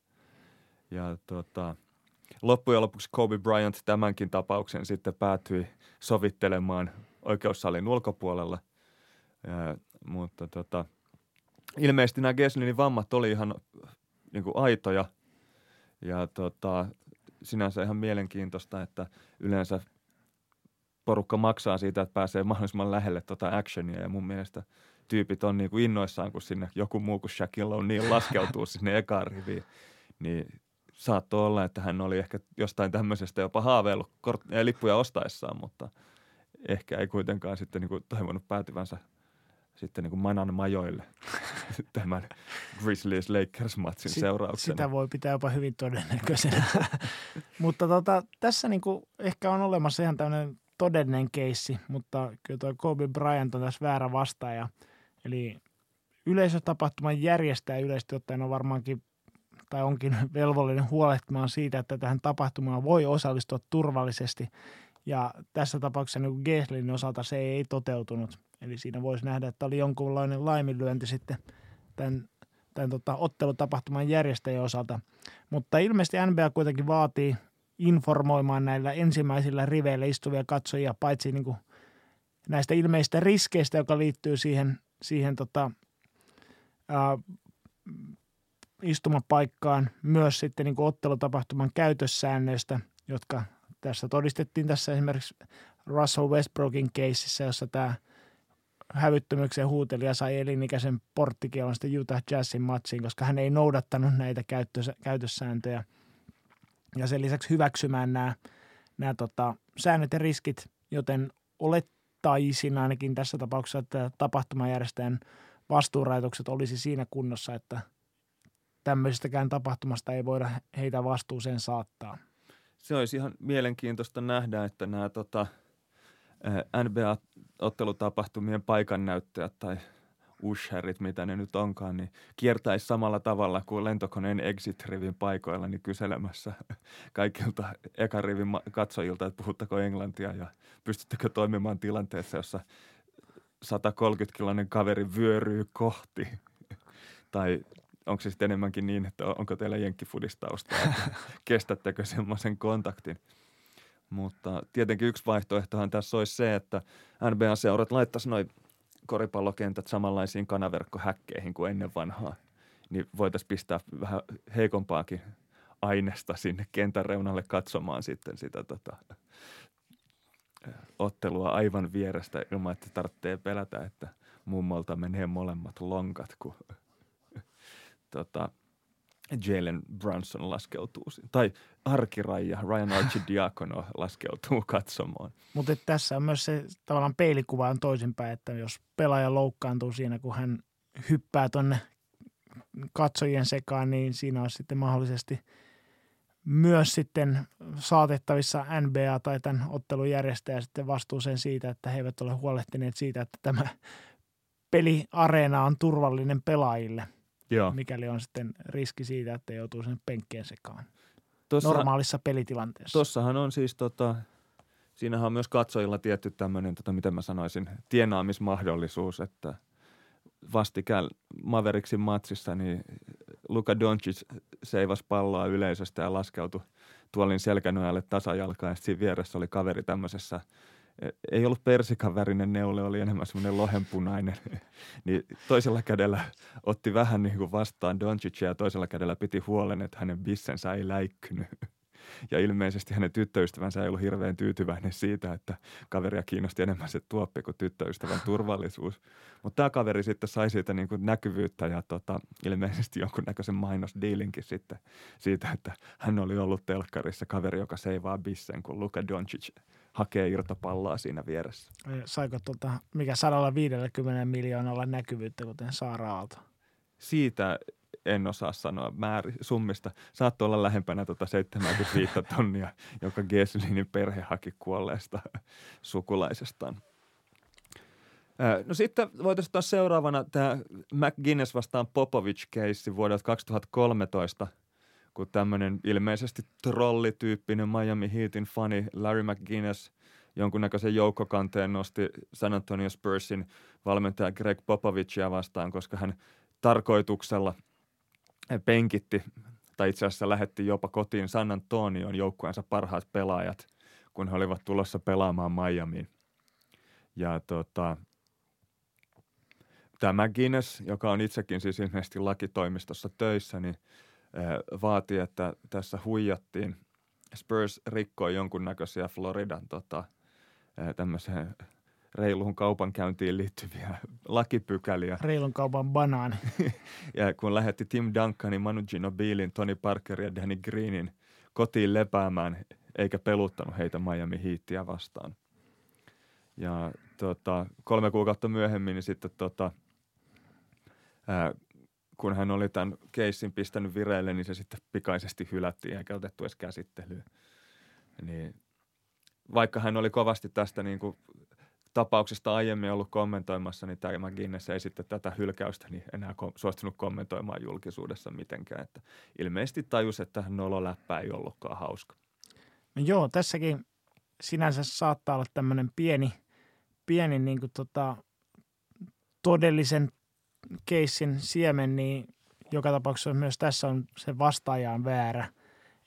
[SPEAKER 2] Ja tota, loppujen lopuksi Kobe Bryant tämänkin tapauksen sitten päätyi sovittelemaan oikeussalin ulkopuolella – ja, mutta tota, ilmeisesti nämä Geslinin vammat oli ihan niin kuin aitoja. Ja tota, sinänsä ihan mielenkiintoista, että yleensä porukka maksaa siitä, että pääsee mahdollisimman lähelle tota actionia. Ja mun mielestä tyypit on niin kuin innoissaan, kun sinne joku muu kuin Shaquille on niin laskeutuu <laughs> sinne ekaan riviin, niin saattoi olla, että hän oli ehkä jostain tämmöisestä jopa haaveillut kort- lippuja ostaessaan, mutta ehkä ei kuitenkaan sitten niin kuin toivonut päätyvänsä – sitten niin kuin manan majoille <laughs> tämän Grizzlies Lakers-matsin
[SPEAKER 1] si-
[SPEAKER 2] seurauksena.
[SPEAKER 1] Sitä voi pitää jopa hyvin todennäköisenä. <laughs> mutta tota, tässä niin kuin ehkä on olemassa ihan tämmöinen todellinen keissi, mutta kyllä tuo Kobe Bryant on tässä väärä vastaaja. Eli yleisötapahtuman järjestäjä yleisesti ottaen on varmaankin tai onkin velvollinen huolehtimaan siitä, että tähän tapahtumaan voi osallistua turvallisesti. Ja tässä tapauksessa niin Geslin osalta se ei toteutunut. Eli siinä voisi nähdä, että oli jonkunlainen laiminlyönti sitten tämän, tämän tota, ottelutapahtuman järjestäjän osalta. Mutta ilmeisesti NBA kuitenkin vaatii informoimaan näillä ensimmäisillä riveillä istuvia katsojia, paitsi niin kuin näistä ilmeistä riskeistä, joka liittyy siihen, siihen tota, ää, istumapaikkaan, myös sitten niin kuin ottelutapahtuman käytössäännöistä, jotka tässä todistettiin tässä esimerkiksi Russell Westbrookin keississä, jossa tämä – hävyttömyykseen huutelija sai elinikäisen porttikielon sitten Utah Jazzin matsiin, koska hän ei noudattanut näitä käytössääntöjä. Ja sen lisäksi hyväksymään nämä, nämä tota, säännöt ja riskit, joten olettaisin ainakin tässä tapauksessa, että tapahtumajärjestäjän vastuurajoitukset olisi siinä kunnossa, että tämmöisestäkään tapahtumasta ei voida heitä vastuuseen saattaa.
[SPEAKER 2] Se olisi ihan mielenkiintoista nähdä, että nämä tota, NBA-ottelutapahtumien paikannäyttäjät tai usherit, mitä ne nyt onkaan, niin kiertäisi samalla tavalla kuin lentokoneen exit-rivin paikoilla niin kyselemässä <laughs> kaikilta ekarivin katsojilta, että puhuttako englantia ja pystyttekö toimimaan tilanteessa, jossa 130-kiloinen kaveri vyöryy kohti. <laughs> tai onko se sitten enemmänkin niin, että onko teillä jenkkifudistausta, <laughs> kestättekö semmoisen kontaktin. Mutta tietenkin yksi vaihtoehtohan tässä olisi se, että NBA-seurat laittaisi noin koripallokentät samanlaisiin kanaverkkohäkkeihin kuin ennen vanhaa. Niin voitaisiin pistää vähän heikompaakin aineesta sinne kentän reunalle katsomaan sitten sitä tota, ottelua aivan vierestä ilman, että tarvitsee pelätä, että mummolta menee molemmat lonkat, kun tota, Jalen Brunson laskeutuu, tai arkiraija Ryan Archidiakono <laughs> laskeutuu katsomaan.
[SPEAKER 1] Mutta tässä on myös se tavallaan peilikuva on toisinpäin, että jos pelaaja loukkaantuu siinä, kun hän hyppää tuonne katsojien sekaan, niin siinä on sitten mahdollisesti myös sitten saatettavissa NBA tai tämän ottelun järjestäjä sitten vastuuseen siitä, että he eivät ole huolehtineet siitä, että tämä peliareena on turvallinen pelaajille – Joo. mikäli on sitten riski siitä, että joutuu sen penkkeen sekaan Tossa, normaalissa pelitilanteessa.
[SPEAKER 2] Tossahan on siis tota, siinähän on myös katsojilla tietty tämmöinen, tota, miten mä sanoisin, tienaamismahdollisuus, että vastikään Maveriksin matsissa, niin Luka Doncic seivasi palloa yleisöstä ja laskeutui tuolin selkänojälle tasajalkaan. Ja siinä vieressä oli kaveri tämmöisessä – ei ollut persikan värinen neule, oli enemmän semmoinen lohenpunainen. <laughs> niin toisella kädellä otti vähän niin kuin vastaan Doncicia ja toisella kädellä piti huolen, että hänen bissensä ei läikkynyt. Ja ilmeisesti hänen tyttöystävänsä ei ollut hirveän tyytyväinen siitä, että kaveria kiinnosti enemmän se tuoppi kuin tyttöystävän turvallisuus. Mutta tämä kaveri sitten sai siitä niin kuin näkyvyyttä ja tota, ilmeisesti jonkunnäköisen mainosdiilinkin sitten siitä, että hän oli ollut telkkarissa kaveri, joka seivaa bissen, kun Luka Doncic hakee irtopalloa siinä vieressä.
[SPEAKER 1] Saiko tuota, mikä 150 miljoonalla näkyvyyttä, kuten Saara Aalto?
[SPEAKER 2] Siitä en osaa sanoa määri, summista. Saattoi olla lähempänä tuota 75 <laughs> tonnia, joka Geslinin perhe haki kuolleesta sukulaisestaan. No sitten voitaisiin taas seuraavana tämä McGuinness vastaan Popovic-keissi vuodelta 2013, kun tämmöinen ilmeisesti trollityyppinen Miami Heatin fani Larry McGuinness jonkunnäköisen joukkokanteen nosti San Antonio Spursin valmentaja Greg Popovicia vastaan, koska hän tarkoituksella – penkitti tai itse asiassa lähetti jopa kotiin San Antonioon joukkueensa parhaat pelaajat, kun he olivat tulossa pelaamaan Miamiin. Ja tota, tämä Guinness, joka on itsekin siis ilmeisesti lakitoimistossa töissä, niin vaati, että tässä huijattiin. Spurs rikkoi jonkunnäköisiä Floridan tota, tämmöiseen reiluun kaupankäyntiin liittyviä lakipykäliä.
[SPEAKER 1] Reilun kaupan banaani. <laughs>
[SPEAKER 2] ja kun lähetti Tim Duncanin, Manu Ginobilin, Tony Parker ja Danny Greenin kotiin lepäämään, eikä peluttanut heitä Miami Heatia vastaan. Ja tota, kolme kuukautta myöhemmin niin sitten tota, ää, kun hän oli tämän keissin pistänyt vireille, niin se sitten pikaisesti hylättiin eikä otettu edes käsittelyyn. Niin, vaikka hän oli kovasti tästä niin kuin tapauksesta aiemmin ollut kommentoimassa, niin tämä Guinness ei sitten tätä hylkäystä niin enää suostunut kommentoimaan julkisuudessa mitenkään. Että ilmeisesti tajus, että nololäppä ei ollutkaan hauska.
[SPEAKER 1] No joo, tässäkin sinänsä saattaa olla tämmöinen pieni, pieni niin kuin tota, todellisen keissin siemen, niin joka tapauksessa myös tässä on se vastaajaan väärä.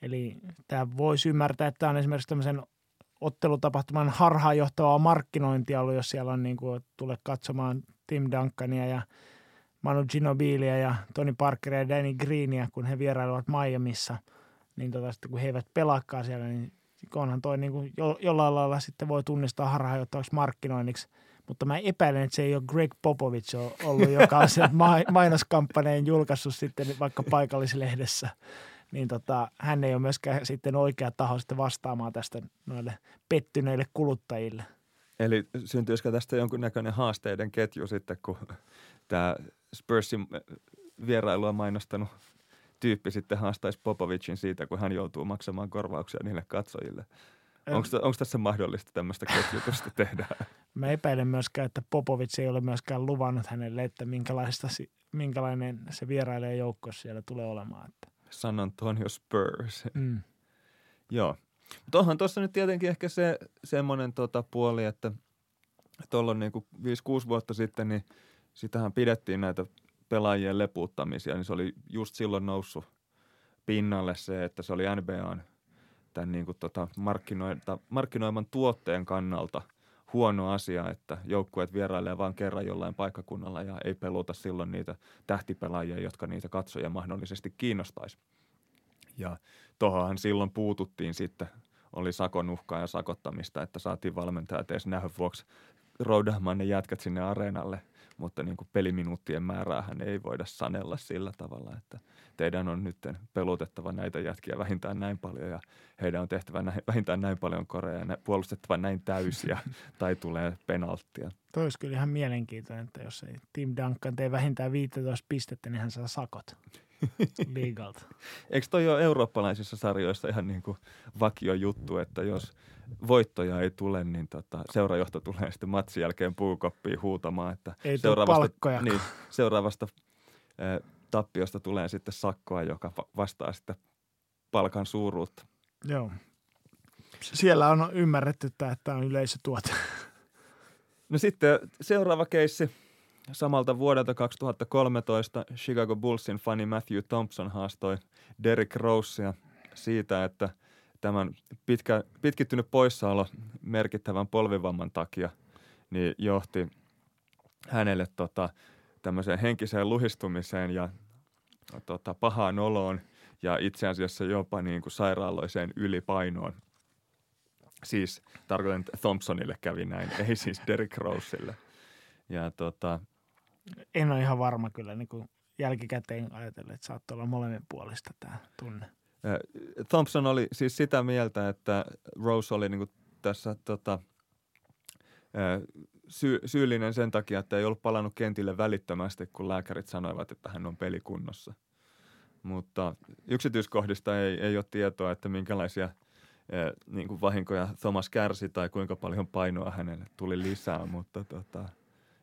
[SPEAKER 1] Eli tämä voisi ymmärtää, että tämä on esimerkiksi tämmöisen ottelutapahtuman harhaanjohtavaa markkinointia ollut, jos siellä on niin kuin, tule katsomaan Tim Duncania ja Manu Ginobilia ja Tony Parkeria ja Danny Greenia, kun he vierailevat Miamiissa, niin tota, sitten kun he eivät pelaakaan siellä, niin onhan toi niin kuin jo, jollain lailla sitten voi tunnistaa harhaanjohtavaksi markkinoinniksi. Mutta mä epäilen, että se ei ole Greg Popovich ollut, joka on sen mainoskampanjan julkaissut sitten vaikka paikallislehdessä niin tota, hän ei ole myöskään sitten oikea taho sitten vastaamaan tästä noille pettyneille kuluttajille.
[SPEAKER 2] Eli syntyisikö tästä jonkunnäköinen haasteiden ketju sitten, kun tämä Spursin vierailua mainostanut tyyppi sitten haastaisi Popovicin siitä, kun hän joutuu maksamaan korvauksia niille katsojille. Onko tässä mahdollista tämmöistä ketjutusta <laughs> tehdä?
[SPEAKER 1] Mä epäilen myöskään, että Popovic ei ole myöskään luvannut hänelle, että minkälaista, minkälainen se vierailija joukko siellä tulee olemaan. Että.
[SPEAKER 2] San Antonio Spurs.
[SPEAKER 1] Mm.
[SPEAKER 2] Joo. Tuohon tuossa nyt tietenkin ehkä se semmoinen tota puoli, että tuolloin niin 5-6 vuotta sitten, niin sitähän pidettiin näitä pelaajien lepuuttamisia, niin se oli just silloin noussut pinnalle se, että se oli NBAn tämän niin kuin tota markkinoiman tuotteen kannalta huono asia, että joukkueet vierailee vain kerran jollain paikkakunnalla ja ei peluta silloin niitä tähtipelaajia, jotka niitä katsoja mahdollisesti kiinnostaisi. Ja tuohonhan silloin puututtiin sitten, oli sakon uhkaa ja sakottamista, että saatiin valmentajat edes nähdä vuoksi roudaamaan ne jätkät sinne areenalle – mutta niin kuin peliminuuttien määräähän ei voida sanella sillä tavalla, että teidän on nyt pelutettava näitä jätkiä vähintään näin paljon ja heidän on tehtävä näin, vähintään näin paljon korea ja puolustettava näin täysiä <laughs> tai tulee penalttia.
[SPEAKER 1] Toi olisi kyllä ihan mielenkiintoinen, että jos ei Tim Duncan tee vähintään 15 pistettä, niin hän saa sakot <laughs> liigalta.
[SPEAKER 2] Eikö toi ole eurooppalaisissa sarjoissa ihan niin kuin vakio juttu, että jos voittoja ei tule, niin tota, seurajohto tulee sitten matsin jälkeen puukoppiin huutamaan, että
[SPEAKER 1] ei
[SPEAKER 2] seuraavasta, niin, seuraavasta ä, tappiosta tulee sitten sakkoa, joka vastaa sitten palkan suuruutta.
[SPEAKER 1] Joo. Siellä on ymmärretty, että tämä on yleisötuote.
[SPEAKER 2] No sitten seuraava keissi samalta vuodelta 2013 Chicago Bullsin fani Matthew Thompson haastoi Derrick Rosea siitä, että tämän pitkä, pitkittynyt poissaolo merkittävän polvivamman takia niin johti hänelle tota, tämmöiseen henkiseen luhistumiseen ja tota, pahaan oloon ja itse asiassa jopa niin kuin sairaaloiseen ylipainoon. Siis tarkoitan, että Thompsonille kävi näin, <laughs> ei siis Derrick Roselle. Ja tota,
[SPEAKER 1] en ole ihan varma kyllä niin kuin jälkikäteen ajatella, että saattoi olla molemmin puolista tämä tunne.
[SPEAKER 2] Thompson oli siis sitä mieltä, että Rose oli niin kuin tässä tota, sy- syyllinen sen takia, että ei ollut palannut kentille välittömästi, kun lääkärit sanoivat, että hän on pelikunnossa. Mutta yksityiskohdista ei, ei ole tietoa, että minkälaisia niin kuin vahinkoja Thomas kärsi tai kuinka paljon painoa hänelle tuli lisää, mutta tota –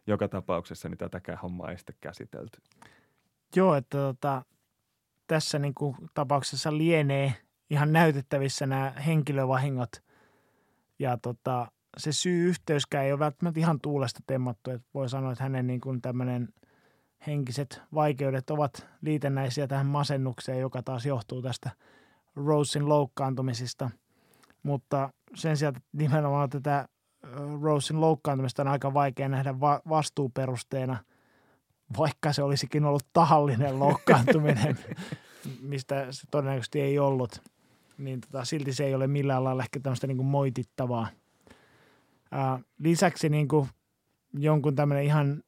[SPEAKER 2] joka tapauksessa niin tätäkään hommaa ei sitten käsitelty.
[SPEAKER 1] Joo, että tota, tässä niin kuin tapauksessa lienee ihan näytettävissä nämä henkilövahingot ja tota, se syy-yhteyskään ei ole välttämättä ihan tuulesta temmattu. Että voi sanoa, että hänen niin kuin tämmöinen henkiset vaikeudet ovat liitännäisiä tähän masennukseen, joka taas johtuu tästä Rosein loukkaantumisista. Mutta sen sijaan nimenomaan tätä Rosen loukkaantumista on aika vaikea nähdä va- vastuuperusteena, vaikka se olisikin ollut tahallinen <laughs> loukkaantuminen, mistä se todennäköisesti ei ollut. Niin tota, silti se ei ole millään lailla ehkä tämmöistä niin kuin moitittavaa. Ää, lisäksi niin kuin jonkun tämmöinen ihan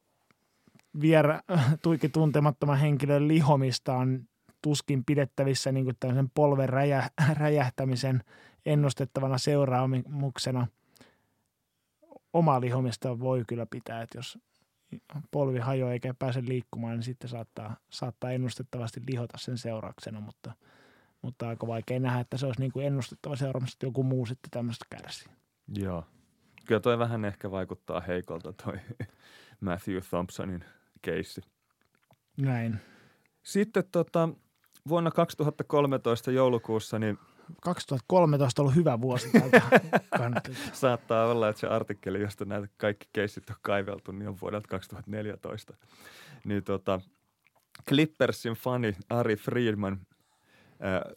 [SPEAKER 1] viera, <laughs> tuikki tuntemattoman henkilön lihomista on tuskin pidettävissä niin kuin tämmöisen polven räjä, räjähtämisen ennustettavana seuraamuksena – omaa lihomista voi kyllä pitää, että jos polvi hajoaa eikä pääse liikkumaan, niin sitten saattaa, saattaa ennustettavasti lihota sen seurauksena, mutta, mutta aika vaikea nähdä, että se olisi niin kuin ennustettava seuraamus, että joku muu sitten tämmöistä kärsii.
[SPEAKER 2] Joo. Kyllä toi vähän ehkä vaikuttaa heikolta toi <laughs> Matthew Thompsonin keissi.
[SPEAKER 1] Näin.
[SPEAKER 2] Sitten tota, vuonna 2013 joulukuussa niin –
[SPEAKER 1] 2013 on ollut hyvä vuosi <laughs>
[SPEAKER 2] Saattaa olla, että se artikkeli, josta näitä kaikki keissit on kaiveltu, niin on vuodelta 2014. Niin tota, Clippersin fani Ari Friedman ää,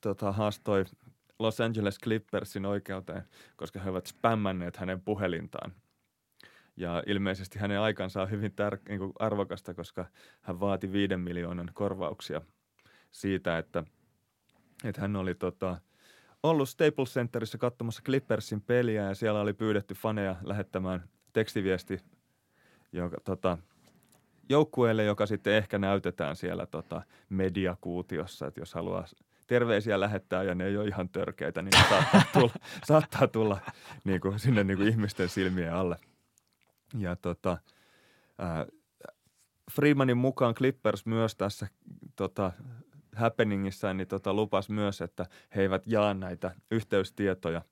[SPEAKER 2] tota, haastoi Los Angeles Clippersin oikeuteen, koska he ovat spämmänneet hänen puhelintaan. Ja ilmeisesti hänen aikansa on hyvin tär- niin arvokasta, koska hän vaati viiden miljoonan korvauksia siitä, että – että hän oli tota, ollut Staples Centerissä katsomassa Clippersin peliä ja siellä oli pyydetty faneja lähettämään tekstiviesti joka, tota, joukkueelle, joka sitten ehkä näytetään siellä tota, mediakuutiossa, että jos haluaa terveisiä lähettää ja ne ei ole ihan törkeitä, niin saattaa <laughs> tulla, saattaa tulla niin kuin, sinne niin kuin ihmisten silmien alle. Ja tota, ää, Freemanin mukaan Clippers myös tässä tota, happeningissään niin tota, lupas myös, että he eivät jaa näitä yhteystietoja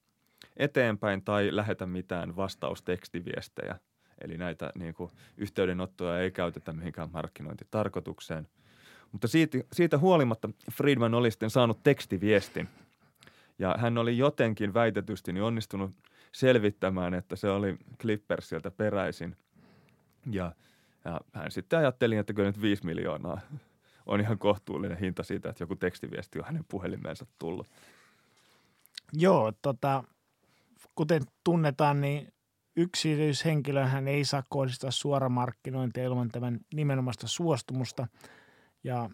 [SPEAKER 2] eteenpäin tai lähetä mitään vastaustekstiviestejä. Eli näitä niin kuin, yhteydenottoja ei käytetä mihinkään markkinointitarkoitukseen. Mutta siitä, siitä huolimatta Friedman oli sitten saanut tekstiviestin. Ja hän oli jotenkin väitetysti niin onnistunut selvittämään, että se oli Clippersiltä peräisin. Ja, ja hän sitten ajatteli, että kyllä nyt 5 miljoonaa on ihan kohtuullinen hinta siitä, että joku tekstiviesti on hänen puhelimeensa tullut.
[SPEAKER 1] Joo, tota, kuten tunnetaan, niin yksityishenkilöhän ei saa kohdistaa suoramarkkinointia ilman tämän nimenomaista suostumusta. Ja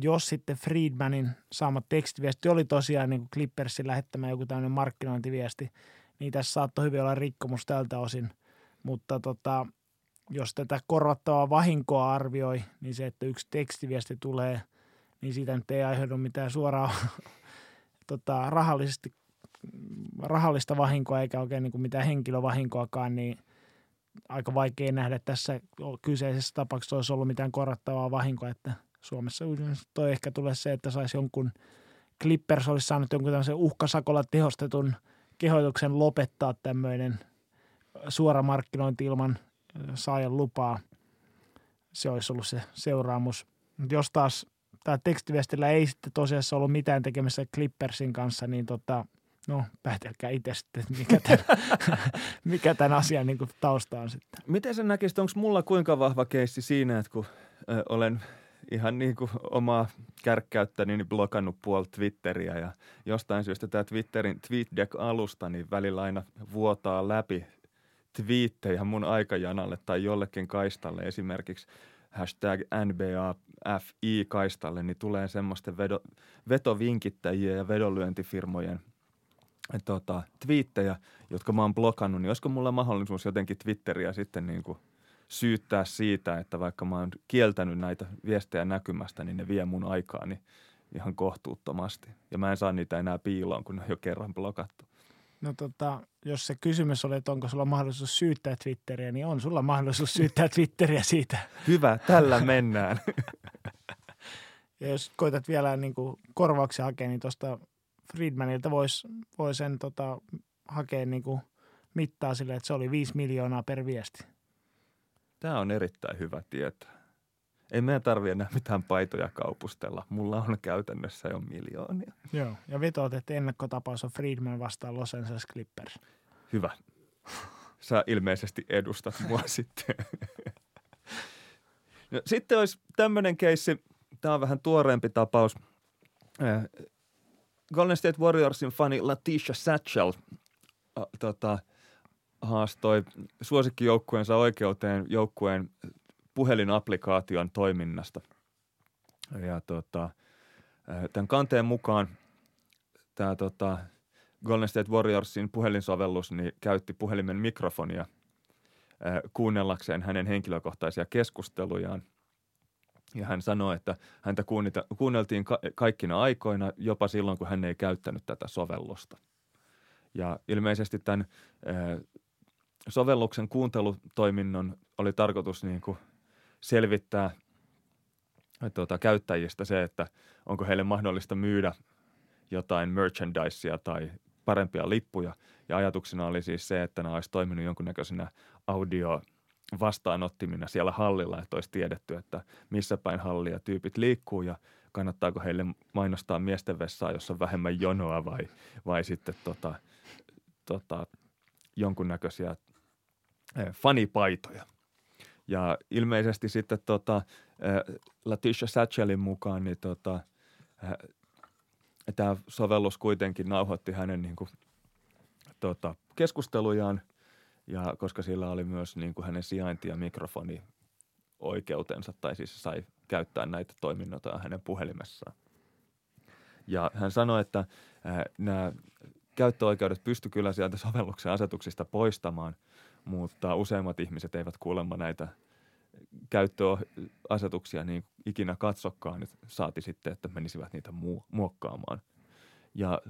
[SPEAKER 1] jos sitten Friedmanin saama tekstiviesti oli tosiaan niin kuin Clippersin lähettämä joku tämmöinen markkinointiviesti, niin tässä saattoi hyvin olla rikkomus tältä osin. Mutta tota, jos tätä korvattavaa vahinkoa arvioi, niin se, että yksi tekstiviesti tulee, niin siitä nyt ei aiheudu mitään suoraa <laughs> tota, rahallisesti, rahallista vahinkoa eikä oikein niin kuin mitään henkilövahinkoakaan, niin aika vaikea nähdä että tässä kyseisessä tapauksessa olisi ollut mitään korvattavaa vahinkoa, että Suomessa toi ehkä tulee se, että saisi jonkun Clippers olisi saanut jonkun tämmöisen uhkasakolla tehostetun kehotuksen lopettaa tämmöinen suora markkinointi ilman saajan lupaa. Se olisi ollut se seuraamus. Jos taas tämä tekstiviestillä ei sitten tosiaan ollut mitään tekemistä Clippersin kanssa, niin tota, no päätelkää itse sitten, mikä tämän, <laughs> mikä tämän asian niin kuin tausta on sitten.
[SPEAKER 2] Miten sä näkisit, onko mulla kuinka vahva keissi siinä, että kun ö, olen ihan niin kuin omaa kärkkäyttäni niin blokannut puoli Twitteriä ja jostain syystä tämä Twitterin TweetDeck-alusta niin välillä aina vuotaa läpi twiittejä mun aikajanalle tai jollekin kaistalle, esimerkiksi hashtag NBAFI-kaistalle, niin tulee semmoisten vedo, vetovinkittäjien ja vedonlyöntifirmojen tota, twiittejä, jotka mä oon blokannut, niin olisiko mulla mahdollisuus jotenkin Twitteriä sitten niin kuin syyttää siitä, että vaikka mä oon kieltänyt näitä viestejä näkymästä, niin ne vie mun aikaani ihan kohtuuttomasti. Ja mä en saa niitä enää piiloon, kun ne on jo kerran blokattu.
[SPEAKER 1] No tota, jos se kysymys oli, että onko sulla mahdollisuus syyttää Twitteriä, niin on sulla mahdollisuus syyttää <laughs> Twitteriä siitä.
[SPEAKER 2] Hyvä, tällä mennään.
[SPEAKER 1] ja jos koitat vielä niin kuin korvauksia hakea, niin tuosta Friedmanilta voisi vois sen tota, hakea niin kuin mittaa sille, että se oli 5 miljoonaa per viesti.
[SPEAKER 2] Tämä on erittäin hyvä tietää. Ei meidän tarvitse enää mitään paitoja kaupustella. Mulla on käytännössä jo miljoonia.
[SPEAKER 1] Joo, ja vetoat, että ennakkotapaus on Friedman vastaan Los Angeles Clippers.
[SPEAKER 2] Hyvä. Sä ilmeisesti edustat mua <laughs> sitten. No, sitten olisi tämmöinen keissi, tämä on vähän tuoreempi tapaus. Äh, Golden State Warriorsin fani Latisha Satchel äh, tota, haastoi suosikkijoukkueensa oikeuteen joukkueen puhelinapplikaation toiminnasta. Ja tota, tämän kanteen mukaan tämä tota, Golden State Warriorsin puhelinsovellus niin käytti puhelimen mikrofonia kuunnellakseen hänen henkilökohtaisia keskustelujaan. Ja hän sanoi, että häntä kuunneltiin ka- kaikkina aikoina, jopa silloin, kun hän ei käyttänyt tätä sovellusta. Ja ilmeisesti tämän sovelluksen kuuntelutoiminnon oli tarkoitus niin kuin selvittää tuota, käyttäjistä se, että onko heille mahdollista myydä jotain merchandisea tai parempia lippuja. Ja ajatuksena oli siis se, että nämä olisi toiminut jonkunnäköisenä audio vastaanottimina siellä hallilla, että olisi tiedetty, että missä päin hallia tyypit liikkuu ja kannattaako heille mainostaa miesten vessaa, jossa on vähemmän jonoa vai, vai sitten tota, tota, jonkunnäköisiä eh, fanipaitoja. Ja ilmeisesti sitten tota, äh, Latisha Satchelin mukaan niin tota, äh, tämä sovellus kuitenkin nauhoitti hänen niin kuin, tota, keskustelujaan, ja koska sillä oli myös niin kuin hänen sijainti- ja mikrofoni oikeutensa, tai siis sai käyttää näitä toiminnoita hänen puhelimessaan. Ja hän sanoi, että äh, nämä käyttöoikeudet pysty kyllä sieltä sovelluksen asetuksista poistamaan – mutta useimmat ihmiset eivät kuulemma näitä käyttöasetuksia niin ikinä katsokkaan, että saati sitten, että menisivät niitä muokkaamaan. Ja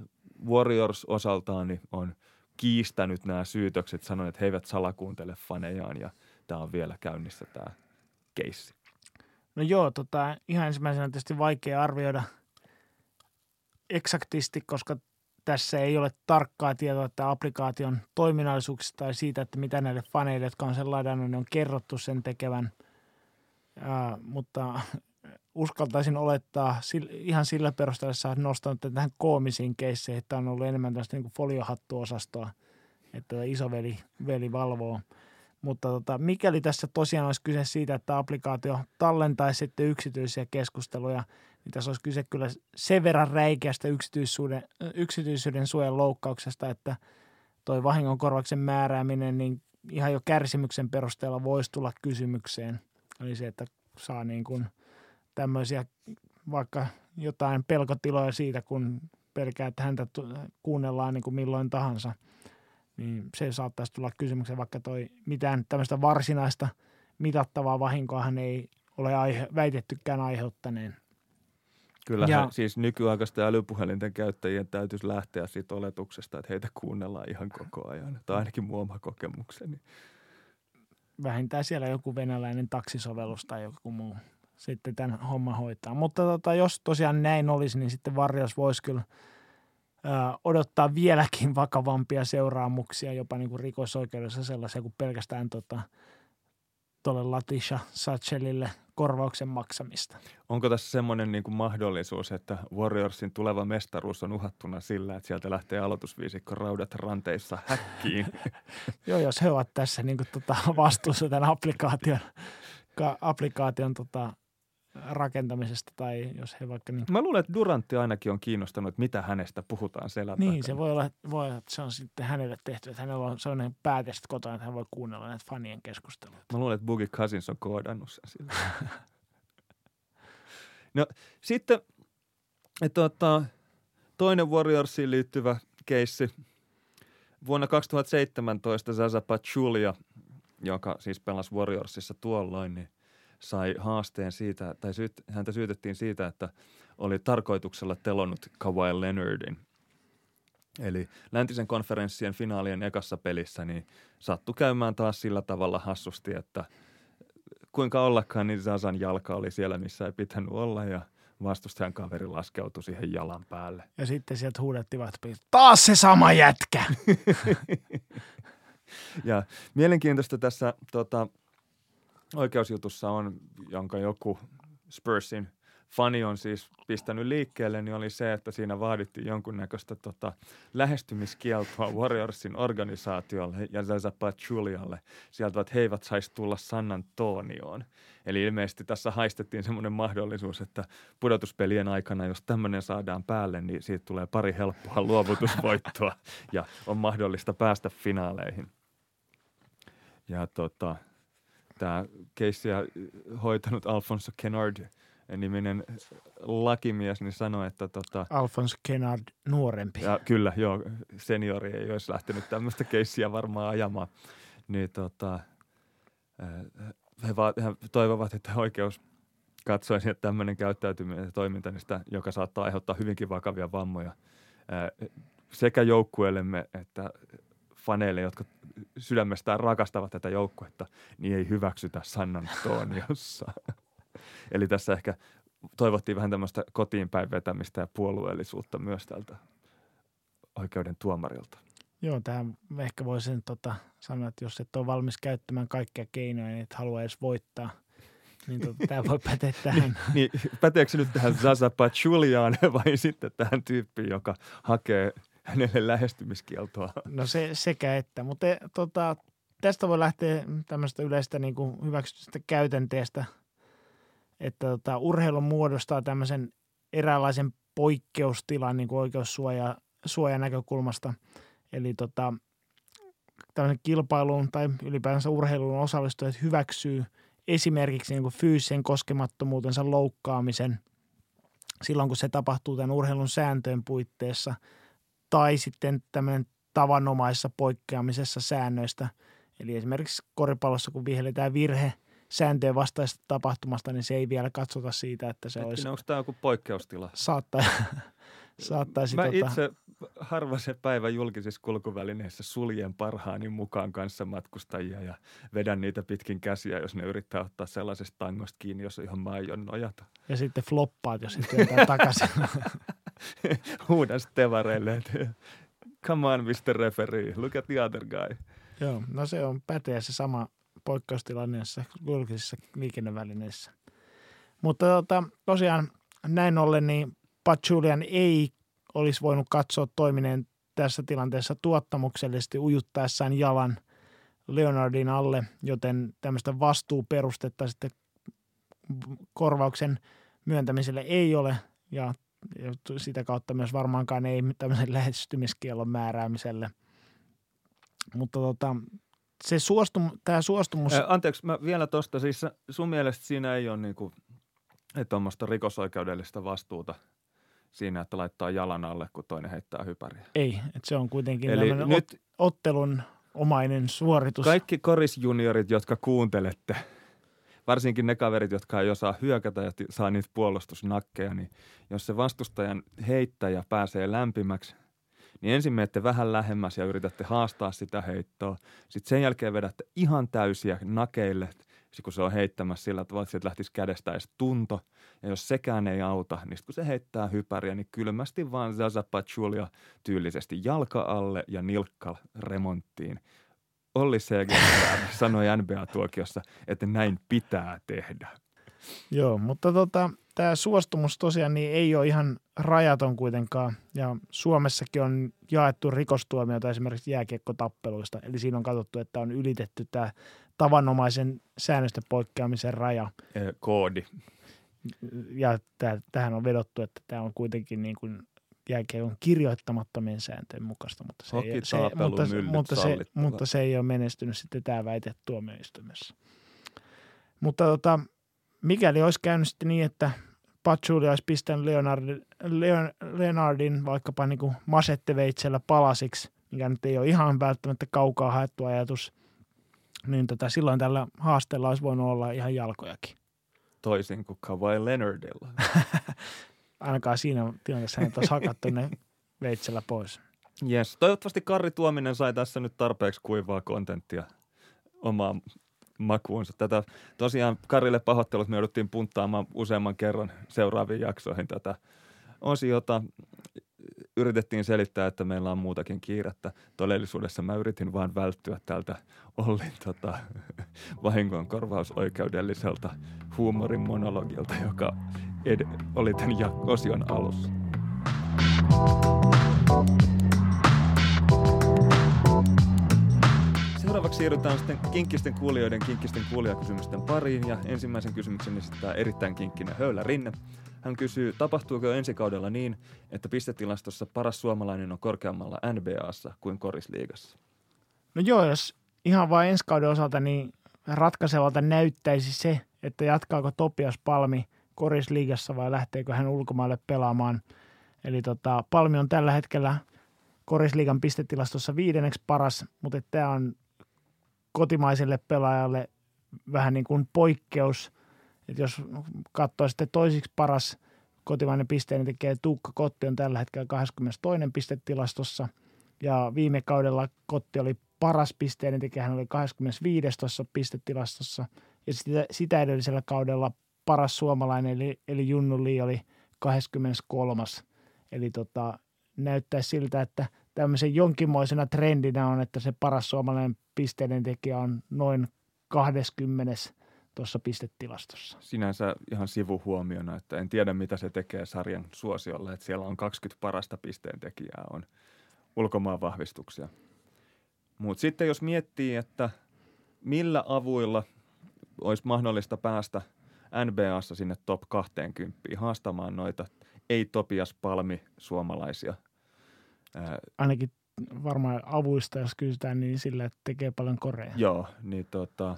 [SPEAKER 2] Warriors osaltaan niin on kiistänyt nämä syytökset, sanonut, että he eivät salakuuntele fanejaan ja tämä on vielä käynnissä tämä keissi.
[SPEAKER 1] No joo, tota, ihan ensimmäisenä tietysti vaikea arvioida eksaktisti, koska tässä ei ole tarkkaa tietoa että applikaation toiminnallisuuksista tai siitä, että mitä näille faneille, jotka on sen ladannut, niin on kerrottu sen tekevän. Ää, mutta uskaltaisin olettaa ihan sillä perusteella, että nostanut tähän koomisiin keisseihin, että on ollut enemmän tästä niin foliohattuosastoa, että isoveli veli valvoo. Mutta tota, mikäli tässä tosiaan olisi kyse siitä, että applikaatio tallentaisi sitten yksityisiä keskusteluja, niin tässä olisi kyse kyllä sen verran räikeästä yksityisyyden, yksityisyyden suojan loukkauksesta, että toi vahingonkorvauksen määrääminen niin ihan jo kärsimyksen perusteella voisi tulla kysymykseen. Eli se, että saa niin kuin – tämmöisiä vaikka jotain pelkotiloja siitä, kun pelkää, että häntä kuunnellaan niin kuin milloin tahansa, niin se saattaisi tulla kysymykseen, vaikka toi mitään tämmöistä varsinaista mitattavaa vahinkoa hän ei ole aihe, väitettykään aiheuttaneen.
[SPEAKER 2] Kyllä, ja, siis nykyaikaisten älypuhelinten käyttäjien täytyisi lähteä siitä oletuksesta, että heitä kuunnellaan ihan koko ajan. Tai ainakin mun oma kokemukseni.
[SPEAKER 1] Vähintään siellä joku venäläinen taksisovellus tai joku muu sitten tämän homman hoitaa. Mutta tota, jos tosiaan näin olisi, niin sitten Varjos voisi kyllä ö, odottaa vieläkin vakavampia seuraamuksia, jopa niin kuin rikosoikeudessa sellaisia kuin pelkästään tota, tuolle Latisha Satchelille korvauksen maksamista.
[SPEAKER 2] Onko tässä semmoinen niin kuin mahdollisuus, että Warriorsin tuleva mestaruus on uhattuna sillä, että sieltä lähtee aloitusviisikko raudat ranteissa häkkiin? <laughs>
[SPEAKER 1] Joo, jos he ovat tässä niin kuin, tota, vastuussa tämän applikaation, applikaation tota, rakentamisesta tai jos he vaikka niin...
[SPEAKER 2] Mä luulen, että Durantti ainakin on kiinnostunut, että mitä hänestä puhutaan selän
[SPEAKER 1] Niin,
[SPEAKER 2] takana.
[SPEAKER 1] se voi olla, voi olla, että se on sitten hänelle tehty, että hänellä on sellainen päätest kotona, että hän voi kuunnella näitä fanien keskusteluja.
[SPEAKER 2] Mä luulen, että Boogie Cousins on koodannut sen sillä. <laughs> no sitten että tota, toinen Warriorsiin liittyvä keissi. Vuonna 2017 Zaza Pachulia, joka siis pelasi Warriorsissa tuolloin, niin – sai haasteen siitä, tai syyt, häntä syytettiin siitä, että oli tarkoituksella telonnut Kawhi Leonardin. Eli läntisen konferenssien finaalien ekassa pelissä niin sattui käymään taas sillä tavalla hassusti, että kuinka ollakaan, niin Zazan jalka oli siellä, missä ei pitänyt olla ja vastustajan kaveri laskeutui siihen jalan päälle.
[SPEAKER 1] Ja sitten sieltä huudettivat, taas se sama jätkä! <laughs>
[SPEAKER 2] ja mielenkiintoista tässä tota, oikeusjutussa on, jonka joku Spursin fani on siis pistänyt liikkeelle, niin oli se, että siinä vaadittiin jonkunnäköistä tota, lähestymiskieltoa Warriorsin organisaatiolle ja Zaza Pachulialle sieltä, että he eivät saisi tulla San Antonioon. Eli ilmeisesti tässä haistettiin semmoinen mahdollisuus, että pudotuspelien aikana, jos tämmöinen saadaan päälle, niin siitä tulee pari helppoa luovutusvoittoa <laughs> ja on mahdollista päästä finaaleihin. Ja tota, tämä keissiä hoitanut Alfonso Kennard niminen lakimies, niin sanoi, että tota,
[SPEAKER 1] Alfonso Kennard nuorempi.
[SPEAKER 2] Ja, kyllä, joo, seniori ei olisi lähtenyt tämmöistä keissiä varmaan ajamaan. Niin tota, he, va- he toivovat, että oikeus katsoisi, että tämmöinen käyttäytyminen ja toiminta, niin sitä, joka saattaa aiheuttaa hyvinkin vakavia vammoja sekä joukkueellemme että faneille, jotka sydämestään rakastavat tätä joukkuetta, niin ei hyväksytä San Antoniossa. <laughs> Eli tässä ehkä toivottiin vähän tämmöistä kotiin päin vetämistä ja puolueellisuutta myös tältä oikeuden tuomarilta.
[SPEAKER 1] Joo, tähän ehkä voisin tota, sanoa, että jos et ole valmis käyttämään kaikkia keinoja, niin et halua edes voittaa, niin tota, tämä voi päteä <laughs> tähän.
[SPEAKER 2] niin, niin, päteekö nyt tähän Zaza Pachuliaan vai sitten tähän tyyppiin, joka hakee hänelle lähestymiskieltoa.
[SPEAKER 1] No se, sekä että, mutta tota, tästä voi lähteä tämmöistä yleistä niin kuin hyväksytystä käytänteestä, että tota, urheilu muodostaa tämmöisen eräänlaisen poikkeustilan niin kuin näkökulmasta. Eli tota, tämmöisen kilpailuun tai ylipäänsä urheiluun osallistujat hyväksyy esimerkiksi niin kuin fyysisen koskemattomuutensa loukkaamisen silloin, kun se tapahtuu tämän urheilun sääntöjen puitteissa – tai sitten tämmöinen tavanomaisessa poikkeamisessa säännöistä. Eli esimerkiksi koripallossa, kun vihelletään virhe sääntöjen vastaisesta tapahtumasta, niin se ei vielä katsota siitä, että se Hetkinen, olisi...
[SPEAKER 2] Onko tämä joku poikkeustila?
[SPEAKER 1] Saattaa, <laughs> saattaisi...
[SPEAKER 2] Mä tota... itse harva se päivä julkisissa kulkuvälineissä suljen parhaani mukaan kanssa matkustajia ja vedän niitä pitkin käsiä, jos ne yrittää ottaa sellaisesta tangosta kiinni, jos ihan mä aion nojata.
[SPEAKER 1] Ja sitten floppaat, jos sitten takaisin. <laughs> <laughs>
[SPEAKER 2] huudan stevareille, että come on Mr. Referee, look at the other guy.
[SPEAKER 1] Joo, no se on päteä se sama poikkeustilanne julkisissa liikennevälineissä. Mutta tota, tosiaan näin ollen niin Pat Julian ei olisi voinut katsoa toimineen tässä tilanteessa tuottamuksellisesti ujuttaessaan jalan Leonardin alle, joten tämmöistä vastuuperustetta sitten korvauksen myöntämiselle ei ole ja sitä kautta myös varmaankaan ei <laughs> tämmöisen lähestymiskielon määräämiselle. Mutta tota, se suostum, tämä suostumus...
[SPEAKER 2] Ää, anteeksi, mä vielä tuosta, siis sun mielestä siinä ei ole niinku, tuommoista rikosoikeudellista vastuuta siinä, että laittaa jalan alle, kun toinen heittää hypäriä.
[SPEAKER 1] Ei, että se on kuitenkin Eli nyt ottelun omainen suoritus.
[SPEAKER 2] Kaikki korisjuniorit, jotka kuuntelette – varsinkin ne kaverit, jotka ei osaa hyökätä ja saa niitä puolustusnakkeja, niin jos se vastustajan heittäjä pääsee lämpimäksi, niin ensin menette vähän lähemmäs ja yritätte haastaa sitä heittoa. Sitten sen jälkeen vedätte ihan täysiä nakeille, kun se on heittämässä sillä tavalla, että lähtisi kädestä edes tunto. Ja jos sekään ei auta, niin kun se heittää hypäriä, niin kylmästi vaan Zaza Pachulia tyylisesti jalka alle ja nilkka remonttiin. Olli Seger <laughs> sanoi NBA-tuokiossa, että näin pitää tehdä.
[SPEAKER 1] Joo, mutta tota, tämä suostumus tosiaan niin ei ole ihan rajaton kuitenkaan. Ja Suomessakin on jaettu rikostuomioita esimerkiksi jääkiekkotappeluista. Eli siinä on katsottu, että on ylitetty tämä tavanomaisen säännöstä poikkeamisen raja.
[SPEAKER 2] Koodi.
[SPEAKER 1] Ja tähän on vedottu, että tämä on kuitenkin niin kuin jääkiekon kirjoittamattomien sääntöjen mukaista, mutta se, ei, se, mutta, mutta, se, mutta se ei ole menestynyt sitten tämä väite tuomioistuimessa. Mutta tota, mikäli olisi käynyt sitten niin, että Patsuli olisi pistänyt Leonardin, Leon, Leonardin vaikkapa niin kuin masetteveitsellä palasiksi, mikä nyt ei ole ihan välttämättä kaukaa haettu ajatus, niin tota, silloin tällä haasteella olisi voinut olla ihan jalkojakin.
[SPEAKER 2] Toisin kuin Kawhi Leonardilla. <laughs>
[SPEAKER 1] ainakaan siinä tilanteessa hänet olisi hakattu ne veitsellä pois.
[SPEAKER 2] Yes. Toivottavasti Karri Tuominen sai tässä nyt tarpeeksi kuivaa kontenttia omaan makuunsa. Tätä tosiaan Karille pahoittelut me jouduttiin punttaamaan useamman kerran seuraaviin jaksoihin tätä osiota. Yritettiin selittää, että meillä on muutakin kiirettä. Todellisuudessa mä yritin vain välttyä tältä Ollin tota, vahingon korvausoikeudelliselta huumorin monologilta, joka ed- oli tämän osion alussa. Seuraavaksi siirrytään sitten kinkkisten kuulijoiden kinkkisten kuulijakysymysten pariin ja ensimmäisen kysymyksen esittää erittäin kinkkinen Höylä Rinne. Hän kysyy, tapahtuuko ensi kaudella niin, että pistetilastossa paras suomalainen on korkeammalla NBAssa kuin korisliigassa?
[SPEAKER 1] No joo, jos ihan vain ensi kauden osalta, niin ratkaisevalta näyttäisi se, että jatkaako Topias Palmi – korisliigassa vai lähteekö hän ulkomaille pelaamaan. Eli tota, Palmi on tällä hetkellä korisliigan pistetilastossa viidenneksi paras, mutta tämä on kotimaiselle pelaajalle vähän niin kuin poikkeus. että jos katsoo sitten toisiksi paras kotimainen pisteen tekee Tuukka Kotti on tällä hetkellä 22. pistetilastossa ja viime kaudella Kotti oli paras pisteen tekijä, hän oli 25. tuossa pistetilastossa ja sitä, sitä edellisellä kaudella paras suomalainen, eli, eli Junnu Lee oli 23. Eli tota, näyttää siltä, että tämmöisen jonkinmoisena trendinä on, että se paras suomalainen pisteiden tekijä on noin 20 tuossa pistetilastossa.
[SPEAKER 2] Sinänsä ihan sivuhuomiona, että en tiedä mitä se tekee sarjan suosiolle, että siellä on 20 parasta pisteen tekijää on ulkomaan vahvistuksia. Mutta sitten jos miettii, että millä avuilla olisi mahdollista päästä – NBAssa sinne top 20 haastamaan noita ei-Topias Palmi suomalaisia.
[SPEAKER 1] Ainakin varmaan avuista, jos kysytään, niin sillä, että tekee paljon korea.
[SPEAKER 2] Joo, niin tota,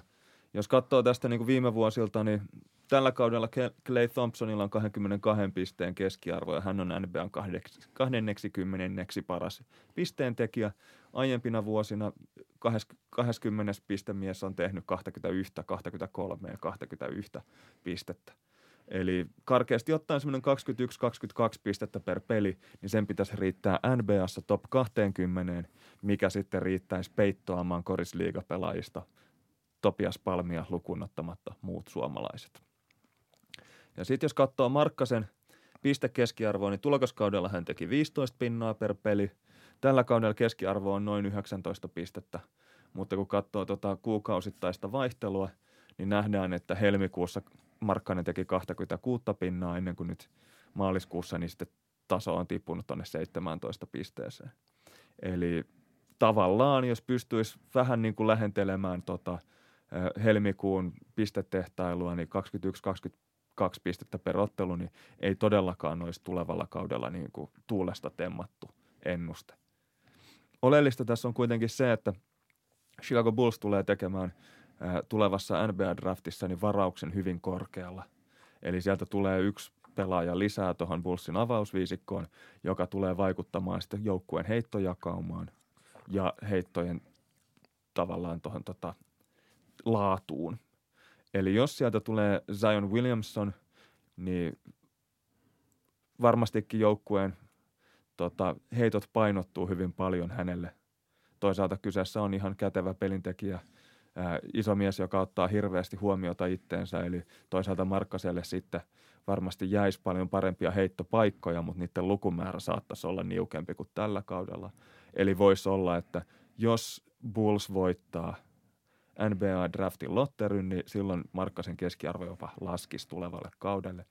[SPEAKER 2] jos katsoo tästä niin kuin viime vuosilta, niin tällä kaudella Clay Thompsonilla on 22 pisteen keskiarvo ja hän on NBAn 20 paras pisteen tekijä. Aiempina vuosina 20 pistemies on tehnyt 21, 23 ja 21 pistettä. Eli karkeasti ottaen semmoinen 21-22 pistettä per peli, niin sen pitäisi riittää NBAssa top 20, mikä sitten riittäisi peittoamaan korisliigapelaajista Topias Palmia lukuun ottamatta muut suomalaiset. Ja sitten jos katsoo Markkasen piste keskiarvoa, niin tulokaskaudella hän teki 15 pinnaa per peli. Tällä kaudella keskiarvo on noin 19 pistettä, mutta kun katsoo tota kuukausittaista vaihtelua, niin nähdään, että helmikuussa Markkanen teki 26 pinnaa ennen kuin nyt maaliskuussa, niin sitten taso on tippunut tuonne 17 pisteeseen. Eli tavallaan, jos pystyisi vähän niin kuin lähentelemään tota, helmikuun pistetehtailua, niin 21-22 pistettä per ottelu, niin ei todellakaan olisi tulevalla kaudella niin kuin tuulesta temmattu ennuste. Oleellista tässä on kuitenkin se, että Chicago Bulls tulee tekemään tulevassa NBA-draftissa niin varauksen hyvin korkealla. Eli sieltä tulee yksi pelaaja lisää tuohon Bullsin avausviisikkoon, joka tulee vaikuttamaan sitten joukkueen heittojakaumaan ja heittojen tavallaan tuohon tota, laatuun. Eli jos sieltä tulee Zion Williamson, niin varmastikin joukkueen tota, heitot painottuu hyvin paljon hänelle. Toisaalta kyseessä on ihan kätevä pelintekijä, ää, iso mies, joka ottaa hirveästi huomiota itteensä, eli toisaalta Markkaselle sitten varmasti jäisi paljon parempia heittopaikkoja, mutta niiden lukumäärä saattaisi olla niukempi kuin tällä kaudella. Eli voisi olla, että jos Bulls voittaa NBA-draftin lotteryn, niin silloin Markkasen keskiarvo jopa laskisi tulevalle kaudelle.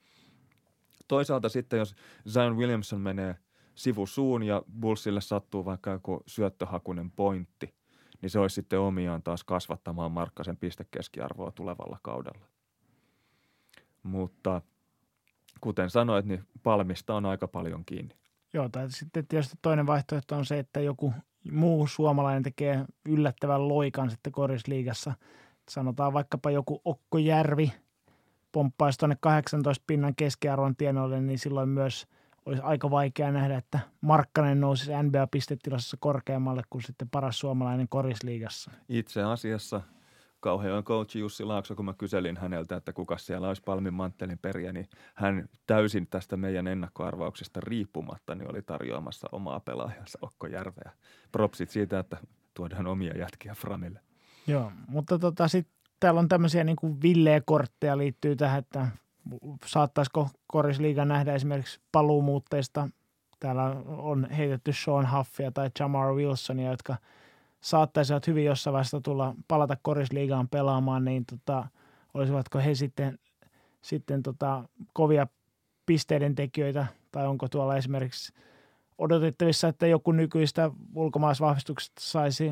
[SPEAKER 2] Toisaalta sitten, jos Zion Williamson menee sivusuun ja Bullsille sattuu vaikka joku syöttöhakunen pointti, niin se olisi sitten omiaan taas kasvattamaan Markkasen pistekeskiarvoa tulevalla kaudella. Mutta kuten sanoit, niin palmista on aika paljon kiinni.
[SPEAKER 1] Joo, tai sitten tietysti toinen vaihtoehto on se, että joku muu suomalainen tekee yllättävän loikan sitten korisliigassa. Sanotaan vaikkapa joku Okko Järvi pomppaisi tuonne 18 pinnan keskiarvon tienoille, niin silloin myös olisi aika vaikea nähdä, että Markkanen nousisi NBA-pistetilasessa korkeammalle kuin sitten paras suomalainen korisliigassa.
[SPEAKER 2] Itse asiassa kauhean coach Jussi Laakso, kun mä kyselin häneltä, että kuka siellä olisi Palmin manttelin periä, niin hän täysin tästä meidän ennakkoarvauksesta riippumatta niin oli tarjoamassa omaa pelaajansa Okko Järveä. Propsit siitä, että tuodaan omia jätkiä Framille.
[SPEAKER 1] Joo, mutta tota, sitten täällä on tämmöisiä niin kuin villeä kortteja liittyy tähän, että saattaisiko Korisliiga nähdä esimerkiksi paluumuutteista. Täällä on heitetty Sean Huffia tai Jamar Wilsonia, jotka – saattaisivat hyvin jossain vaiheessa tulla palata korisliigaan pelaamaan, niin tota, olisivatko he sitten, sitten tota, kovia pisteiden tekijöitä, tai onko tuolla esimerkiksi odotettavissa, että joku nykyistä ulkomaisvahvistuksesta saisi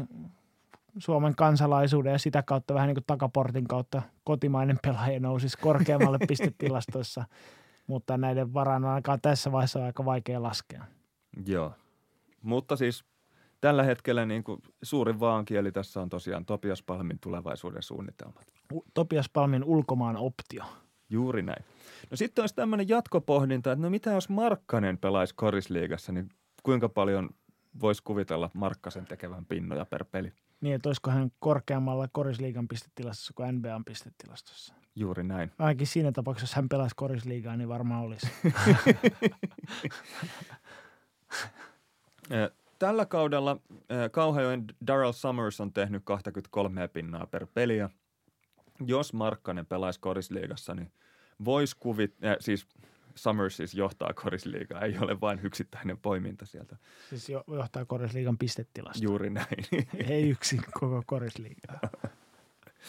[SPEAKER 1] Suomen kansalaisuuden ja sitä kautta vähän niin kuin takaportin kautta kotimainen pelaaja nousisi korkeammalle <laughs> pistetilastoissa, mutta näiden varaan on ainakaan tässä vaiheessa aika vaikea laskea.
[SPEAKER 2] Joo, mutta siis tällä hetkellä niin kuin suurin vaankieli tässä on tosiaan Topias Palmin tulevaisuuden suunnitelmat.
[SPEAKER 1] Topias Palmin ulkomaan optio.
[SPEAKER 2] Juuri näin. No sitten olisi tämmöinen jatkopohdinta, että no mitä jos Markkanen pelaisi korisliigassa, niin kuinka paljon voisi kuvitella Markkasen tekevän pinnoja per peli?
[SPEAKER 1] Niin, että olisiko hän korkeammalla korisliigan pistetilastossa kuin NBAn pistetilastossa?
[SPEAKER 2] Juuri näin.
[SPEAKER 1] Ainakin siinä tapauksessa, jos hän pelaisi korisliigaa, niin varmaan olisi. <laughs>
[SPEAKER 2] Tällä kaudella Kauhajoen Daryl Summers on tehnyt 23 pinnaa per peli ja jos Markkanen pelaisi korisliigassa, niin voisi kuvit, äh, siis Summers siis johtaa korisliigaa, ei ole vain yksittäinen poiminta sieltä.
[SPEAKER 1] Siis jo, johtaa korisliigan pistetilasta.
[SPEAKER 2] Juuri näin. <laughs>
[SPEAKER 1] ei yksin koko korisliigaa.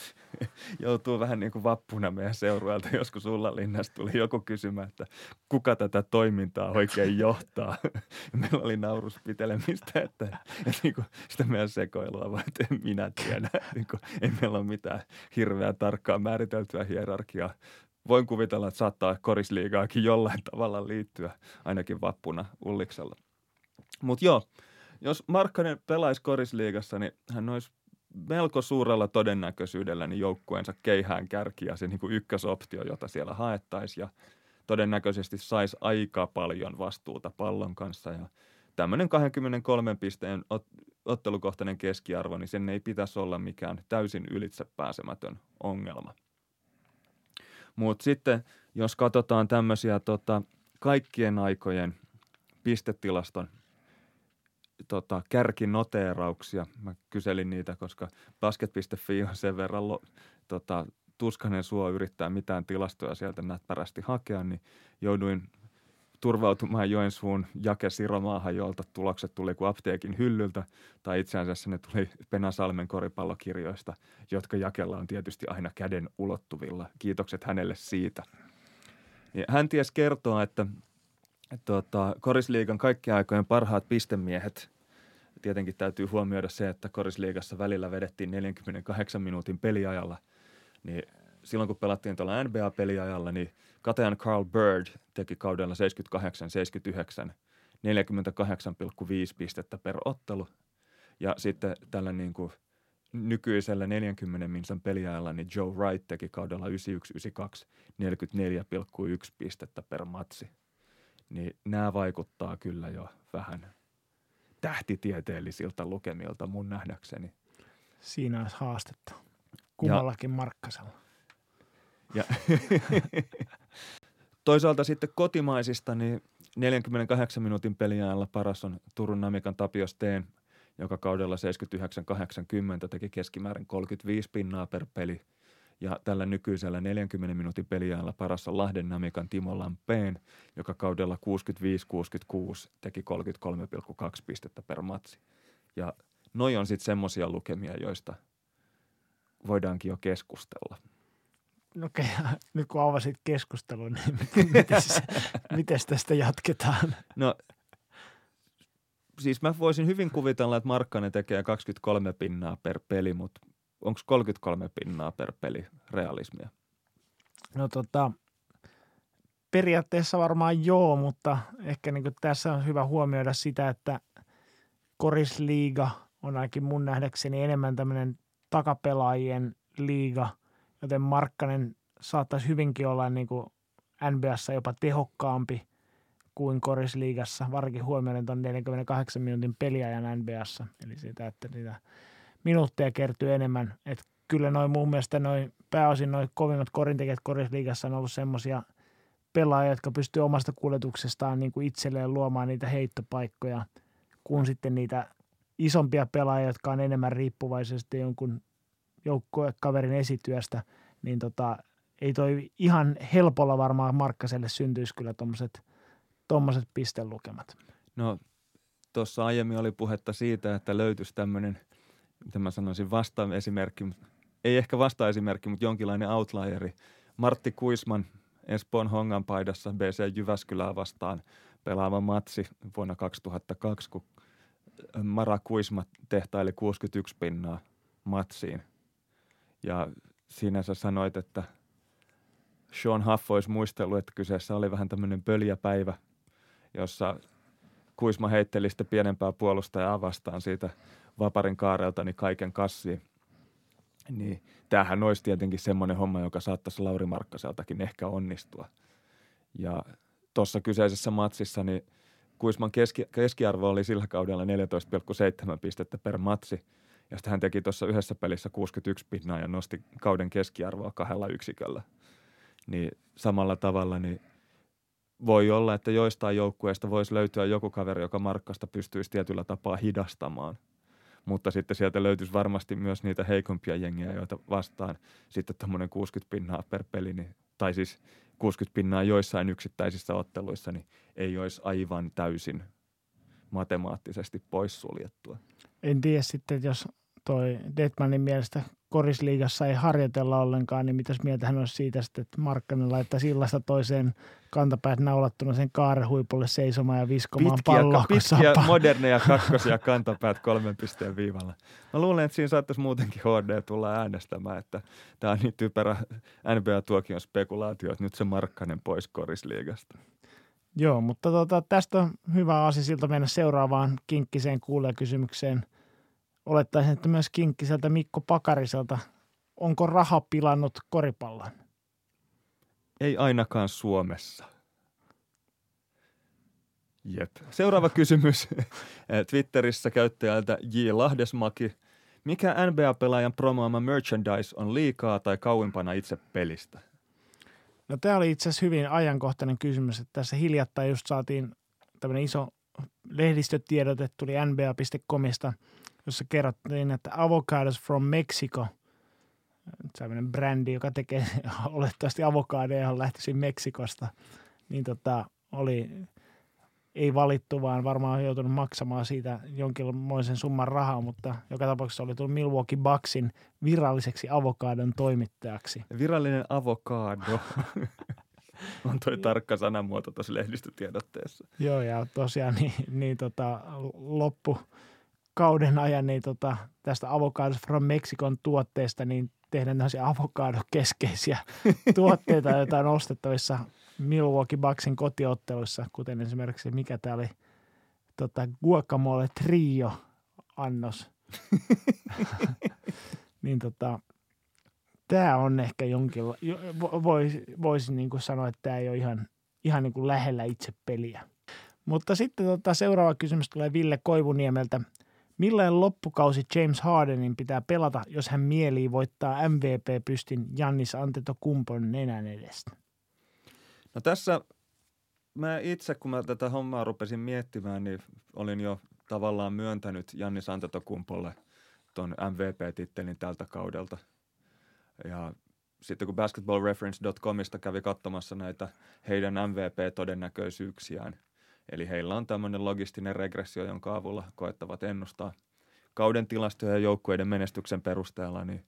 [SPEAKER 1] <laughs>
[SPEAKER 2] joutuu vähän niin kuin vappuna meidän seurueelta. Joskus sulla linnasta tuli joku kysymään, että kuka tätä toimintaa oikein johtaa. <laughs> Meillä oli nauruspitelemistä, että, että niin kuin sitä meidän sekoilua, vaan että en minä tiedä. Niin kuin, ei meillä ole mitään hirveää tarkkaa määriteltyä hierarkiaa. Voin kuvitella, että saattaa korisliigaakin jollain <laughs> tavalla liittyä ainakin vappuna Ulliksella. Mutta joo, jos Markkanen pelaisi korisliigassa, niin hän olisi melko suurella todennäköisyydellä niin joukkueensa keihään kärki ja se niin kuin ykkösoptio, jota siellä haettaisiin ja todennäköisesti saisi aika paljon vastuuta pallon kanssa ja tämmöinen 23 pisteen ot- ottelukohtainen keskiarvo, niin sen ei pitäisi olla mikään täysin ylitse pääsemätön ongelma. Mutta sitten jos katsotaan tämmöisiä tota, kaikkien aikojen pistetilaston tota, kärkinoteerauksia. Mä kyselin niitä, koska basket.fi on sen verran lo, tota, tuskanen suo yrittää mitään tilastoja sieltä näppärästi hakea, niin jouduin turvautumaan Joensuun Jake Siromaahan, jolta tulokset tuli kuin apteekin hyllyltä, tai itse asiassa ne tuli Penasalmen koripallokirjoista, jotka Jakella on tietysti aina käden ulottuvilla. Kiitokset hänelle siitä. Ja hän ties kertoa, että, tuota, Korisliigan kaikkien aikojen parhaat pistemiehet, tietenkin täytyy huomioida se, että Korisliigassa välillä vedettiin 48 minuutin peliajalla, niin silloin kun pelattiin tuolla NBA-peliajalla, niin Katean Carl Bird teki kaudella 78-79 48,5 pistettä per ottelu. Ja sitten tällä niin kuin nykyisellä 40 minsan peliajalla niin Joe Wright teki kaudella 91-92 44,1 pistettä per matsi. Niin nämä vaikuttaa kyllä jo vähän tähtitieteellisiltä lukemilta mun nähdäkseni.
[SPEAKER 1] Siinä olisi haastetta kummallakin ja, Markkasella. Ja <laughs>
[SPEAKER 2] toisaalta sitten kotimaisista, niin 48 minuutin peliajalla paras on Turun Namikan Tapio Steen, joka kaudella 79-80 teki keskimäärin 35 pinnaa per peli. Ja tällä nykyisellä 40 minuutin peliajalla paras on Lahden Namikan Timo Lampeen, joka kaudella 65-66 teki 33,2 pistettä per matsi. Ja noi on sitten semmoisia lukemia, joista voidaankin jo keskustella –
[SPEAKER 1] No okay, <laughs> nyt kun avasit keskustelun, niin <laughs> miten tästä jatketaan?
[SPEAKER 2] No siis mä voisin hyvin kuvitella, että Markkanen tekee 23 pinnaa per peli, mutta onko 33 pinnaa per peli realismia?
[SPEAKER 1] No tota, periaatteessa varmaan joo, mutta ehkä niin tässä on hyvä huomioida sitä, että korisliiga on ainakin mun nähdäkseni enemmän tämmöinen takapelaajien liiga – joten Markkanen saattaisi hyvinkin olla niin kuin NBAssa jopa tehokkaampi kuin Korisliigassa, varsinkin huomioiden tuon 48 minuutin peliajan NBAssa. Eli sitä, että niitä minuutteja kertyy enemmän. Että kyllä noin mun mielestä noin, pääosin noin kovimmat korintekijät Korisliigassa on ollut semmoisia pelaajia, jotka pystyy omasta kuljetuksestaan niin kuin itselleen luomaan niitä heittopaikkoja, kuin sitten niitä isompia pelaajia, jotka on enemmän riippuvaisesti jonkun joukkuekaverin esityöstä, niin tota, ei toi ihan helpolla varmaan Markkaselle syntyisi kyllä tuommoiset tommoset pistelukemat.
[SPEAKER 2] No tuossa aiemmin oli puhetta siitä, että löytyisi tämmöinen, mitä mä sanoisin, vasta-esimerkki, ei ehkä vasta-esimerkki, mutta jonkinlainen outlieri. Martti Kuisman Espoon Hongan paidassa BC Jyväskylää vastaan pelaava matsi vuonna 2002, kun Mara Kuisma tehtaili 61 pinnaa matsiin. Ja siinä sä sanoit, että Sean Huff olisi muistellut, että kyseessä oli vähän tämmöinen pöljäpäivä, jossa Kuisma heitteli sitten pienempää puolustajaa vastaan siitä vaparin kaarelta niin kaiken kassiin. Niin tämähän olisi tietenkin semmoinen homma, joka saattaisi Lauri Markkaseltakin ehkä onnistua. Ja tuossa kyseisessä matsissa niin Kuisman keski, keskiarvo oli sillä kaudella 14,7 pistettä per matsi – ja sitten hän teki tuossa yhdessä pelissä 61 pinnaa ja nosti kauden keskiarvoa kahdella yksiköllä. Niin samalla tavalla niin voi olla, että joistain joukkueista voisi löytyä joku kaveri, joka Markkasta pystyisi tietyllä tapaa hidastamaan. Mutta sitten sieltä löytyisi varmasti myös niitä heikompia jengiä, joita vastaan sitten tuommoinen 60 pinnaa per peli, niin, tai siis 60 pinnaa joissain yksittäisissä otteluissa, niin ei olisi aivan täysin matemaattisesti poissuljettua.
[SPEAKER 1] En tiedä sitten, jos toi Detmanin mielestä korisliigassa ei harjoitella ollenkaan, niin mitäs mieltä hän olisi siitä sitten, että Markkanen laittaa sillasta toiseen kantapäät naulattuna sen kaarehuipulle seisomaan ja viskomaan pitkiä, palloa.
[SPEAKER 2] Pitkiä moderneja kakkosia kantapäät kolmen pisteen viivalla. Mä luulen, että siinä saattaisi muutenkin HD tulla äänestämään, että tämä on niin typerä NBA-tuokion spekulaatio, että nyt se Markkanen pois korisliigasta.
[SPEAKER 1] Joo, mutta tota, tästä on hyvä asia mennä seuraavaan kinkkiseen kuulijakysymykseen – olettaisin, että myös Kinkkiseltä Mikko Pakariselta. Onko raha pilannut koripallon?
[SPEAKER 2] Ei ainakaan Suomessa. Jep. Seuraava <laughs> kysymys <laughs> Twitterissä käyttäjältä J. Lahdesmaki. Mikä NBA-pelaajan promoama merchandise on liikaa tai kauimpana itse pelistä?
[SPEAKER 1] No tämä oli itse asiassa hyvin ajankohtainen kysymys. Että tässä hiljattain just saatiin tämmöinen iso lehdistötiedote, tuli nba.comista – jossa kerrottiin, että Avocados from Mexico, sellainen brändi, joka tekee <laughs> olettavasti avokadoja, johon lähtisin Meksikosta, niin tota, oli ei valittu, vaan varmaan joutunut maksamaan siitä jonkinlaisen summan rahaa, mutta joka tapauksessa oli tullut Milwaukee Bucksin viralliseksi avokadon toimittajaksi.
[SPEAKER 2] Virallinen avokado <laughs> on toi tarkka sanamuoto tuossa lehdistötiedotteessa.
[SPEAKER 1] Joo, ja tosiaan niin, niin tota, loppu kauden ajan niin tota, tästä Avocados from Mexicon tuotteesta niin tehdään tämmöisiä avokadokeskeisiä <laughs> tuotteita, joita on ostettavissa Milwaukee Bucksin kotiotteluissa, kuten esimerkiksi mikä tämä oli, tota, guacamole trio annos. <laughs> niin tota, tämä on ehkä jonkin, voisi vois niin kuin sanoa, että tämä ei ole ihan, ihan niin kuin lähellä itse peliä. Mutta sitten tota, seuraava kysymys tulee Ville Koivuniemeltä. Millainen loppukausi James Hardenin pitää pelata, jos hän mielii voittaa MVP-pystin Jannis Antetokumpon nenän edestä?
[SPEAKER 2] No tässä mä itse, kun mä tätä hommaa rupesin miettimään, niin olin jo tavallaan myöntänyt Jannis Antetokumpolle ton MVP-tittelin tältä kaudelta. Ja sitten kun basketballreference.comista kävi katsomassa näitä heidän MVP-todennäköisyyksiään, eli heillä on tämmöinen logistinen regressio, jonka avulla koettavat ennustaa kauden tilastoja ja joukkueiden menestyksen perusteella, niin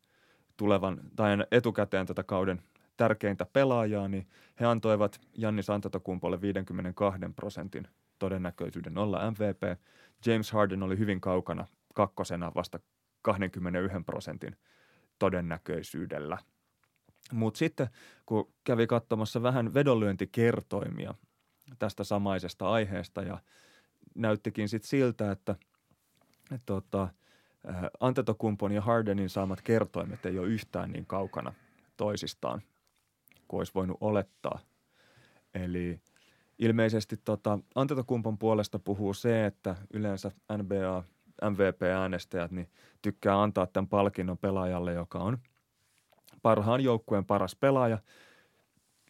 [SPEAKER 2] tulevan, tai etukäteen tätä kauden tärkeintä pelaajaa, niin he antoivat Janni Antetokumpolle 52 prosentin todennäköisyyden olla MVP. James Harden oli hyvin kaukana kakkosena vasta 21 prosentin todennäköisyydellä. Mutta sitten kun kävi katsomassa vähän vedonlyöntikertoimia tästä samaisesta aiheesta ja näyttikin sitten siltä, että, tota, Antetokumpon ja Hardenin saamat kertoimet ei ole yhtään niin kaukana toisistaan kuin olisi voinut olettaa. Eli ilmeisesti tota, Antetokumpon puolesta puhuu se, että yleensä NBA MVP-äänestäjät niin tykkää antaa tämän palkinnon pelaajalle, joka on parhaan joukkueen paras pelaaja,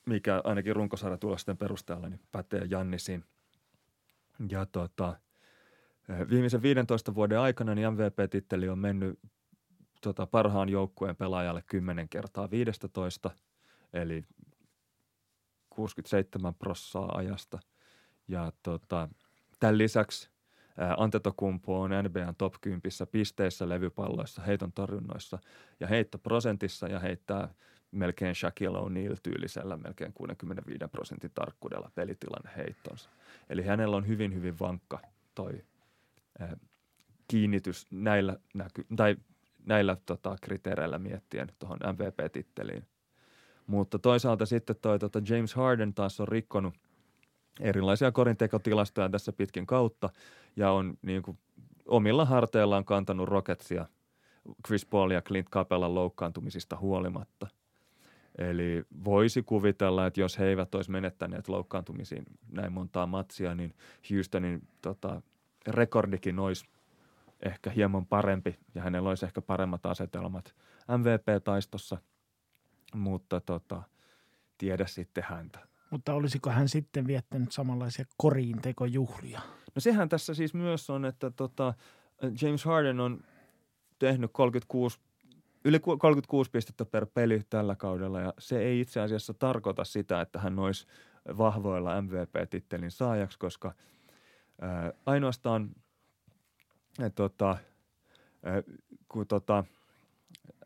[SPEAKER 2] mikä ainakin runkosarjatulosten perusteella niin pätee Jannisiin. Ja tota, viimeisen 15 vuoden aikana niin MVP-titteli on mennyt tota, parhaan joukkueen pelaajalle 10 kertaa 15, eli 67 prossaa ajasta. Ja tota, tämän lisäksi Antetokumpu on NBAn top 10 pisteissä, levypalloissa, heiton torjunnoissa ja heittoprosentissa ja heittää melkein Shaquille O'Neal-tyylisellä melkein 65 prosentin tarkkuudella pelitilanne heittonsa. Eli hänellä on hyvin, hyvin vankka toi ää, kiinnitys näillä, näky- tai näillä tota, kriteereillä miettien tuohon MVP-titteliin. Mutta toisaalta sitten toi tota James Harden taas on rikkonut erilaisia korintekotilastoja tässä pitkin kautta ja on niin kuin omilla harteillaan kantanut Rocketsia Chris Paul ja Clint Capellan loukkaantumisista huolimatta. Eli voisi kuvitella, että jos he eivät olisi menettäneet loukkaantumisiin näin montaa matsia, niin Houstonin tota, rekordikin olisi ehkä hieman parempi ja hänellä olisi ehkä paremmat asetelmat MVP-taistossa, mutta tota, tiedä sitten häntä.
[SPEAKER 1] Mutta olisiko hän sitten viettänyt samanlaisia koriintekojuhlia?
[SPEAKER 2] No sehän tässä siis myös on, että tota, James Harden on tehnyt 36, yli 36 pistettä per peli tällä kaudella ja se ei itse asiassa tarkoita sitä, että hän olisi vahvoilla MVP-tittelin saajaksi, koska ää, ainoastaan ää, tota, ää, kun tota,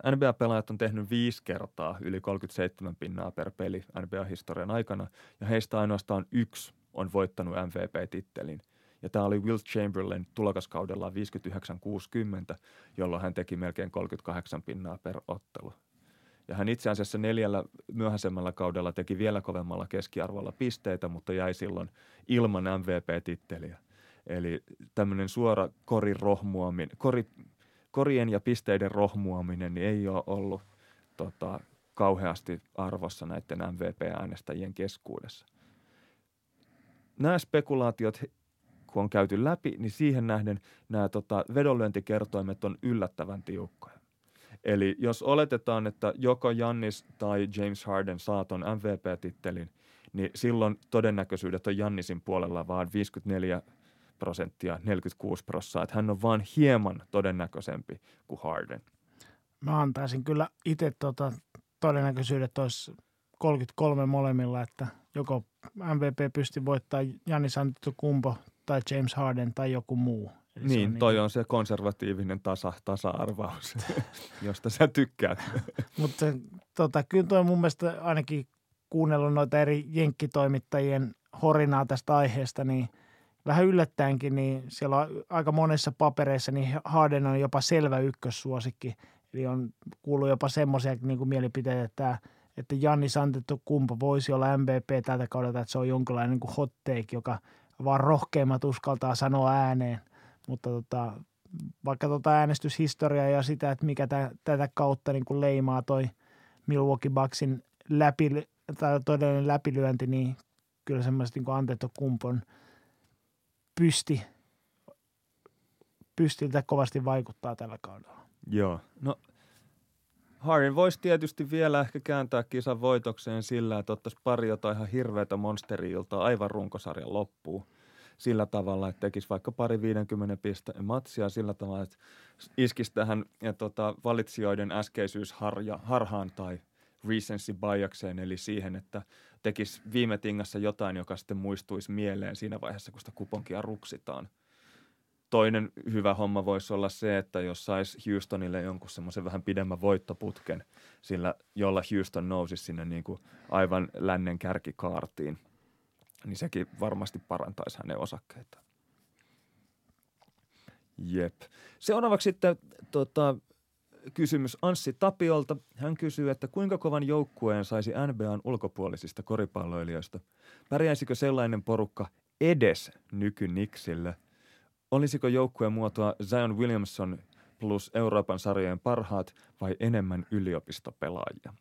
[SPEAKER 2] NBA-pelaajat on tehnyt viisi kertaa yli 37 pinnaa per peli NBA-historian aikana, ja heistä ainoastaan yksi on voittanut MVP-tittelin. Ja tämä oli Will Chamberlain tulokaskaudella 59-60, jolloin hän teki melkein 38 pinnaa per ottelu. Ja hän itse asiassa neljällä myöhäisemmällä kaudella teki vielä kovemmalla keskiarvolla pisteitä, mutta jäi silloin ilman MVP-titteliä. Eli tämmöinen suora korirohmuaminen, kori, korien ja pisteiden rohmuaminen niin ei ole ollut tota, kauheasti arvossa näiden MVP-äänestäjien keskuudessa. Nämä spekulaatiot, kun on käyty läpi, niin siihen nähden nämä tota, vedonlyöntikertoimet on yllättävän tiukkoja. Eli jos oletetaan, että joko Jannis tai James Harden saa ton MVP-tittelin, niin silloin todennäköisyydet on Jannisin puolella vaan 54 prosenttia, 46 prosenttia. Että hän on vain hieman todennäköisempi kuin Harden.
[SPEAKER 1] Mä antaisin kyllä itse tota, todennäköisyydet olisi 33 molemmilla, että joko MVP pysti voittaa Jani Kumpo tai James Harden tai joku muu.
[SPEAKER 2] Eli niin, on toi niin... on se konservatiivinen tasa, tasa-arvaus, <laughs> <laughs> josta sä tykkäät. <laughs>
[SPEAKER 1] Mutta tota, kyllä toi mun mielestä ainakin kuunnellut noita eri jenkkitoimittajien horinaa tästä aiheesta, niin vähän yllättäenkin, niin siellä on aika monessa papereissa, niin Harden on jopa selvä ykkössuosikki. Eli on kuullut jopa semmoisia niin mielipiteitä, että, että Janni Santettu Kumpo voisi olla MVP tältä kaudelta, että se on jonkinlainen niin hot take, joka vaan rohkeimmat uskaltaa sanoa ääneen. Mutta tota, vaikka tota äänestyshistoriaa ja sitä, että mikä tä, tätä kautta niin kuin leimaa toi Milwaukee Bucksin läpi, tai todellinen läpilyönti, niin kyllä semmoista niin Antetto Kumpon pysti, pystiltä kovasti vaikuttaa tällä kaudella.
[SPEAKER 2] Joo, no Harden voisi tietysti vielä ehkä kääntää kisan voitokseen sillä, että ottaisi pari jotain ihan hirveätä monsterilta aivan runkosarjan loppuun sillä tavalla, että tekisi vaikka pari 50 pisteen matsia sillä tavalla, että iskisi tähän ja tota, valitsijoiden äskeisyysharhaan tai recency biakseen, eli siihen, että tekisi viime tingassa jotain, joka sitten muistuisi mieleen siinä vaiheessa, kun sitä kuponkia ruksitaan. Toinen hyvä homma voisi olla se, että jos saisi Houstonille jonkun semmoisen vähän pidemmän voittoputken, sillä jolla Houston nousisi sinne niin kuin aivan lännen kärkikaartiin, niin sekin varmasti parantaisi hänen osakkeitaan. Jep. Seuraavaksi sitten tota, kysymys Anssi Tapiolta. Hän kysyy, että kuinka kovan joukkueen saisi NBAn ulkopuolisista koripalloilijoista? Pärjäisikö sellainen porukka edes nykyniksille? Olisiko joukkueen muotoa Zion Williamson plus Euroopan sarjojen parhaat vai enemmän yliopistopelaajia?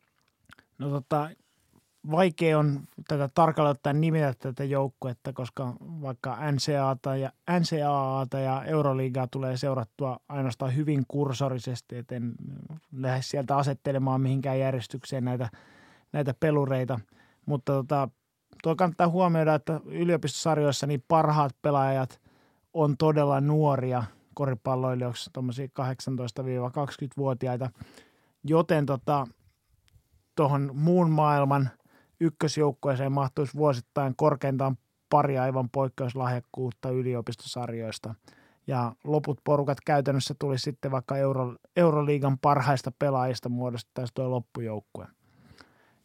[SPEAKER 1] No tota, vaikea on tätä tarkalleen ottaen nimetä tätä joukkuetta, koska vaikka NCAata ja, NCAAta ja Euroliigaa tulee seurattua ainoastaan hyvin kursorisesti, että en lähde sieltä asettelemaan mihinkään järjestykseen näitä, näitä pelureita. Mutta tota, tuo kannattaa huomioida, että yliopistosarjoissa niin parhaat pelaajat on todella nuoria koripalloilijoiksi, tuommoisia 18-20-vuotiaita, joten tota, tuohon muun maailman – ykkösjoukkueeseen mahtuisi vuosittain korkeintaan pari aivan poikkeuslahjakkuutta yliopistosarjoista. Ja loput porukat käytännössä tuli sitten vaikka Euro, Euroliigan parhaista pelaajista muodostettaisiin tuo loppujoukkue.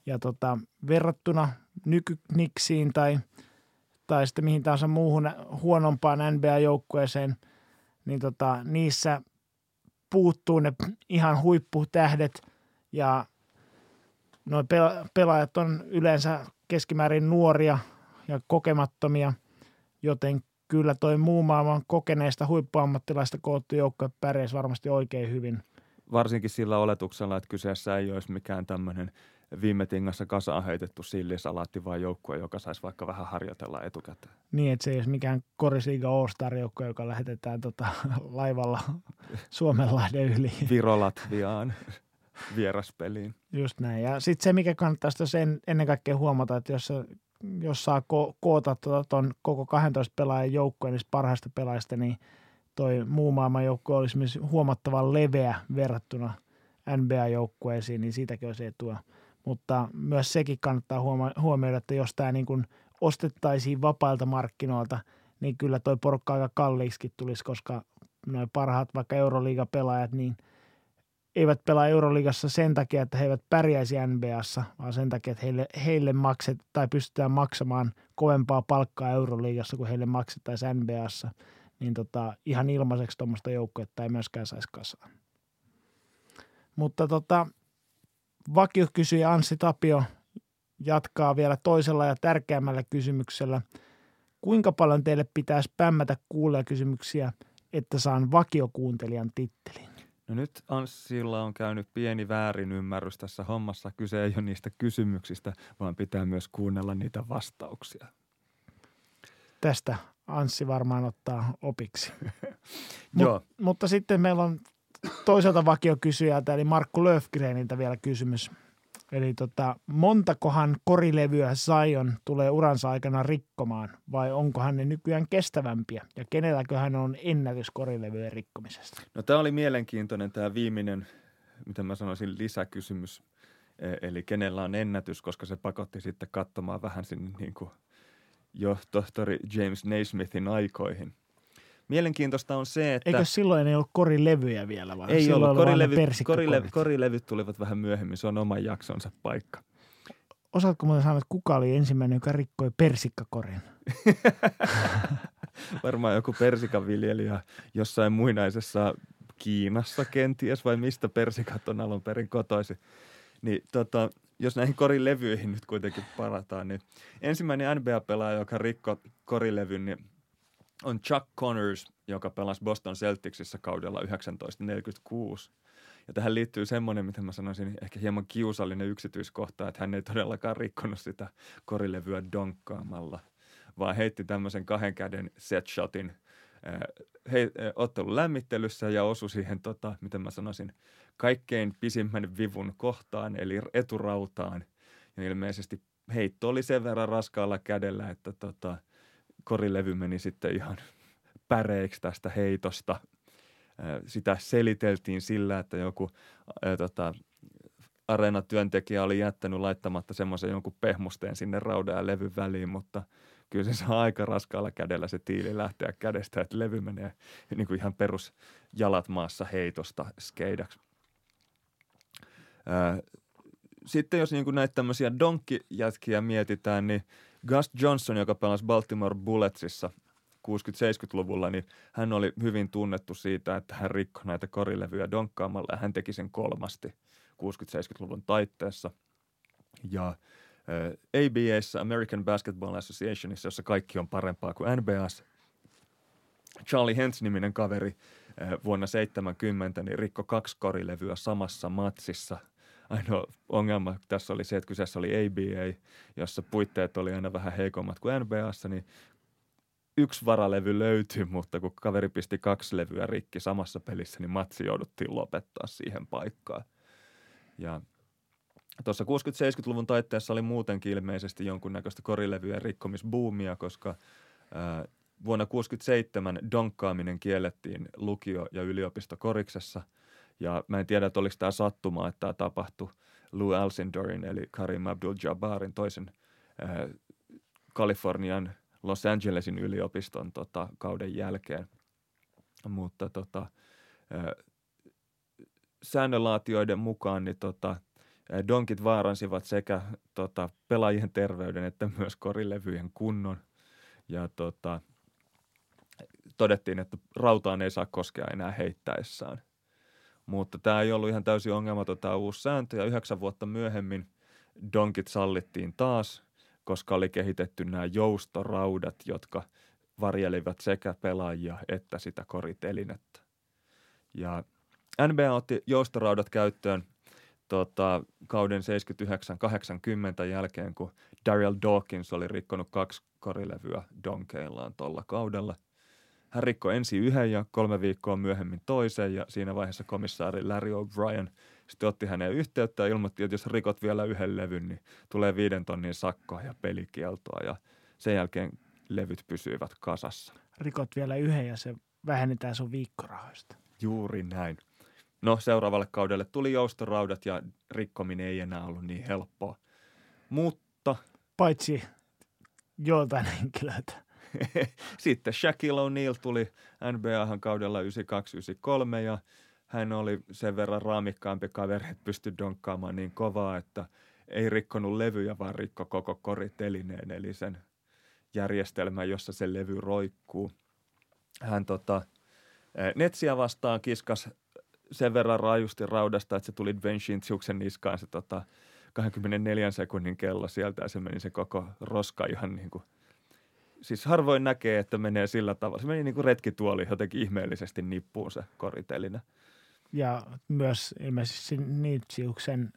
[SPEAKER 1] Ja tota, verrattuna nykyniksiin tai, tai sitten mihin tahansa muuhun huonompaan NBA-joukkueeseen, niin tota, niissä puuttuu ne ihan huipputähdet ja Nuo pelaajat on yleensä keskimäärin nuoria ja kokemattomia, joten kyllä toi muu maailman kokeneista huippuammattilaista koottu joukkue pärjäisi varmasti oikein hyvin.
[SPEAKER 2] Varsinkin sillä oletuksella, että kyseessä ei olisi mikään tämmöinen viime tingassa kasaan heitetty sillisalaatti, vaan joukkue, joka saisi vaikka vähän harjoitella etukäteen.
[SPEAKER 1] Niin, että se ei olisi mikään Korisliiga All-Star joukkue, joka lähetetään tota, <laughs> laivalla <laughs> Suomenlahden yli.
[SPEAKER 2] Viro-Latviaan <laughs> vieraspeliin.
[SPEAKER 1] Just näin. Ja sitten se, mikä kannattaisi sen ennen kaikkea huomata, että jos, jos saa ko- koota tuon tota koko 12 pelaajan joukkojen niistä parhaista pelaajista, niin toi muu maailman joukko olisi myös huomattavan leveä verrattuna NBA-joukkueisiin, niin siitäkin olisi etua. Mutta myös sekin kannattaa huomioida, että jos tämä niin kuin ostettaisiin vapailta markkinoilta, niin kyllä toi porukka aika kalliiksikin tulisi, koska noin parhaat vaikka Euroliiga-pelaajat, niin – eivät pelaa Euroligassa sen takia, että he eivät pärjäisi NBAssa, vaan sen takia, että heille, heille makset tai pystytään maksamaan kovempaa palkkaa Euroliigassa kuin heille maksettaisiin NBAssa. Niin tota, ihan ilmaiseksi tuommoista joukkuetta ei myöskään saisi kasaan. Mutta tota, vakiokysyjä Anssi Tapio jatkaa vielä toisella ja tärkeämmällä kysymyksellä. Kuinka paljon teille pitäisi pämmätä kysymyksiä, että saan vakiokuuntelijan tittelin?
[SPEAKER 2] No nyt Anssilla on käynyt pieni väärinymmärrys tässä hommassa. Kyse ei ole niistä kysymyksistä, vaan pitää myös kuunnella niitä vastauksia.
[SPEAKER 1] Tästä Anssi varmaan ottaa opiksi. <laughs> Joo. Mut, mutta sitten meillä on toiselta vakiokysyjältä, eli Markku Löfgreniltä vielä kysymys – Eli tota, montakohan korilevyä Zion tulee uransa aikana rikkomaan vai onko hän ne nykyään kestävämpiä ja kenelläkö hän on ennätys korilevyjen rikkomisesta?
[SPEAKER 2] No tämä oli mielenkiintoinen tämä viimeinen, mitä mä sanoisin, lisäkysymys. e, eli kenellä on ennätys, koska se pakotti sitten katsomaan vähän sinne niin kuin jo tohtori James Naismithin aikoihin. Mielenkiintoista on se, että...
[SPEAKER 1] Eikö silloin ei ollut korilevyjä vielä, vaan
[SPEAKER 2] ei
[SPEAKER 1] silloin
[SPEAKER 2] ollut. Korilevyt, korilevyt, korilevyt tulivat vähän myöhemmin, se on oman jaksonsa paikka.
[SPEAKER 1] Osaatko muuten sanoa, että kuka oli ensimmäinen, joka rikkoi persikkakorin? <laughs>
[SPEAKER 2] Varmaan joku persikaviljelijä jossain muinaisessa Kiinassa kenties, vai mistä persikat on alun perin kotoisin. Niin tota, jos näihin korilevyihin nyt kuitenkin parataan, niin ensimmäinen NBA-pelaaja, joka rikkoi korilevyn, niin on Chuck Connors, joka pelasi Boston Celticsissa kaudella 1946. Ja tähän liittyy semmoinen, mitä mä sanoisin, ehkä hieman kiusallinen yksityiskohta, että hän ei todellakaan rikkonut sitä korilevyä donkkaamalla, vaan heitti tämmöisen kahden käden set shotin äh, hei, äh, ottelun lämmittelyssä ja osui siihen, tota, miten mä sanoisin, kaikkein pisimmän vivun kohtaan, eli eturautaan. Ja ilmeisesti heitto oli sen verran raskaalla kädellä, että tota, korilevy meni sitten ihan <laughs> päreiksi tästä heitosta – sitä seliteltiin sillä, että joku ää, tota, areenatyöntekijä oli jättänyt laittamatta semmoisen jonkun pehmusteen sinne raudan ja levyn väliin, mutta kyllä se saa aika raskaalla kädellä se tiili lähteä kädestä, että levy menee <laughs> niin kuin ihan perus jalat maassa heitosta skeidaksi. Sitten jos niin kuin näitä tämmöisiä donkkijätkiä mietitään, niin Gus Johnson, joka pelasi Baltimore Bulletsissa – 60-70-luvulla, niin hän oli hyvin tunnettu siitä, että hän rikkoi näitä korilevyjä donkkaamalla ja hän teki sen kolmasti 60-70-luvun taitteessa. Ja ABAssa, American Basketball Associationissa, jossa kaikki on parempaa kuin NBAs, Charlie Hentz-niminen kaveri vuonna 70 niin rikko kaksi korilevyä samassa matsissa – ainoa ongelma tässä oli se, että kyseessä oli ABA, jossa puitteet oli aina vähän heikommat kuin NBAssa, niin yksi varalevy löytyi, mutta kun kaveri pisti kaksi levyä rikki samassa pelissä, niin matsi jouduttiin lopettaa siihen paikkaan. Ja tuossa 60-70-luvun taitteessa oli muutenkin ilmeisesti jonkunnäköistä korilevyjen rikkomisbuumia, koska ää, vuonna 67 donkkaaminen kiellettiin lukio- ja yliopistokoriksessa. Ja mä en tiedä, että oliko tämä sattuma, että tämä tapahtui Lou Alcindorin eli Karim Abdul-Jabbarin toisen ää, Kalifornian – Los Angelesin yliopiston tota, kauden jälkeen. Mutta tota, säännölaatioiden mukaan niin tota, donkit vaaransivat sekä tota, pelaajien terveyden että myös korilevyjen kunnon. Ja tota, todettiin, että rautaan ei saa koskea enää heittäessään. Mutta tämä ei ollut ihan täysin ongelmaton tämä uusi sääntö ja yhdeksän vuotta myöhemmin donkit sallittiin taas koska oli kehitetty nämä joustoraudat, jotka varjelivat sekä pelaajia että sitä koritelinettä. Ja NBA otti joustoraudat käyttöön tota, kauden 79-80 jälkeen, kun Daryl Dawkins oli rikkonut kaksi korilevyä donkeillaan tuolla kaudella. Hän rikkoi ensin yhden ja kolme viikkoa myöhemmin toisen ja siinä vaiheessa komissaari Larry O'Brien – sitten otti hänen yhteyttä ja ilmoitti, että jos rikot vielä yhden levyn, niin tulee viiden tonnin sakkoa ja pelikieltoa ja sen jälkeen levyt pysyivät kasassa.
[SPEAKER 1] Rikot vielä yhden ja se vähennetään sun viikkorahoista.
[SPEAKER 2] Juuri näin. No seuraavalle kaudelle tuli joustoraudat ja rikkominen ei enää ollut niin helppoa. Mutta...
[SPEAKER 1] Paitsi joiltain henkilöitä. <laughs>
[SPEAKER 2] Sitten Shaquille O'Neal tuli NBAhan kaudella 92-93 ja hän oli sen verran raamikkaampi kaveri, että pystyi donkkaamaan niin kovaa, että ei rikkonut levyjä, vaan rikko koko koritelineen, eli sen järjestelmän, jossa se levy roikkuu. Hän tota, eh, Netsiä vastaan kiskas sen verran rajusti raudasta, että se tuli Dwayne Shintsiuksen niskaan se tota, 24 sekunnin kello sieltä ja se meni se koko roska ihan niin kuin, siis harvoin näkee, että menee sillä tavalla. Se meni niin kuin retkituoli jotenkin ihmeellisesti nippuun se koritelinä
[SPEAKER 1] ja myös ilmeisesti Nitsiuksen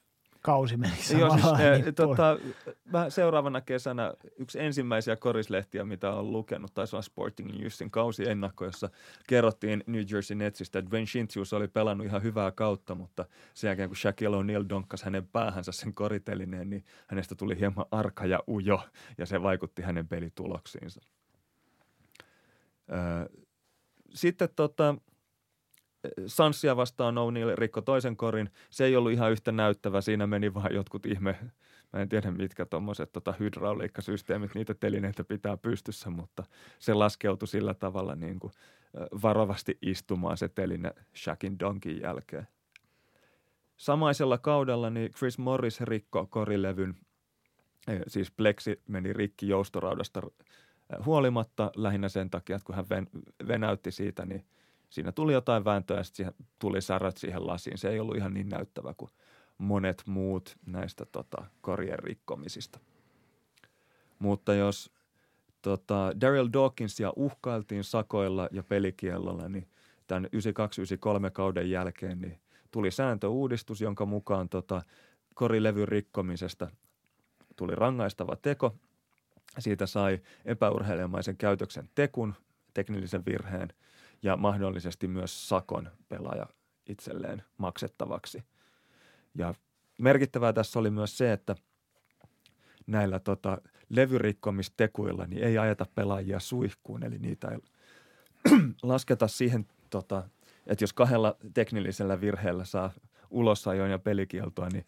[SPEAKER 1] kausi meni
[SPEAKER 2] Joo, siis, niin tota, mä seuraavana kesänä yksi ensimmäisiä korislehtiä, mitä olen lukenut, taisi olla Sporting Newsin kausiennakko, jossa kerrottiin New Jersey Netsistä, että Ben Shintsius oli pelannut ihan hyvää kautta, mutta sen jälkeen kun Shaquille O'Neal donkkasi hänen päähänsä sen koritelineen, niin hänestä tuli hieman arka ja ujo, ja se vaikutti hänen pelituloksiinsa. Öö, sitten tota, Sanssia vastaan O'Neill rikko toisen korin. Se ei ollut ihan yhtä näyttävä. Siinä meni vaan jotkut ihme, mä en tiedä mitkä tuommoiset tota, hydrauliikkasysteemit, niitä telineitä pitää pystyssä, mutta se laskeutui sillä tavalla niin kuin, varovasti istumaan se teline Shakin Donkin jälkeen. Samaisella kaudella niin Chris Morris rikkoi korilevyn, siis pleksi meni rikki joustoraudasta huolimatta lähinnä sen takia, että kun hän ven, venäytti siitä, niin siinä tuli jotain vääntöä ja sitten tuli särät siihen lasiin. Se ei ollut ihan niin näyttävä kuin monet muut näistä tota, korien rikkomisista. Mutta jos tota, Daryl Dawkinsia uhkailtiin sakoilla ja pelikiellolla, niin tämän 92-93 kauden jälkeen niin tuli sääntöuudistus, jonka mukaan tota, korilevyn rikkomisesta tuli rangaistava teko. Siitä sai epäurheilemaisen käytöksen tekun, teknillisen virheen ja mahdollisesti myös sakon pelaaja itselleen maksettavaksi. Ja merkittävää tässä oli myös se, että näillä tota, levyrikkomistekuilla niin ei ajeta pelaajia suihkuun, eli niitä ei <clears throat> lasketa siihen, tota, että jos kahdella teknillisellä virheellä saa ulosajoin ja pelikieltoa, niin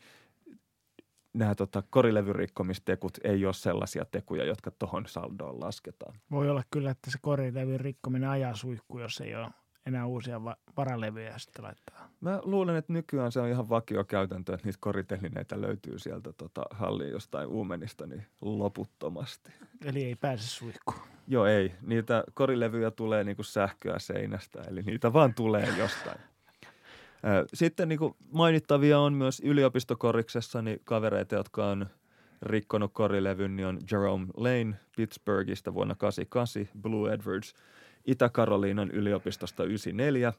[SPEAKER 2] nämä tota, korilevyrikkomistekut ei ole sellaisia tekuja, jotka tuohon saldoon lasketaan.
[SPEAKER 1] Voi olla kyllä, että se korilevyn rikkominen ajaa suihku, jos ei ole enää uusia va- varalevyjä sitten laittaa.
[SPEAKER 2] Mä luulen, että nykyään se on ihan vakio käytäntö, että niitä koritelineitä löytyy sieltä tota, halliin jostain uumenista niin loputtomasti.
[SPEAKER 1] Eli ei pääse suihkuun.
[SPEAKER 2] Joo, ei. Niitä korilevyjä tulee niinku sähköä seinästä, eli niitä vaan tulee jostain. Sitten niin kuin mainittavia on myös yliopistokoriksessa niin kavereita, jotka on rikkonut korilevyn, niin on Jerome Lane Pittsburghista vuonna 88, Blue Edwards Itä-Karoliinan yliopistosta 94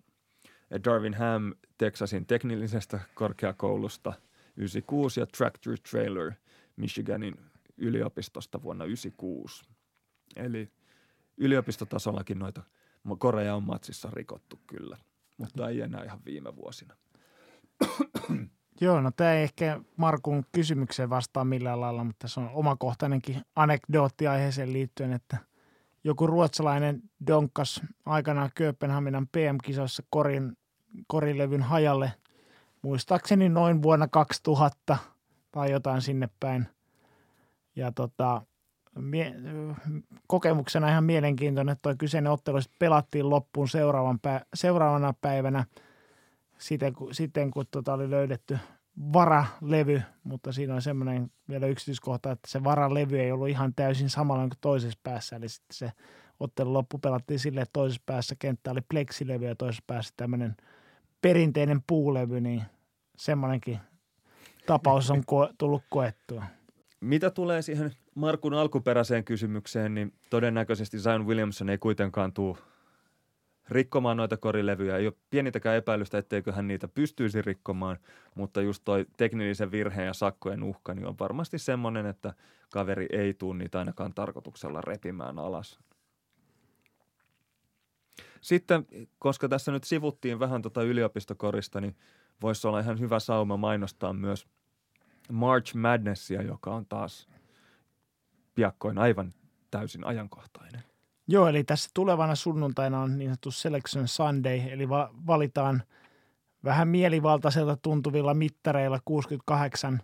[SPEAKER 2] ja Darwin Ham Texasin teknillisestä korkeakoulusta 96 ja Tractor Trailer Michiganin yliopistosta vuonna 96. Eli yliopistotasollakin noita koreja on matsissa rikottu kyllä mutta ei enää ihan viime vuosina.
[SPEAKER 1] Joo, no tämä ei ehkä Markun kysymykseen vastaa millään lailla, mutta se on omakohtainenkin anekdootti aiheeseen liittyen, että joku ruotsalainen donkkas aikanaan Kööpenhaminan PM-kisoissa korin, korilevyn hajalle, muistaakseni noin vuonna 2000 tai jotain sinne päin. Ja tota, mie- kokemuksena ihan mielenkiintoinen, että tuo kyseinen ottelu pelattiin loppuun seuraavan pä- seuraavana päivänä sitten, kun, sitten, kun tota oli löydetty varalevy, mutta siinä on semmoinen vielä yksityiskohta, että se varalevy ei ollut ihan täysin samalla kuin toisessa päässä, eli sitten se ottelu loppu pelattiin sille, että toisessa päässä kenttä oli pleksilevy ja toisessa päässä tämmöinen perinteinen puulevy, niin semmoinenkin tapaus on ko- tullut koettua.
[SPEAKER 2] Mitä tulee siihen Markun alkuperäiseen kysymykseen, niin todennäköisesti Zion Williamson ei kuitenkaan tule rikkomaan noita korilevyjä. Ei ole pienitäkään epäilystä, etteikö hän niitä pystyisi rikkomaan, mutta just toi teknillisen virheen ja sakkojen uhka niin on varmasti semmoinen, että kaveri ei tule niitä ainakaan tarkoituksella repimään alas. Sitten, koska tässä nyt sivuttiin vähän tota yliopistokorista, niin voisi olla ihan hyvä sauma mainostaa myös March Madnessia, joka on taas – piakkoin aivan täysin ajankohtainen.
[SPEAKER 1] Joo, eli tässä tulevana sunnuntaina on niin sanottu Selection Sunday, eli va- valitaan vähän mielivaltaiselta tuntuvilla mittareilla 68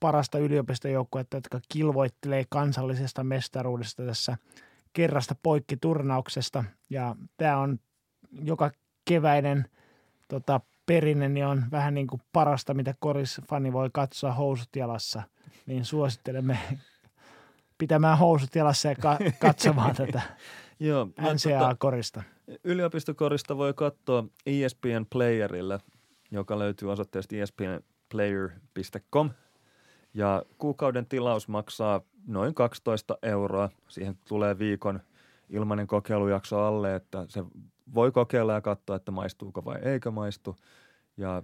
[SPEAKER 1] parasta yliopistojoukkuetta, jotka kilvoittelee kansallisesta mestaruudesta tässä kerrasta poikkiturnauksesta. Ja tämä on joka keväinen tota, perinne, niin on vähän niin kuin parasta, mitä korisfani voi katsoa housut jalassa. Niin suosittelemme pitämään housut jalassa ja ka- <laughs> katsomaan tätä Joo, NCAA-korista.
[SPEAKER 2] Tota, yliopistokorista voi katsoa ESPN Playerille, joka löytyy osoitteesta espnplayer.com. Ja kuukauden tilaus maksaa noin 12 euroa. Siihen tulee viikon ilmainen kokeilujakso alle, että se voi kokeilla ja katsoa, että maistuuko vai eikö maistu. Ja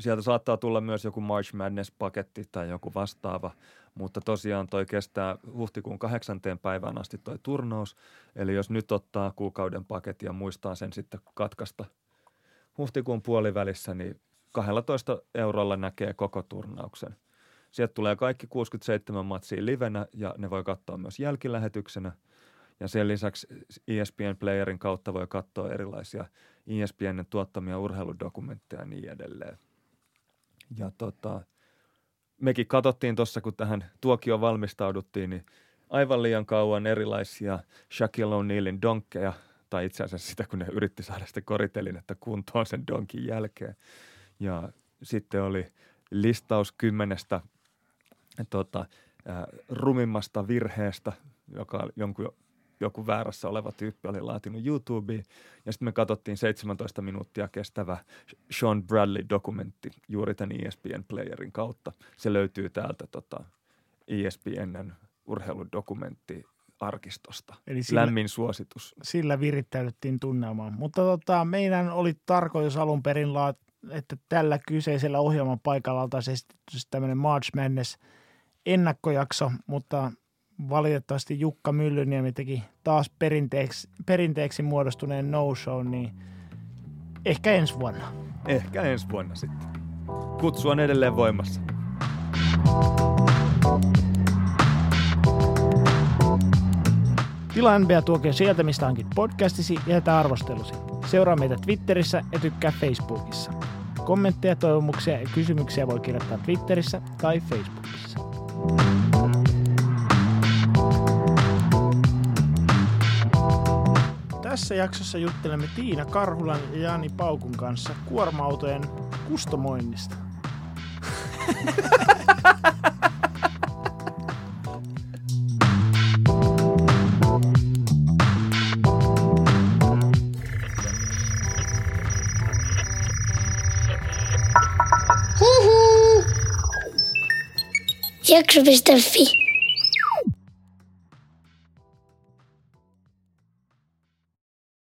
[SPEAKER 2] sieltä saattaa tulla myös joku March Madness-paketti tai joku vastaava, mutta tosiaan toi kestää huhtikuun kahdeksanteen päivään asti toi turnaus. Eli jos nyt ottaa kuukauden paketti ja muistaa sen sitten katkasta huhtikuun puolivälissä, niin 12 eurolla näkee koko turnauksen. Sieltä tulee kaikki 67 matsia livenä ja ne voi katsoa myös jälkilähetyksenä. Ja sen lisäksi ESPN Playerin kautta voi katsoa erilaisia ESPNn tuottamia urheiludokumentteja ja niin edelleen. Ja tota, mekin katsottiin tuossa, kun tähän tuokioon valmistauduttiin, niin aivan liian kauan erilaisia Shaquille O'Nealin donkkeja, tai itse asiassa sitä, kun ne yritti saada sitä koritelinettä kuntoon sen donkin jälkeen. Ja sitten oli listaus kymmenestä tota, rumimmasta virheestä, joka jonkun joku väärässä oleva tyyppi oli laatinut YouTubeen. Ja sitten me katsottiin 17 minuuttia kestävä Sean Bradley-dokumentti juuri tämän ESPN-playerin kautta. Se löytyy täältä tota, ESPNn urheiludokumentti arkistosta. Eli sillä, Lämmin suositus.
[SPEAKER 1] Sillä virittäydyttiin tunnelmaan. Mutta tota, meidän oli tarkoitus alun perin, että tällä kyseisellä ohjelman paikalla oltaisiin tämmöinen March Madness ennakkojakso, mutta valitettavasti Jukka Myllyniemi teki taas perinteeksi, perinteeksi muodostuneen no-show, niin ehkä ensi vuonna.
[SPEAKER 2] Ehkä ensi vuonna sitten. Kutsu on edelleen voimassa.
[SPEAKER 1] Tilaa NBA Tuokio sieltä, mistä hankit podcastisi ja jätä arvostelusi. Seuraa meitä Twitterissä ja tykkää Facebookissa. Kommentteja, toivomuksia ja kysymyksiä voi kirjoittaa Twitterissä tai Facebookissa. Tässä jaksossa juttelemme Tiina Karhulan ja Jani Paukun kanssa kuorma-autojen kustomoinnista.
[SPEAKER 3] Jakso.fi